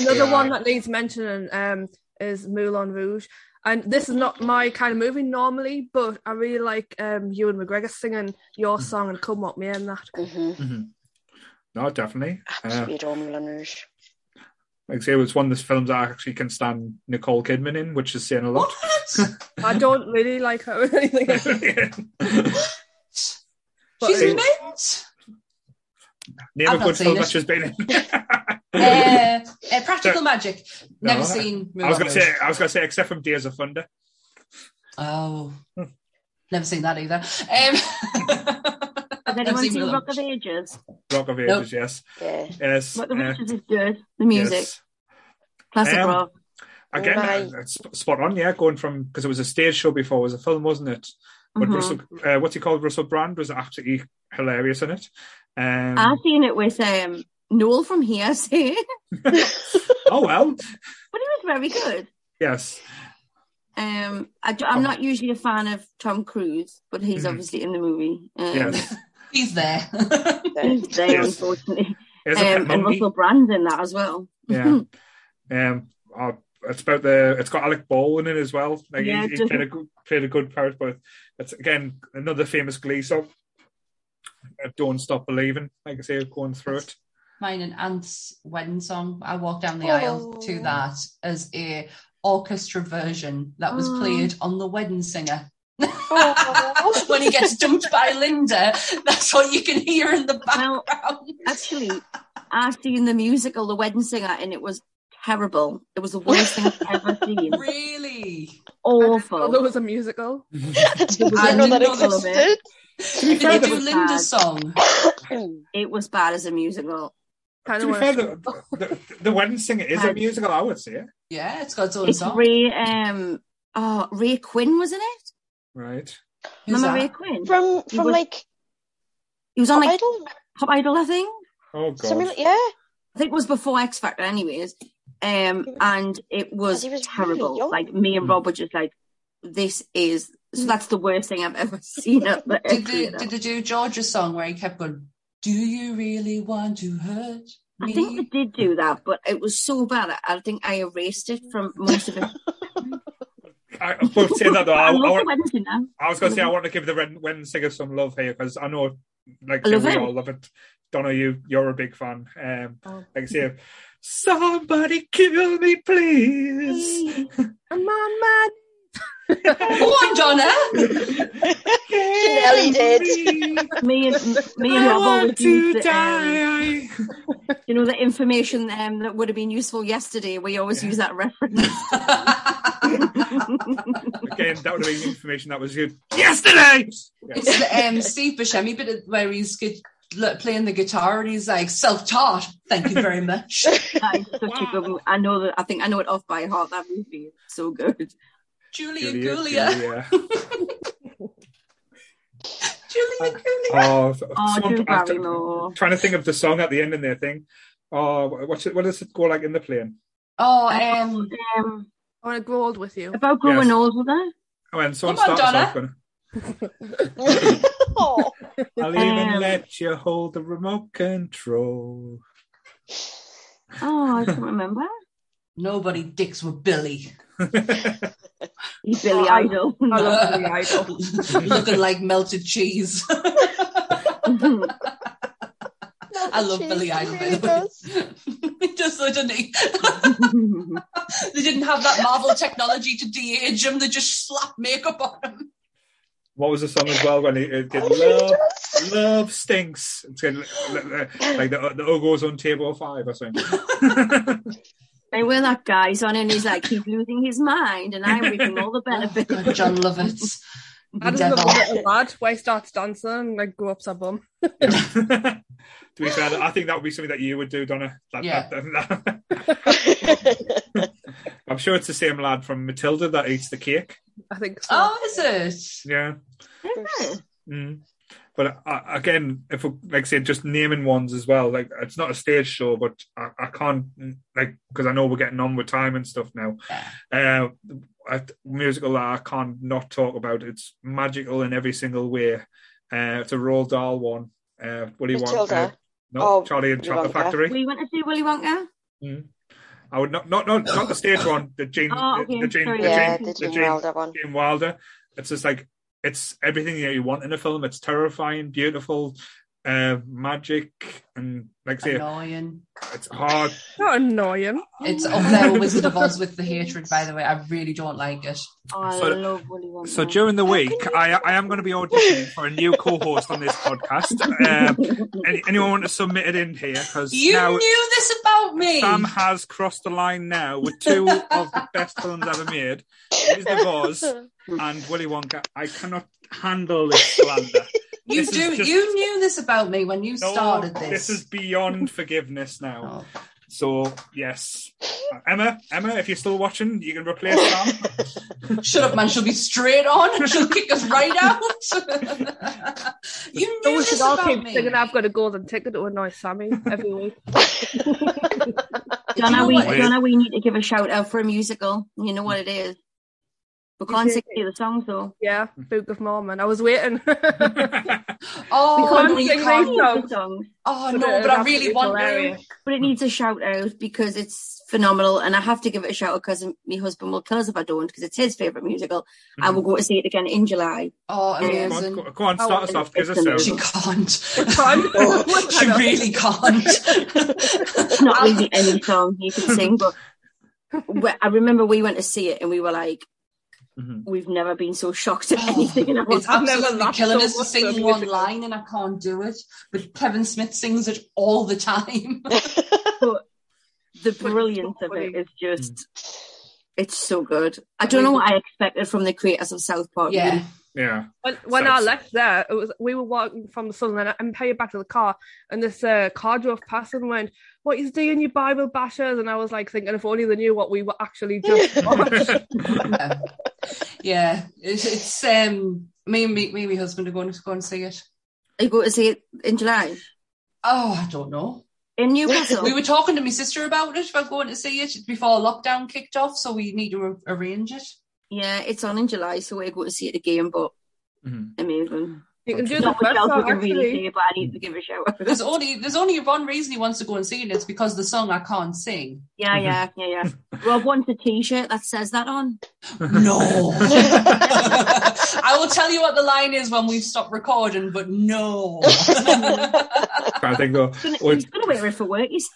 Another Yeah. one that needs mentioning um, is Moulin Rouge. And this is not my kind of movie normally, but I really like um, Ewan McGregor singing your song and Come What May and that. mm-hmm. No, definitely. Uh, Absolutely adore Moulin Rouge. like I say, it was one of the films I actually can stand Nicole Kidman in, which is saying a lot. What? I don't really like her or anything. But She's Hey. mint. Name I've a good film it. that she's been in. Uh, uh, Practical Magic. Never No, seen. I was going to say, I was going to say, except from Days of Thunder. Oh, never seen that either. Um, Has anyone seen seen Rock of Ages? Rock of Nope. Ages, yes, Yeah. yes. Rock of uh, Ages is good. The music, yes. classic Um, rock. Again, Right. uh, it's spot on, yeah. Going from because it was a stage show before, it was a film, wasn't it? But Mhm. Russell, uh, what's he called? Russell Brand was absolutely hilarious in it. Um, I've seen it with um, Noel from here saying, oh well, but it was very good. yes. Um, I, am not usually a fan of Tom Cruise, but he's Mhm. obviously in the movie. Um, Yes. He's there. He's there, Yes. unfortunately. Here's Um, and. Russell Brand's in that as well. Yeah. um, oh, it's about the. It's got Alec Baldwin in it as well. Like Yeah, he, he played a good, played a good part, but it's again another famous Glee song. Uh, Don't stop believing. Like I say, going through it. Mine and Ant's wedding song. I walked down the aisle to Oh. that as a orchestra version that was Oh. played on the wedding singer. Oh. when he gets dumped by Linda, that's what you can hear in the Well, background. Actually, I've seen the musical The Wedding Singer, and it was terrible. It was the worst thing I've ever seen. really? Oh, Awful. there was a musical. I didn't I know didn't that know that. existed. Did they do it was Linda's bad. song? It was bad as a musical. Kind To of be fair, the, the, the wedding singer is a musical. I would say, Yeah, it's got its own It's song. Ray. Um, oh, Ray Quinn was in it. Right? Who's Remember that? Ray Quinn? From from was- like He was on like Idol? Pop Idol, I think. Oh god. Something like- yeah. I think it was before X Factor, anyways. Um, and it was, he was terrible. young. like me and Rob were just like, "This is." So that's the worst thing I've ever seen at the Did they, did they do George's song where he kept going, Do you really want to hurt Me? I think they did do that, but it was so bad. I I think I erased it from most of it. I, I will say that though. I, I I, want- I was going to say I want to give the Red Wedding Singer some love here because I know, like I love we it. all love it. Donna, you you're a big fan. Um, Oh. like I say, somebody kill me, please. I'm on my Go on, Donna. Nelly did. Me and me and I Rob always to used the, um, you know the information um, that would have been useful yesterday. We always use that reference. Again, that would have been information that was good yesterday. Yeah. It's the um, Steve Buscemi bit where he's good, look, playing the guitar and he's like, self-taught. Thank you very much. That is such a good movie. I know that. I think I know it off by heart. That movie is so good. Julia Julia, Julia. Julia Gulia. Oh, so- Oh, someone- Drew I'm trying to think of the song at the end in their thing. Oh, what's it? What does it go like in the plane? Oh, um, Um, I want to grow old with you. about growing Yes. old with her. When someone Come on, starts Donna. off going, oh, I'll even Um, let you hold the remote control. Oh, I can't remember. nobody dicks with Billy. He's Billy Idol. I love Billy Idol. Looking like melted cheese. I love Jeez, Billy Idol, by really the way. does. he does, so, doesn't he? they didn't have that Marvel technology to de-age him. They just slapped makeup on him. What was the song as well when it, it did Oh, he love, love stinks? It's like, like the the Ogos on table five or something. And when that guy's on and he's like, he's losing his mind, and I'm reaping all the benefits. Oh, God, Jon Lovitz. I The just love devil. a little lad where he starts dancing and like go up a bum. to be fair, I think that would be something that you would do, Donna. That, Yeah. that- that- I'm sure it's the same lad from Matilda that eats the cake. I think so. Oh, is it? Yeah. Yeah. Mm. But uh, again, if we, like I said, just naming ones as well. Like it's not a stage show, but I, I can't like because I know we're getting on with time and stuff now. Uh, a musical that I can't not talk about. It's magical in every single way. Uh, it's a Roald Dahl one. Uh, what do you want? Uh, no, Oh, Charlie and Willy Chocolate Factory. We went to see Willy Wonka. Mm. I would not, not, not, not the stage one. The Jane, Oh, the, okay, the Jane, sorry. the yeah, Jane, the the Gene Jane, Wilder one. Jane Wilder. It's just like it's everything that you want in a film. It's terrifying, beautiful, uh, magic, and like say, Annoying. it's hard. Not annoying. It's up there with Wizard of Oz with the hatred, by the way. I really don't like it. I So- love Willy Wonka. So during the week, I I am going to be auditioning for a new co-host on this podcast. Um, any, anyone want to submit it in here? Because You now knew this about me. Sam has crossed the line now with two of the best films ever made, Wizard of Oz and Willy Wonka. I cannot handle this slander. You do. just- You knew this about me when you No, started this. This is beyond forgiveness now. Oh. So yes, Uh, Emma, Emma, if you're still watching, you can replace Sam. Shut up, man. She'll be straight on. She'll kick us right out. you So knew we this should all about keep me. singing I've got a golden ticket to annoy Sammy every week. Donna, know we, what? Donna, we need to give a shout out for a musical. You know what it is. We can't sing any of the songs though. Yeah, mm. Book of Mormon. I was waiting. Oh, We can't no, sing can't. these songs. the songs. Oh But no, it but I really absolutely want to. But it needs a shout out because it's phenomenal, and I have to give it a shout out because my husband will kill us if I don't because it's his favorite musical, and we'll mm. go to see it again in July. Oh, um, Go on, amazing. go, go on, start us oh, off. Give us It's a She sound. can't. Oh, oh, she really can't. It's not really any song you can sing, but I remember we went to see it and we were like, Mhm. we've never been so shocked at anything in our It's I've never absolutely laughed killing so us to much sing at a one musical. line, and I can't do it. But Kevin Smith sings it all the time. the brilliance of it is just it's so good. I don't know what I expected from the creators of South Park. yeah. really. Yeah. When, when I left there, it was we were walking from the Sunderland Empire back to the car, and this uh, car drove past and went, "What you doing, you Bible bashers?" And I was like thinking, if only they knew what we were actually just watched. Yeah, yeah. It's, it's um me and me, me and my husband are going to go and see it. Are you going to see it in July? Oh, I don't know. In Newcastle? We were talking to my sister about it about going to see it before lockdown kicked off, so we need to ar- arrange it. yeah, it's on in July, so we're going to see it again, but Mhm. amazing. You can do the Not much first else we song can really actually. say, but I need to give a shout out. There's only there's only one reason he wants to go and sing it. It's because the song I can't sing. Yeah, yeah, yeah, yeah. Rob wants a t-shirt that says that on. No. I will tell you what the line is when we stop recording, but no. I think though. He's Well, going to wear it for work. He's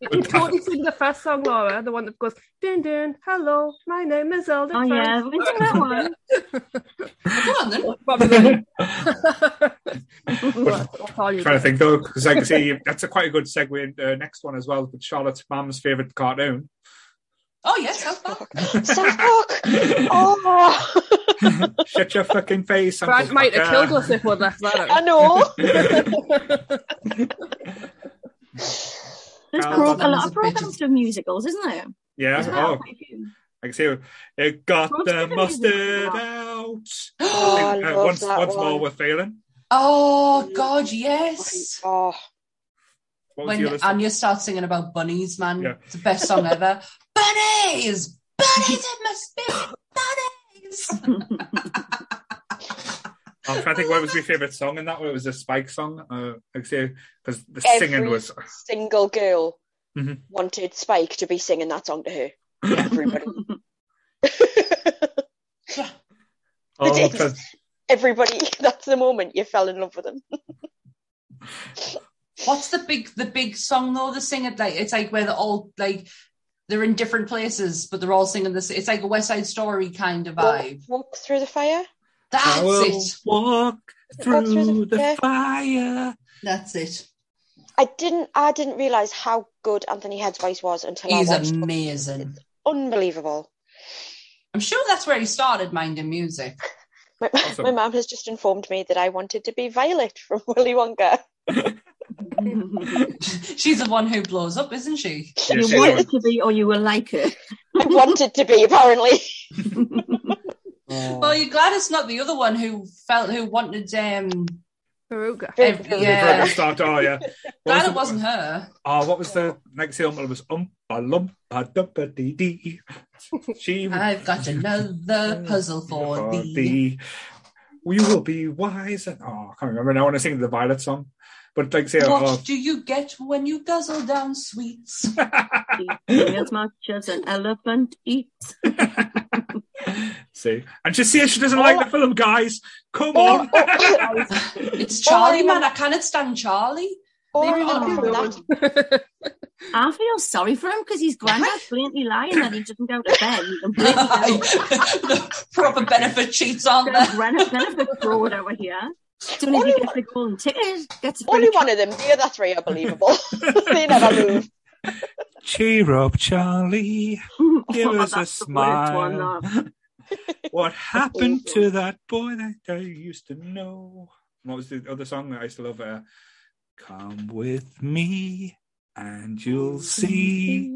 You can totally sing the first song, Laura, the one that goes, Din din, hello, my name is Zelda. Oh yeah, we can sing that one. Go on then. Probably. I'll call you trying to think though, because I can see that's a quite a good segue into uh, next one as well. With Charlotte's mum's favorite cartoon. Oh yes, South Park. South Park. Oh, Shut your fucking face. Grant Uncle might have killed us if we'd left that out. I know. There's a lot of programs for musicals, isn't there? Yeah. Isn't Oh, quite a few? I can see it got Most the mustard out. Oh, Uh, love once that once more one. we're failing. Oh God, yes. Oh, What was the When? Anya starts singing about bunnies, man, Yeah. it's the best song ever. bunnies, bunnies, it must be bunnies. I'm trying to think what was my favourite song in that one. It was a Spike song. Uh, like I say, because the Every- singing was. single girl Mhm. wanted Spike to be singing that song to her. Everybody. Oh, did. 'cause- Everybody. That's the moment you fell in love with them. What's the big the big song though? The sing it like it's like where they're all like they're in different places, but they're all singing this. It's like a West Side Story kind of vibe. Walk, walk through the fire. That's I will it. walk through, through the- the fire. That's it. I didn't. I didn't realize how good Anthony Head's voice was until He's I watched. it. amazing. Unbelievable. I'm sure that's where he started minding music. My, Awesome. my mum has just informed me that I wanted to be Violet from Willy Wonka. She's the one who blows up, isn't she? Yeah, you wanted to be, or you were like her. I wanted to be apparently. Well, you're glad it's not the other one who felt who wanted um Veruca. ev- yeah. Yeah. Start, oh, yeah. What was Glad the- it wasn't her. Oh, what was the next film? It was oompa loompa dumpa dee dee. She I've got another puzzle for for thee. thee. You will be wise. And, oh, I can't remember now. when I want to sing the Violet song. But like say, What oh, do you get when you guzzle down sweets? As much as an elephant eats. See, and she says she doesn't Oh. like the oh. film, guys. Come Oh, on. It's oh, Charlie, man. I cannot stand Charlie. All I Leave me remember from alone. that, I feel sorry for him because his granddad's blatantly lying that he doesn't go to bed. He can. Proper benefit cheats on there. There's benefit, benefit fraud over here. As soon as he gets the golden ticket, gets a only one of them. The other three are believable. they never move. Cheer up, Charlie. Give Oh, us a that's one, smile. What happened to that boy that I used to know? What was the other song that I used to love? Uh, Come with me, and you'll see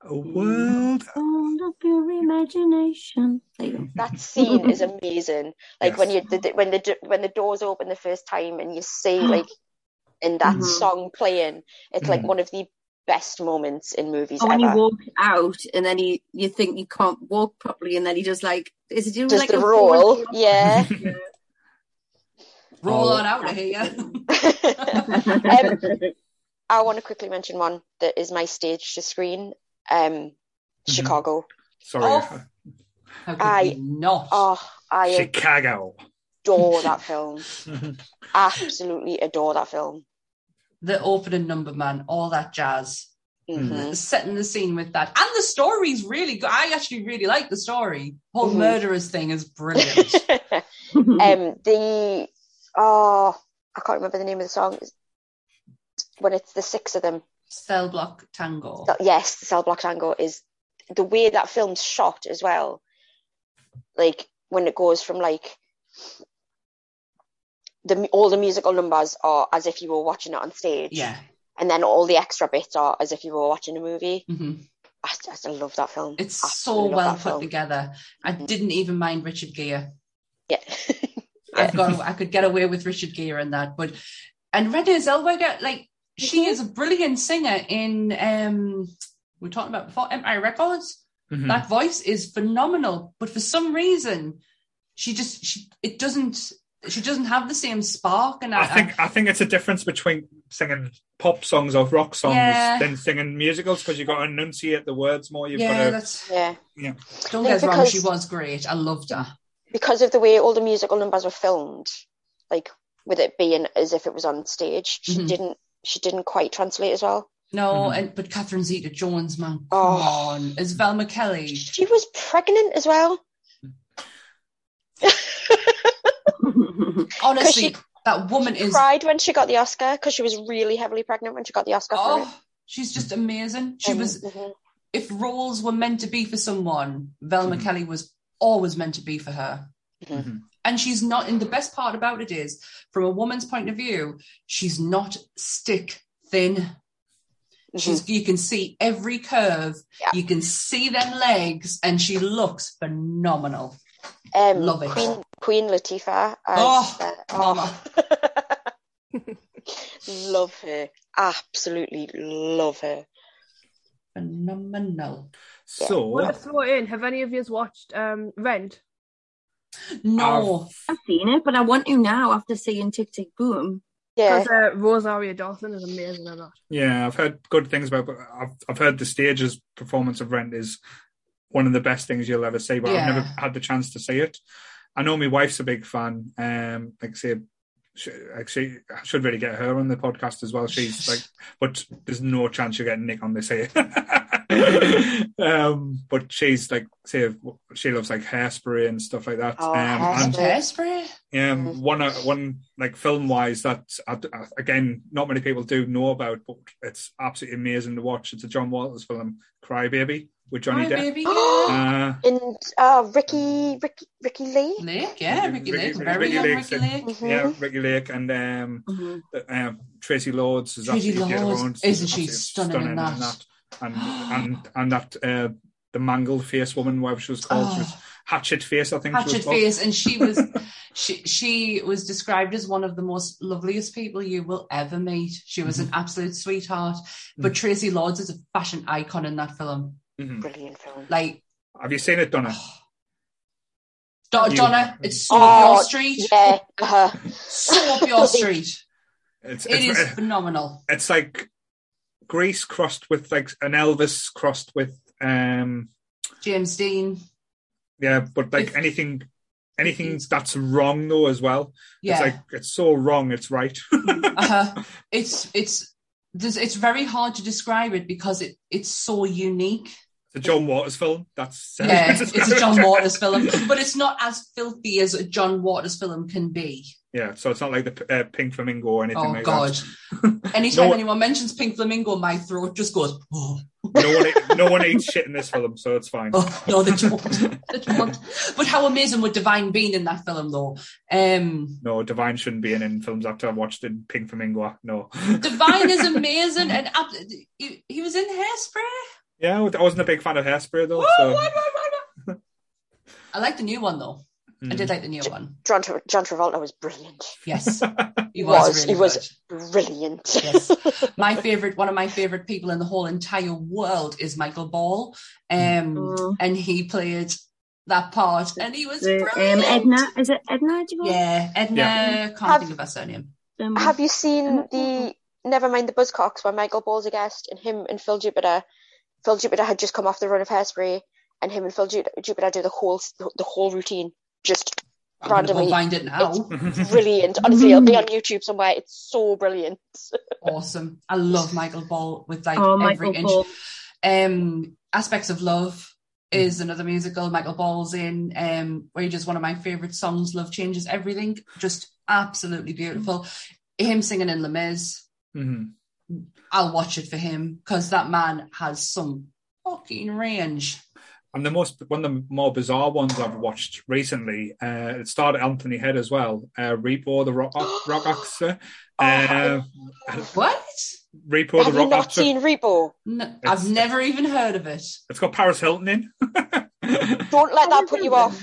a world. Sound of your imagination. There you go. That scene is amazing. Like Yes. when you the, the- when the when the doors open the first time and you see like in that Mhm. song playing, it's like Mhm. one of the best moments in movies Or when he ever. walks out and then he, you think you can't walk properly, and then he just like, is it doing Does like the a roll? forward- Yeah. Roll Oh. on out of here. um, I want to quickly mention one that is my stage to screen. Um, Chicago. Sorry, Oh. I- we not? Oh, I Chicago. adore that film. Absolutely adore that film. The opening number, man. All that jazz. Mhm. Setting the scene with that. And the story's really good. I actually really like the story. Whole Mhm. murderers thing is brilliant. um, the oh, I can't remember the name of the song. When it's the six of them. Cell block tango. Yes, the Cell Block Tango is the way that film's shot as well. Like when it goes from like the all the musical numbers are as if you were watching it on stage, Yeah. and then all the extra bits are as if you were watching a movie. hmm I, I love that film. It's Absolutely so well put film. together. I didn't even mind Richard Gere. Yeah, I've got I could get away with Richard Gere and that, but and Renee Zellweger, like she Mhm. is a brilliant singer in um we are talking about before Empire Records. Mhm. That voice is phenomenal, but for some reason, she just she it doesn't she doesn't have the same spark. And I, I think I think it's a difference between singing pop songs or rock songs Yeah. than singing musicals because you've got to enunciate the words more. You've yeah, got to that's Yeah. don't get us wrong. She was great. I loved her. Because of the way all the musical numbers were filmed, like with it being as if it was on stage, she Mhm. didn't she didn't quite translate as well. No, Mhm. and but Catherine Zeta Jones, man, come Oh. on, as Velma Kelly. She was pregnant as well. Honestly, she- that woman is. Cried when she got the Oscar because she was really heavily pregnant when she got the Oscar for it. Oh, she's just amazing. She Um, was. mhm. If roles were meant to be for someone, Velma Mhm. Kelly was always meant to be for her. Mhm. And she's not. And the best part about it is, from a woman's point of view, she's not stick thin. She's you can see every curve. Yeah. You can see them legs, and she looks phenomenal. Um, Love it. Queen Queen Latifah. As, Oh, uh, mama. love her. Absolutely love her. Phenomenal. So Want to throw in? Have any of you watched um, Rent? No, I've seen it, but I want to now after seeing Tick Tick Boom. Yeah. Because uh, Rosario Dawson is amazing in that. yeah, I've heard good things about. But I've I've heard the stage's performance of Rent is one of the best things you'll ever see. But Yeah. I've never had the chance to see it. I know my wife's a big fan. Um, like I say, she, actually, I should really get her on the podcast as well. She's like, but there's no chance you're getting Nick on this here. um, but she's like, say, she loves like hairspray and stuff like that. Oh, um, and hairspray. yeah, Mhm. one uh, one like film wise that uh, again not many people do know about, but it's absolutely amazing to watch. It's a John Waters film, Cry Baby, with Johnny Hi, Depp. baby. Uh, And uh, Ricky, Ricky, Ricky Lee. Lake, yeah, Ricky, Lake, very Ricky young Lake's Ricky in- Lake. Mhm. yeah, Ricki Lake and um, Mhm. um, Traci Lords Is Traci Lords, isn't she Absolutely stunning in that? And and and that uh, the mangled face woman, whatever she was called, she was Oh, Hatchet Face, I think. she Hatchet was face, and she was she she was described as one of the most loveliest people you will ever meet. She was an Mm-hmm. absolute sweetheart. But Traci Lords is a fashion icon in that film. Mhm. Brilliant film. Like Have you seen it, Donna? Don- Donna, it's so Oh, up your street. Yeah. Uh, So up your street. It's, It it's, is phenomenal. it's like Grease crossed with like an Elvis crossed with um James Dean. yeah, but like If- anything anything that's wrong though as well. Yeah. It's like it's so wrong, it's right. uh-huh. It's it's there's, it's very hard to describe it because it it's so unique. It's a John Waters film. That's Yeah, it's a John Waters film, but it's not as filthy as a John Waters film can be. Yeah, so it's not like the uh, Pink Flamingo or anything Oh like God! that. Anytime No- anyone mentions Pink Flamingo, my throat just goes. Oh, no one, no one eats shit in this film, so it's fine. oh no, they don't. They don't. But how amazing would Divine been in that film, though? Um, No, Divine shouldn't be in, in films after I've watched in Pink Flamingo. No. Divine is amazing, and ab- he, he was in Hairspray. Yeah, I wasn't a big fan of Hairspray though. Whoa, so. why, why, why? I like the new one though. I Mm. did like the new one. John, Tra- John Travolta was brilliant. Yes, he He was. was. really he was brilliant. Yes. my favorite one of my favorite people in the whole entire world is Michael Ball um Mm. and he played that part and he was The, brilliant um, Edna, is it Edna? Do you yeah Edna can't Have- think of her surname Um, Have you seen the Never Mind the Buzzcocks where Michael Ball's a guest and him and Phil Jupitus? Phil Jupitus had just come off the run of Hairspray, and him and Phil Jupitus do the whole the whole routine. Just I'm Randomly. find it now brilliant. Honestly, it'll be on YouTube somewhere. It's so brilliant. awesome I love Michael Ball with like oh, every Michael inch Ball. um aspects of love is another musical Michael Ball's in um Wages one of my favorite songs Love Changes Everything just absolutely beautiful him singing in Les Mis Mhm. I'll watch it for him because that man has some fucking range. And the most one of the more bizarre ones I've watched recently, uh, it started Anthony Head as well. Uh, Repo the rock rock actor. Uh, What? Repo the Have you rock not actor. seen Repo? No, I've never even heard of it. It's got Paris Hilton in. Don't let that put you off.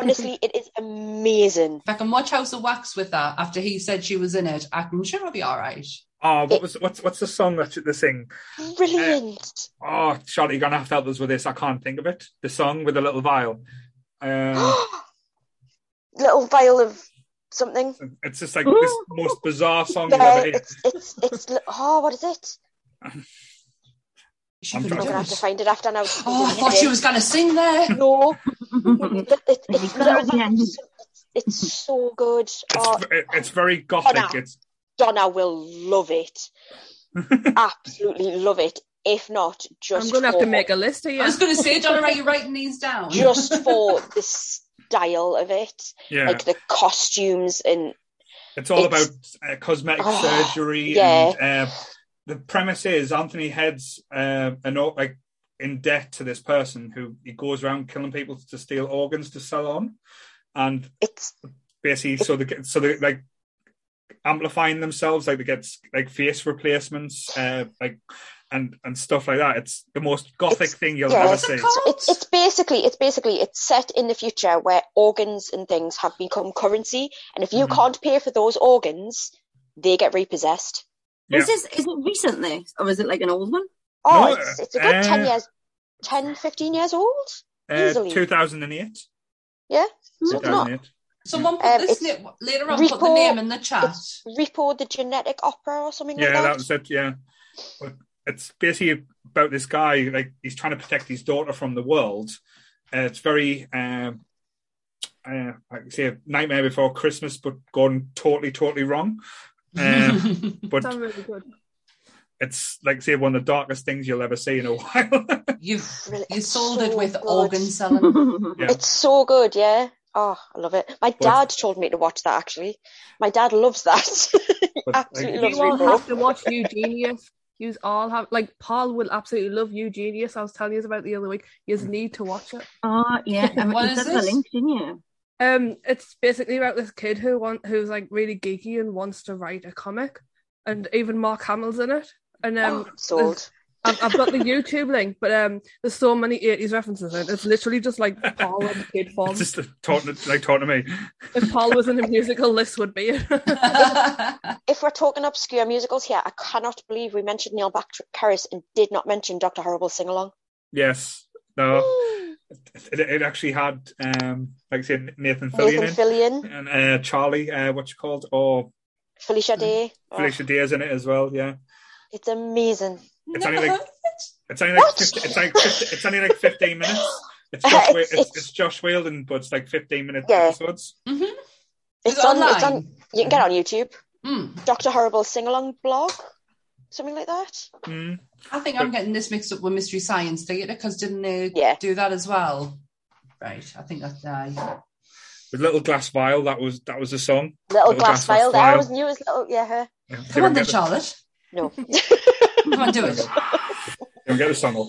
Honestly, it is amazing. If I can watch House of Wax with that after he said she was in it, I'm sure it'll be all right. Oh, what was what's what's the song that they sing? Brilliant. Oh, Charlotte, you're gonna have to help us with this. I can't think of it. The song with the little vial. Um, Little vial of something. it's just like this most bizarre song you've ever heard. it's it's it's li- oh, what is it? I'm could trying I'm gonna have to find it after now. Oh, I thought she was going to sing there. No, it, it, it's, got it at the end. it's, it's so good. Oh, It's, it- it's very gothic. Donna. It's Donna will love it. Absolutely love it. If not, just I'm gonna have to make a list of it. I here. was going to say, Donna, are you writing these down? just for the style of it, yeah, like the costumes and it's all it's- about uh, cosmetic Oh, surgery. yeah. And uh, the premise is Anthony Head's uh, an, like in debt to this person who he goes around killing people to steal organs to sell on, and it's basically so the so they like amplifying themselves like they get like face replacements uh like and and stuff like that it's the most gothic It's- thing you'll yeah, ever What's see it's it's basically it's basically it's set in the future where organs and things have become currency, and if you Mhm. can't pay for those organs, they get repossessed. Yeah. Is this is it recently or is it like an old one? Oh, No, it's, it's a good uh, 10 years, 10, 15 years old. uh, easily. 2008 Yeah, so it's not. 2008 Someone put Um, this it's later on. Put the name in the chat. It's Repo the Genetic Opera or something yeah like that Yeah, that. was it yeah but it's basically about this guy like he's trying to protect his daughter from the world uh, it's very um uh, like say a nightmare before christmas but gone totally totally wrong um, but really good. it's like say one of the darkest things you'll ever see in a while You've Really, you sold so it with good. organ selling. Yeah. It's so good, yeah. Oh, I love it. My dad told me to watch that actually. My dad loves that. He like, Absolutely Loves You all have to watch Eugenius. You all have like Paul will absolutely love Eugenius. I was telling you about the other week. You just need to watch it. oh yeah, I mean, What you is sent the this? link, didn't you? Um, it's basically about this kid who want who's like really geeky and wants to write a comic, and even Mark Hamill's in it. And um, Oh, sold. I've, I've got the YouTube link, but um, there's so many 80s references in it. It's literally just like Paul in kid form. It's just talking to, like talking to me. If Paul was in a musical, this would be it. If we're talking obscure musicals here, I cannot believe we mentioned Neil Patrick Harris and did not mention Doctor Horrible Sing Along. Yes. No. It, it actually had um like I said Nathan Fillion Nathan in and uh, Charlie, uh, what you called, or Felicia Day. Oh, Felicia Day's in it as well. Yeah. it's amazing. It's only like- heard of it. It's only like What? 50, it's like 50, it's only like fifteen minutes. It's Josh, Wa- It's- it's, it's- it's Joss Whedon, but it's like fifteen minute Yeah. episodes. Mhm. It's it on, it's on. You can get it on YouTube. Mm. Doctor Horrible Sing Along blog, something like that. Mm. I think I'm getting this mixed up with Mystery Science Theatre because didn't they Yeah. do that as well? Right, I think that's uh, With Little Glass Vial, that was that was a song. Little, Little glass, Glass vial. There, I Vial. always knew it was little. Yeah, her. Yeah. See if Come on then, Charlotte. No. Come on, do it. see if I can get the song up.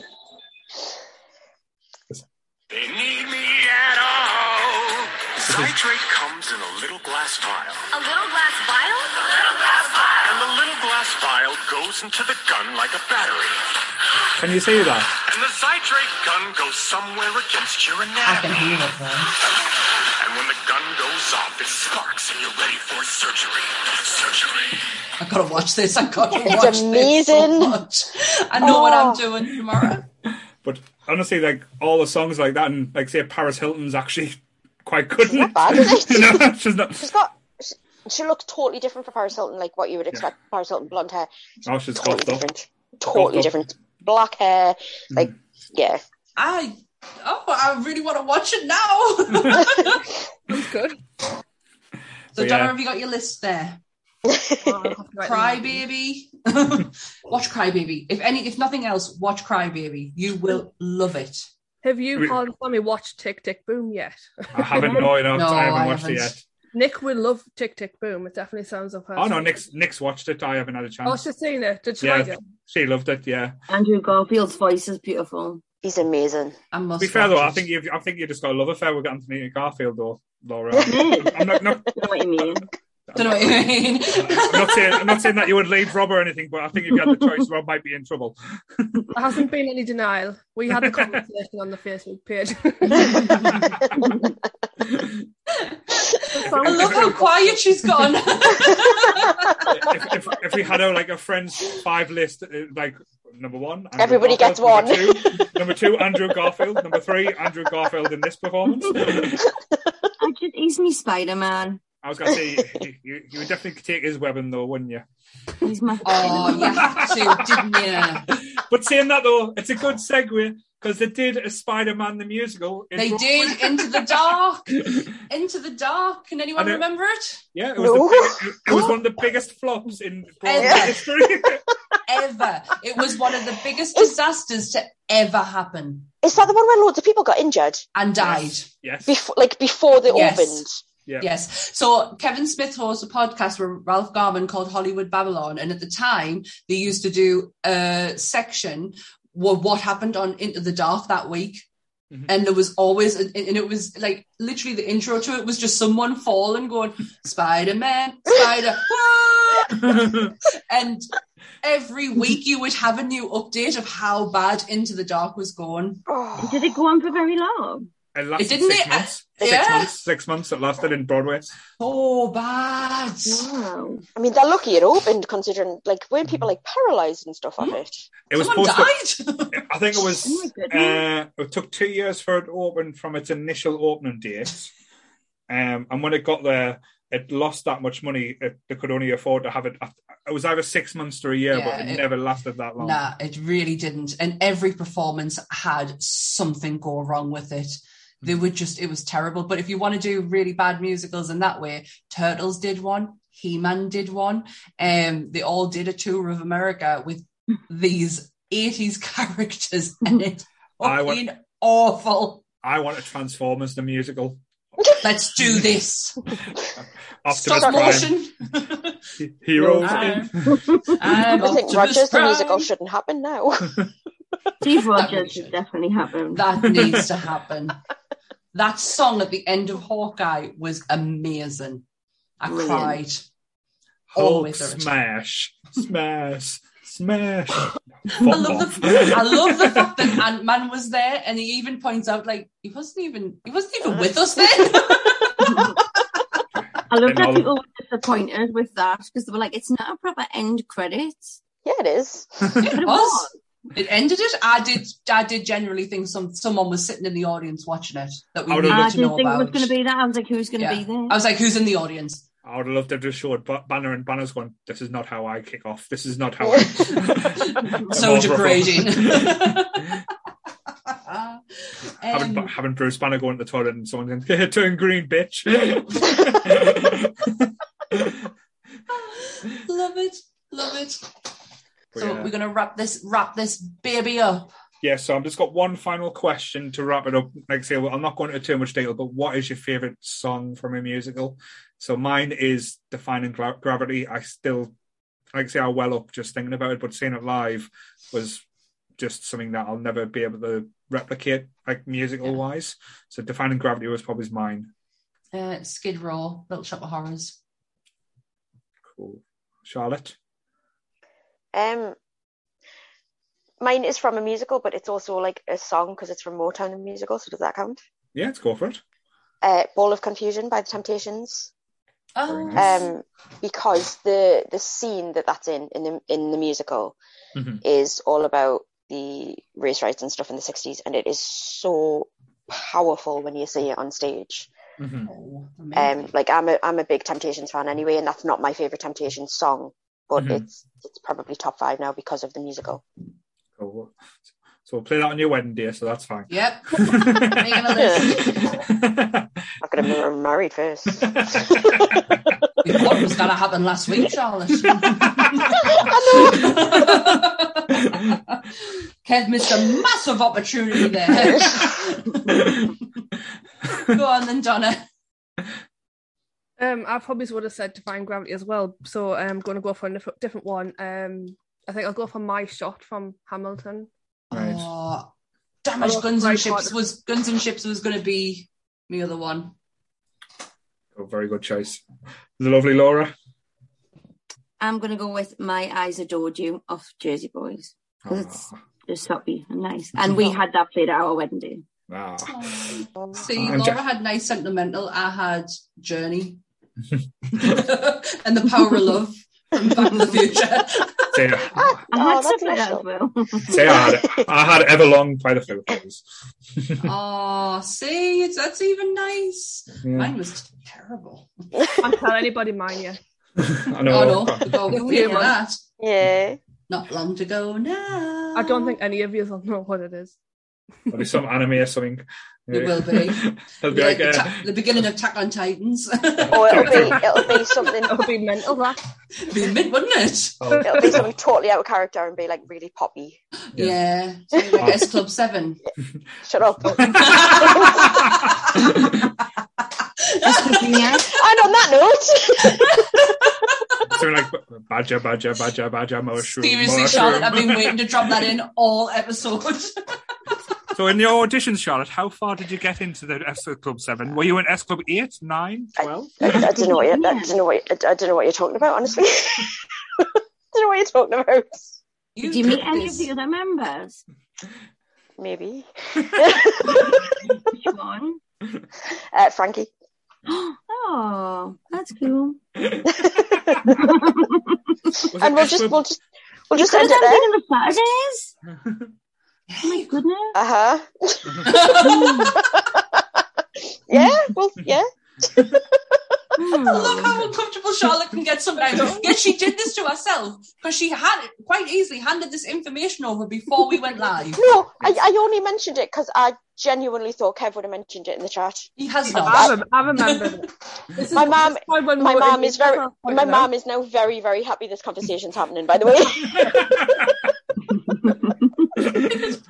They need me at all. Zydrate comes in a little glass vial. A little glass vial? A little glass vial. And the little glass vial goes into the gun like a battery. Can you see that? And the Zydrate gun goes somewhere against your I can anatomy. hear it though. And when the gun goes off, it sparks and you're ready for surgery. Surgery. I gotta watch this. I gotta It's watch this so amazing. much. I know what I'm Oh. doing tomorrow. But honestly, like all the songs like that, and like say Paris Hilton's actually quite good. in not bad, is it? you know, she's not. She's got. She, she looks totally different for Paris Hilton, like what you would expect. Paris Hilton, blonde hair, Oh, she's totally got stuff. different. Totally different. Black hair, like mm. yeah. I oh, I really want to watch it now. It's good. so, So, Donna, yeah. have you got your list there? Oh, I'll have to write Cry. Baby. watch Cry Baby. If any, if nothing else, watch Cry Baby. You will love it. Have you, Paul and Sammy, watched Tick Tick Boom yet? I haven't. No, you No, I haven't I watched it haven't. yet. Nick will love Tick Tick Boom. It definitely sounds of her. Oh no, Nick's Nick's watched it. I haven't had a oh, chance. Oh, she's seen it. Did she Yeah. like it? She loved it. Yeah. Andrew Garfield's voice is beautiful. He's amazing. I must. To be fair though, I think you've I think you just got a love affair with Anthony Garfield though, Laura. I I'm not, not don't know what you mean. Don't know what you mean. I'm not saying I'm not saying that you would leave Rob or anything, but I think if you had the choice, Rob might be in trouble. There hasn't been any denial. We had the conversation on the Facebook page. I love how quiet she's gone. if, if, if we had a like a friends five list, like number one, Andrew Everybody gets Number two, number two, Andrew Garfield. Number three, Andrew Garfield in this performance. I just, he's me Spider Man. I was gonna say you, you, you would definitely take his weapon though, wouldn't you? He's my. oh, you had to, didn't you? But saying that though, it's a good segue because they did a Spider-Man the musical. They Broadway. did Into the Dark. Into the Dark. Can anyone it- remember it? Yeah, it was, No. big, it was one of the biggest flops in Broadway Ever. history. Ever. It was one of the biggest disasters to ever happen Is that the one where loads of people got injured and died. yes. yes. before, like before they Yes. opened? Yeah. Yes. So Kevin Smith hosts a podcast with Ralph Garman called Hollywood Babylon. And at the time, they used to do a section of what happened on Into the Dark that week. Mhm. And there was always, and it was like literally the intro to it was just someone falling, going, Spider Man, Spider, ah!" and every week you would have a new update of how bad Into the Dark was going. Did it go on for very long? It lasted It didn't six it? months. Six Yeah. months. Six months it lasted in Broadway. Oh, bad. Wow. I mean, they're lucky it opened, considering like weren't people like paralyzed and stuff of it? It was Someone supposed to, died. I think it was. Oh. Uh, it took two years for it to open from its initial opening date, um, and when it got there, it lost that much money. It, they could only afford to have it. It was either six months to a year, Yeah, but it, it- never lasted that long. Nah, it really didn't. And every performance had something go wrong with it. They were just, it was terrible. But if you want to do really bad musicals in that way, Turtles did one, He Man did one. Um, they all did a tour of America with these 80s characters and it's I want- awful. I want a Transformers the musical. Let's do this. Optimus Stop Prime, motion. Heroes. I'm, I'm I think Optimus Rogers the Prime. musical shouldn't happen now. Steve Rogers should. should definitely happen. That needs to happen. That song at the end of Hawkeye was amazing. I Brilliant. cried. all Hulk way through it. smash, smash, smash. I love the I love the fact that Ant Man was there, and he even points out like he wasn't even he wasn't even with us then. I love that people were disappointed with that because they were like, it's not a proper end credit." yeah, it is. it was. It ended it. I did. I did generally think some someone was sitting in the audience watching it that we I needed would've I to didn't know think about. it was going to be that. I was like, who's going to Yeah. be there? I was like, who's in the audience? I would have loved to have just showed Ba- Banner and Banner's going, this is not how I kick off. This is not how I. So Evolve degrading. having, Um, having Bruce Banner going to the toilet and someone going, turn green, bitch. love it, love it. But So yeah. we're gonna wrap this wrap this baby up. Yeah, so I've just got one final question to wrap it up. Like I say, I'm not going into too much detail, but what is your favourite song from a musical? So mine is Defying Gra- Gravity. I still, like I say, I well up just thinking about it, but seeing it live was just something that I'll never be able to replicate, like musical wise. So Defying Gravity was probably mine. Uh, Skid Row, Little Shop of Horrors. Cool. Charlotte? Um, mine is from a musical, but it's also like a song because it's from Motown the musical. So does that count? Yeah, let's go for it. Uh, Ball of Confusion by the Temptations. Oh, nice. Um, because the the scene that that's in in the in the musical Mhm. is all about the race rights and stuff in the 60s and it is so powerful when you see it on stage Mhm. oh, um like i'm a i'm a big temptations fan anyway and that's not my favorite temptations song but Mhm. it's it's probably top five now because of the musical Cool. So we'll play that on your wedding day, so that's fine. Yep. Making a list. i'm gonna be married first We thought was gonna happen last week, Charlotte. Kev missed a massive opportunity there. Go on then, Donna. Um, I probably would have said Defying Gravity as well. So I'm going to go for a diff- different one. Um, I think I'll go for My Shot from Hamilton. Right. Oh, damage Oh, guns and ships one. was guns and ships was going to be the other one. Oh, very good choice. The lovely Laura. I'm going to go with My Eyes Adored You off Jersey Boys. 'Cause it's Oh, just soppy and nice. And we had that played at our wedding day. Ah. See, I'm Laura ju- had nice sentimental. I had Journey. and the power of love from Back to the Future. Say, ah, oh, I Oh, had that's stuff that nice. as well. say I had I had Everlong by the Foo Fighters. oh, see, it's, that's even nice. Yeah. Mine was terrible. Can't tell anybody mine yet. I know. Oh, no. Oh, we got we hear that. Yeah. Not long to go now. I don't think any of you will know what it is. There'll be some anime or something. It will be. It'll be Like like, the, uh, ta- the beginning of Attack on Titans. Or it'll be it'll be something It'll be mental that. be mid, wouldn't it? oh, it'll be something totally out of character and be like really poppy. Yeah. Something like S Club 7. Shut up. Yeah. and on that note, something like Badger, Badger, Badger, Badger, Mushroom. Seriously, mushroom. Charlotte, I've been waiting to drop that in all episodes. So in your auditions, Charlotte, how far did you get into the S Club 7? Were you in S Club 8, 9, 12? I, I don't know what you, I don't know what you, I don't know what you're talking about. Honestly, I don't know what you're talking about. Did you meet any of the other members? Maybe Which one? uh, Frankie. Oh, that's cool. And we'll just we'll just we'll You just could end have it there. it on the Saturdays. Oh my goodness. Uh huh. yeah. Well. Yeah. Look Hmm. how uncomfortable Charlotte can get sometimes. Yet she did this to herself because she had it quite easily handed this information over before we went live. No, I, I only mentioned it because I genuinely thought Kev would have mentioned it in the chat. He has I, not. rem- I remember. This is- My mum- this why My mom is very. My pointed mom is now very very happy this conversation's happening. By the way.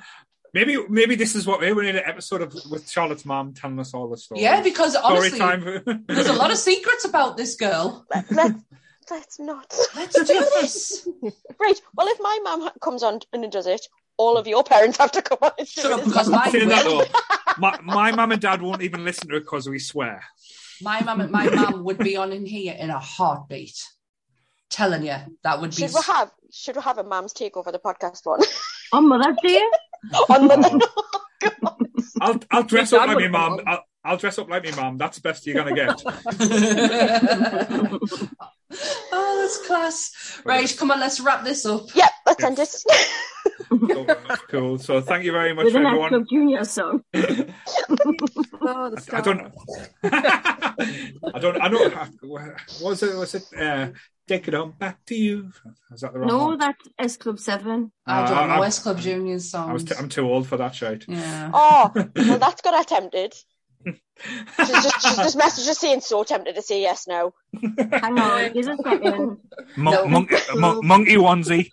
maybe maybe this is what we need an episode of with Charlotte's mom telling us all the stories. Yeah, because Story honestly, time. there's a lot of secrets about this girl. Let, let, let's not. Let's do this. Right. Well, if my mum ha- comes on and does it, all of your parents have to come on and Shut up, because mine Saying that will. my, my mum and dad won't even listen to it because we swear. My mum and my mum would be on in here in a heartbeat. Telling you, that would be. Should we have should we have a mum's take over the podcast one oh, On Mother's Day? on the oh. I'll I'll dress up like my would mum. I'll, I'll dress up like my mum. That's the best you're gonna get. oh, that's class. Right, come on, let's wrap this up. Yep, let's end it. cool. cool. So thank you very much, With an X everyone. Club Junior song. Oh, the I don't. I don't. I don't. What was it? Was it? Uh, Take it on back to you. Is that the wrong No, one? that's S Club 7. I Uh, don't know I- S Club Junior's song. I was t- I'm too old for that shite. yeah. oh, well, that's got her tempted. She's just, she's just messaged us saying so tempted to say yes now. Hang on, give us a second. Mon- No. monkey, mon- monkey onesie.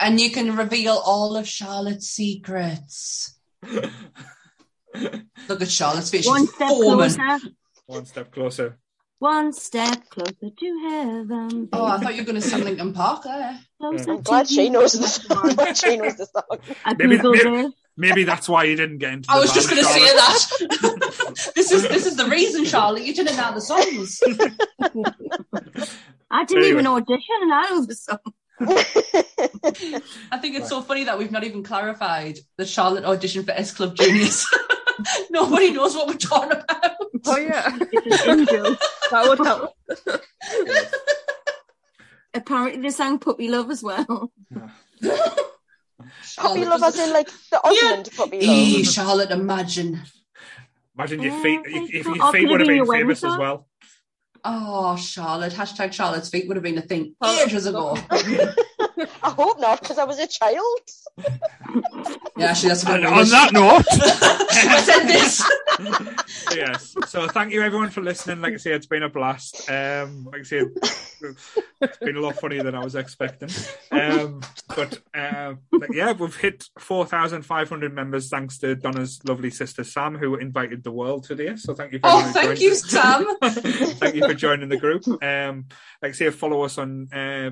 And you can reveal all of Charlotte's secrets. Look at Charlotte's face. One She's step foaming. closer. One step closer. One step closer to heaven. Oh, I thought you were going to sing Linkin Park there. Closer I'm glad to she knows the I'm glad she knows the song. I Maybe- googled maybe- it. Maybe that's why you didn't get into. I the was just band, going to say Charlotte. that. this is this is the reason, Charlotte. You didn't know the songs. I didn't Anyway. even audition and I know the song. I think it's so funny that we've not even clarified that Charlotte auditioned for S Club Juniors. Nobody knows what we're talking about. Oh yeah, It's an in-joke. that would help. Apparently they sang Puppy Love as well. puppy love as in like the Osmond puppy Eee, love. Charlotte, imagine. Imagine your feet. thank If your Oh, feet would have have been been your famous as well. Oh, Charlotte. Hashtag Charlotte's feet would have been a thing Oh, ages ago. I hope not, because I was a child. Yeah, actually, that's a And good on that note, Let's this. yes. So thank you everyone for listening. Like I say, it's been a blast. Um, like I say, it's been a lot funnier than I was expecting. Um, but uh, like, yeah, we've hit four thousand five hundred members thanks to Donna's lovely sister Sam, who invited the world today. So thank you. For Oh, thank you. Sam. thank you for joining the group. Um, like I say, follow us on uh,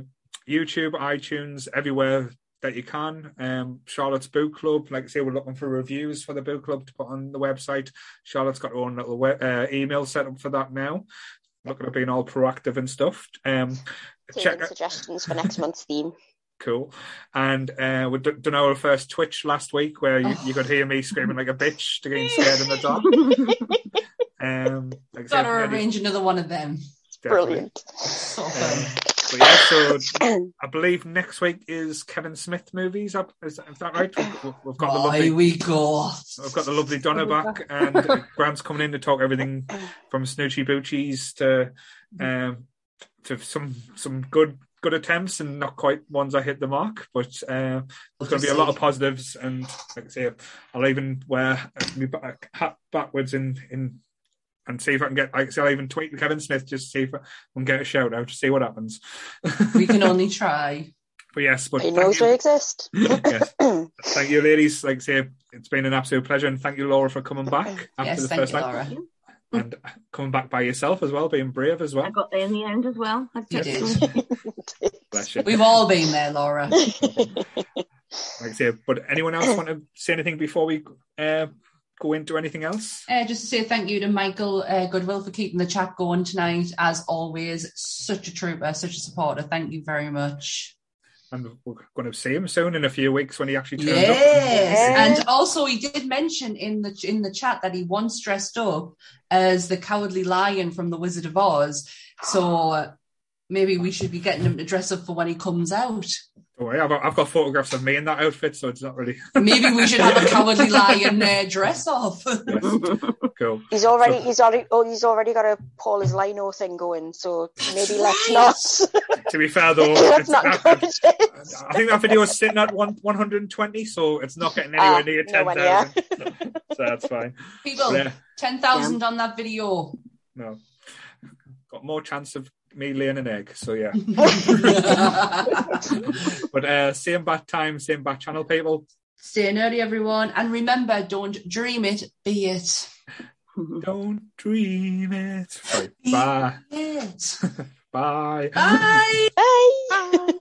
YouTube, iTunes, everywhere that you can. Um, Charlotte's Book Club. Like I say, we're looking for reviews for the book club to put on the website. Charlotte's got her own little we- uh, email set up for that now. Looking at being all proactive and stuff. Um, check Taking suggestions for next month's theme. cool. And uh, we d- done our first Twitch last week where you, Oh. you could hear me screaming like a bitch to getting scared in the dark. Um, like I said, Gotta arrange another one of them. definitely. Brilliant. So Um, fun. But yeah, so I believe next week is Kevin Smith movies. Up is that, is that right? We've, we've got the Away lovely, we go. we've got the lovely Donna back, and uh, Grant's coming in to talk everything from Snoochie Boochies to um, to some some good good attempts and not quite ones I hit the mark. But uh, there's going to be a lot of positives, and like I say, I'll even wear my back, hat backwards in in. And see if I can get. I say, I'll even tweet Kevin Smith just to see if I can get a shout out to see what happens. We can only try. But yes, but He knows you. we exist. yes. Thank you, ladies. Like say, it's been an absolute pleasure, and thank you, Laura, for coming back after Yes, the thank first you, night, Laura. and coming back by yourself as well, being brave as well. I well. got there in the end as well. I You did. Bless you. We've all been there, Laura. Like I say, but anyone else want to say anything before we uh, go into anything else? Uh, just to say thank you to Michael uh, Goodwill for keeping the chat going tonight. As always, such a trooper, such a supporter. Thank you very much. And we're going to see him soon in a few weeks when he actually turns Yes, Yeah. and also he did mention in the in the chat that he once dressed up as the Cowardly Lion from The Wizard of Oz. So maybe we should be getting him to dress up for when he comes out. Up. Don't worry, I've, I've got photographs of me in that outfit, so it's not really Maybe we should have a Cowardly Lion uh, dress off. yes. cool. He's already So- he's already oh he's already got a Paula's Lino thing going, so maybe let's not To be fair though, let's it's, not I. I think that video is sitting at one, 120, so it's not getting anywhere Ah, near nowhere near. 10,000. so that's fine. People, Yeah. ten thousand on that video. No. Got more chance of me laying an egg, so yeah. but uh, same bat time, same bat channel, people. Stay nerdy, everyone, and remember, don't dream it, be it. Don't dream it. Right, Be bye. it. Bye. Bye.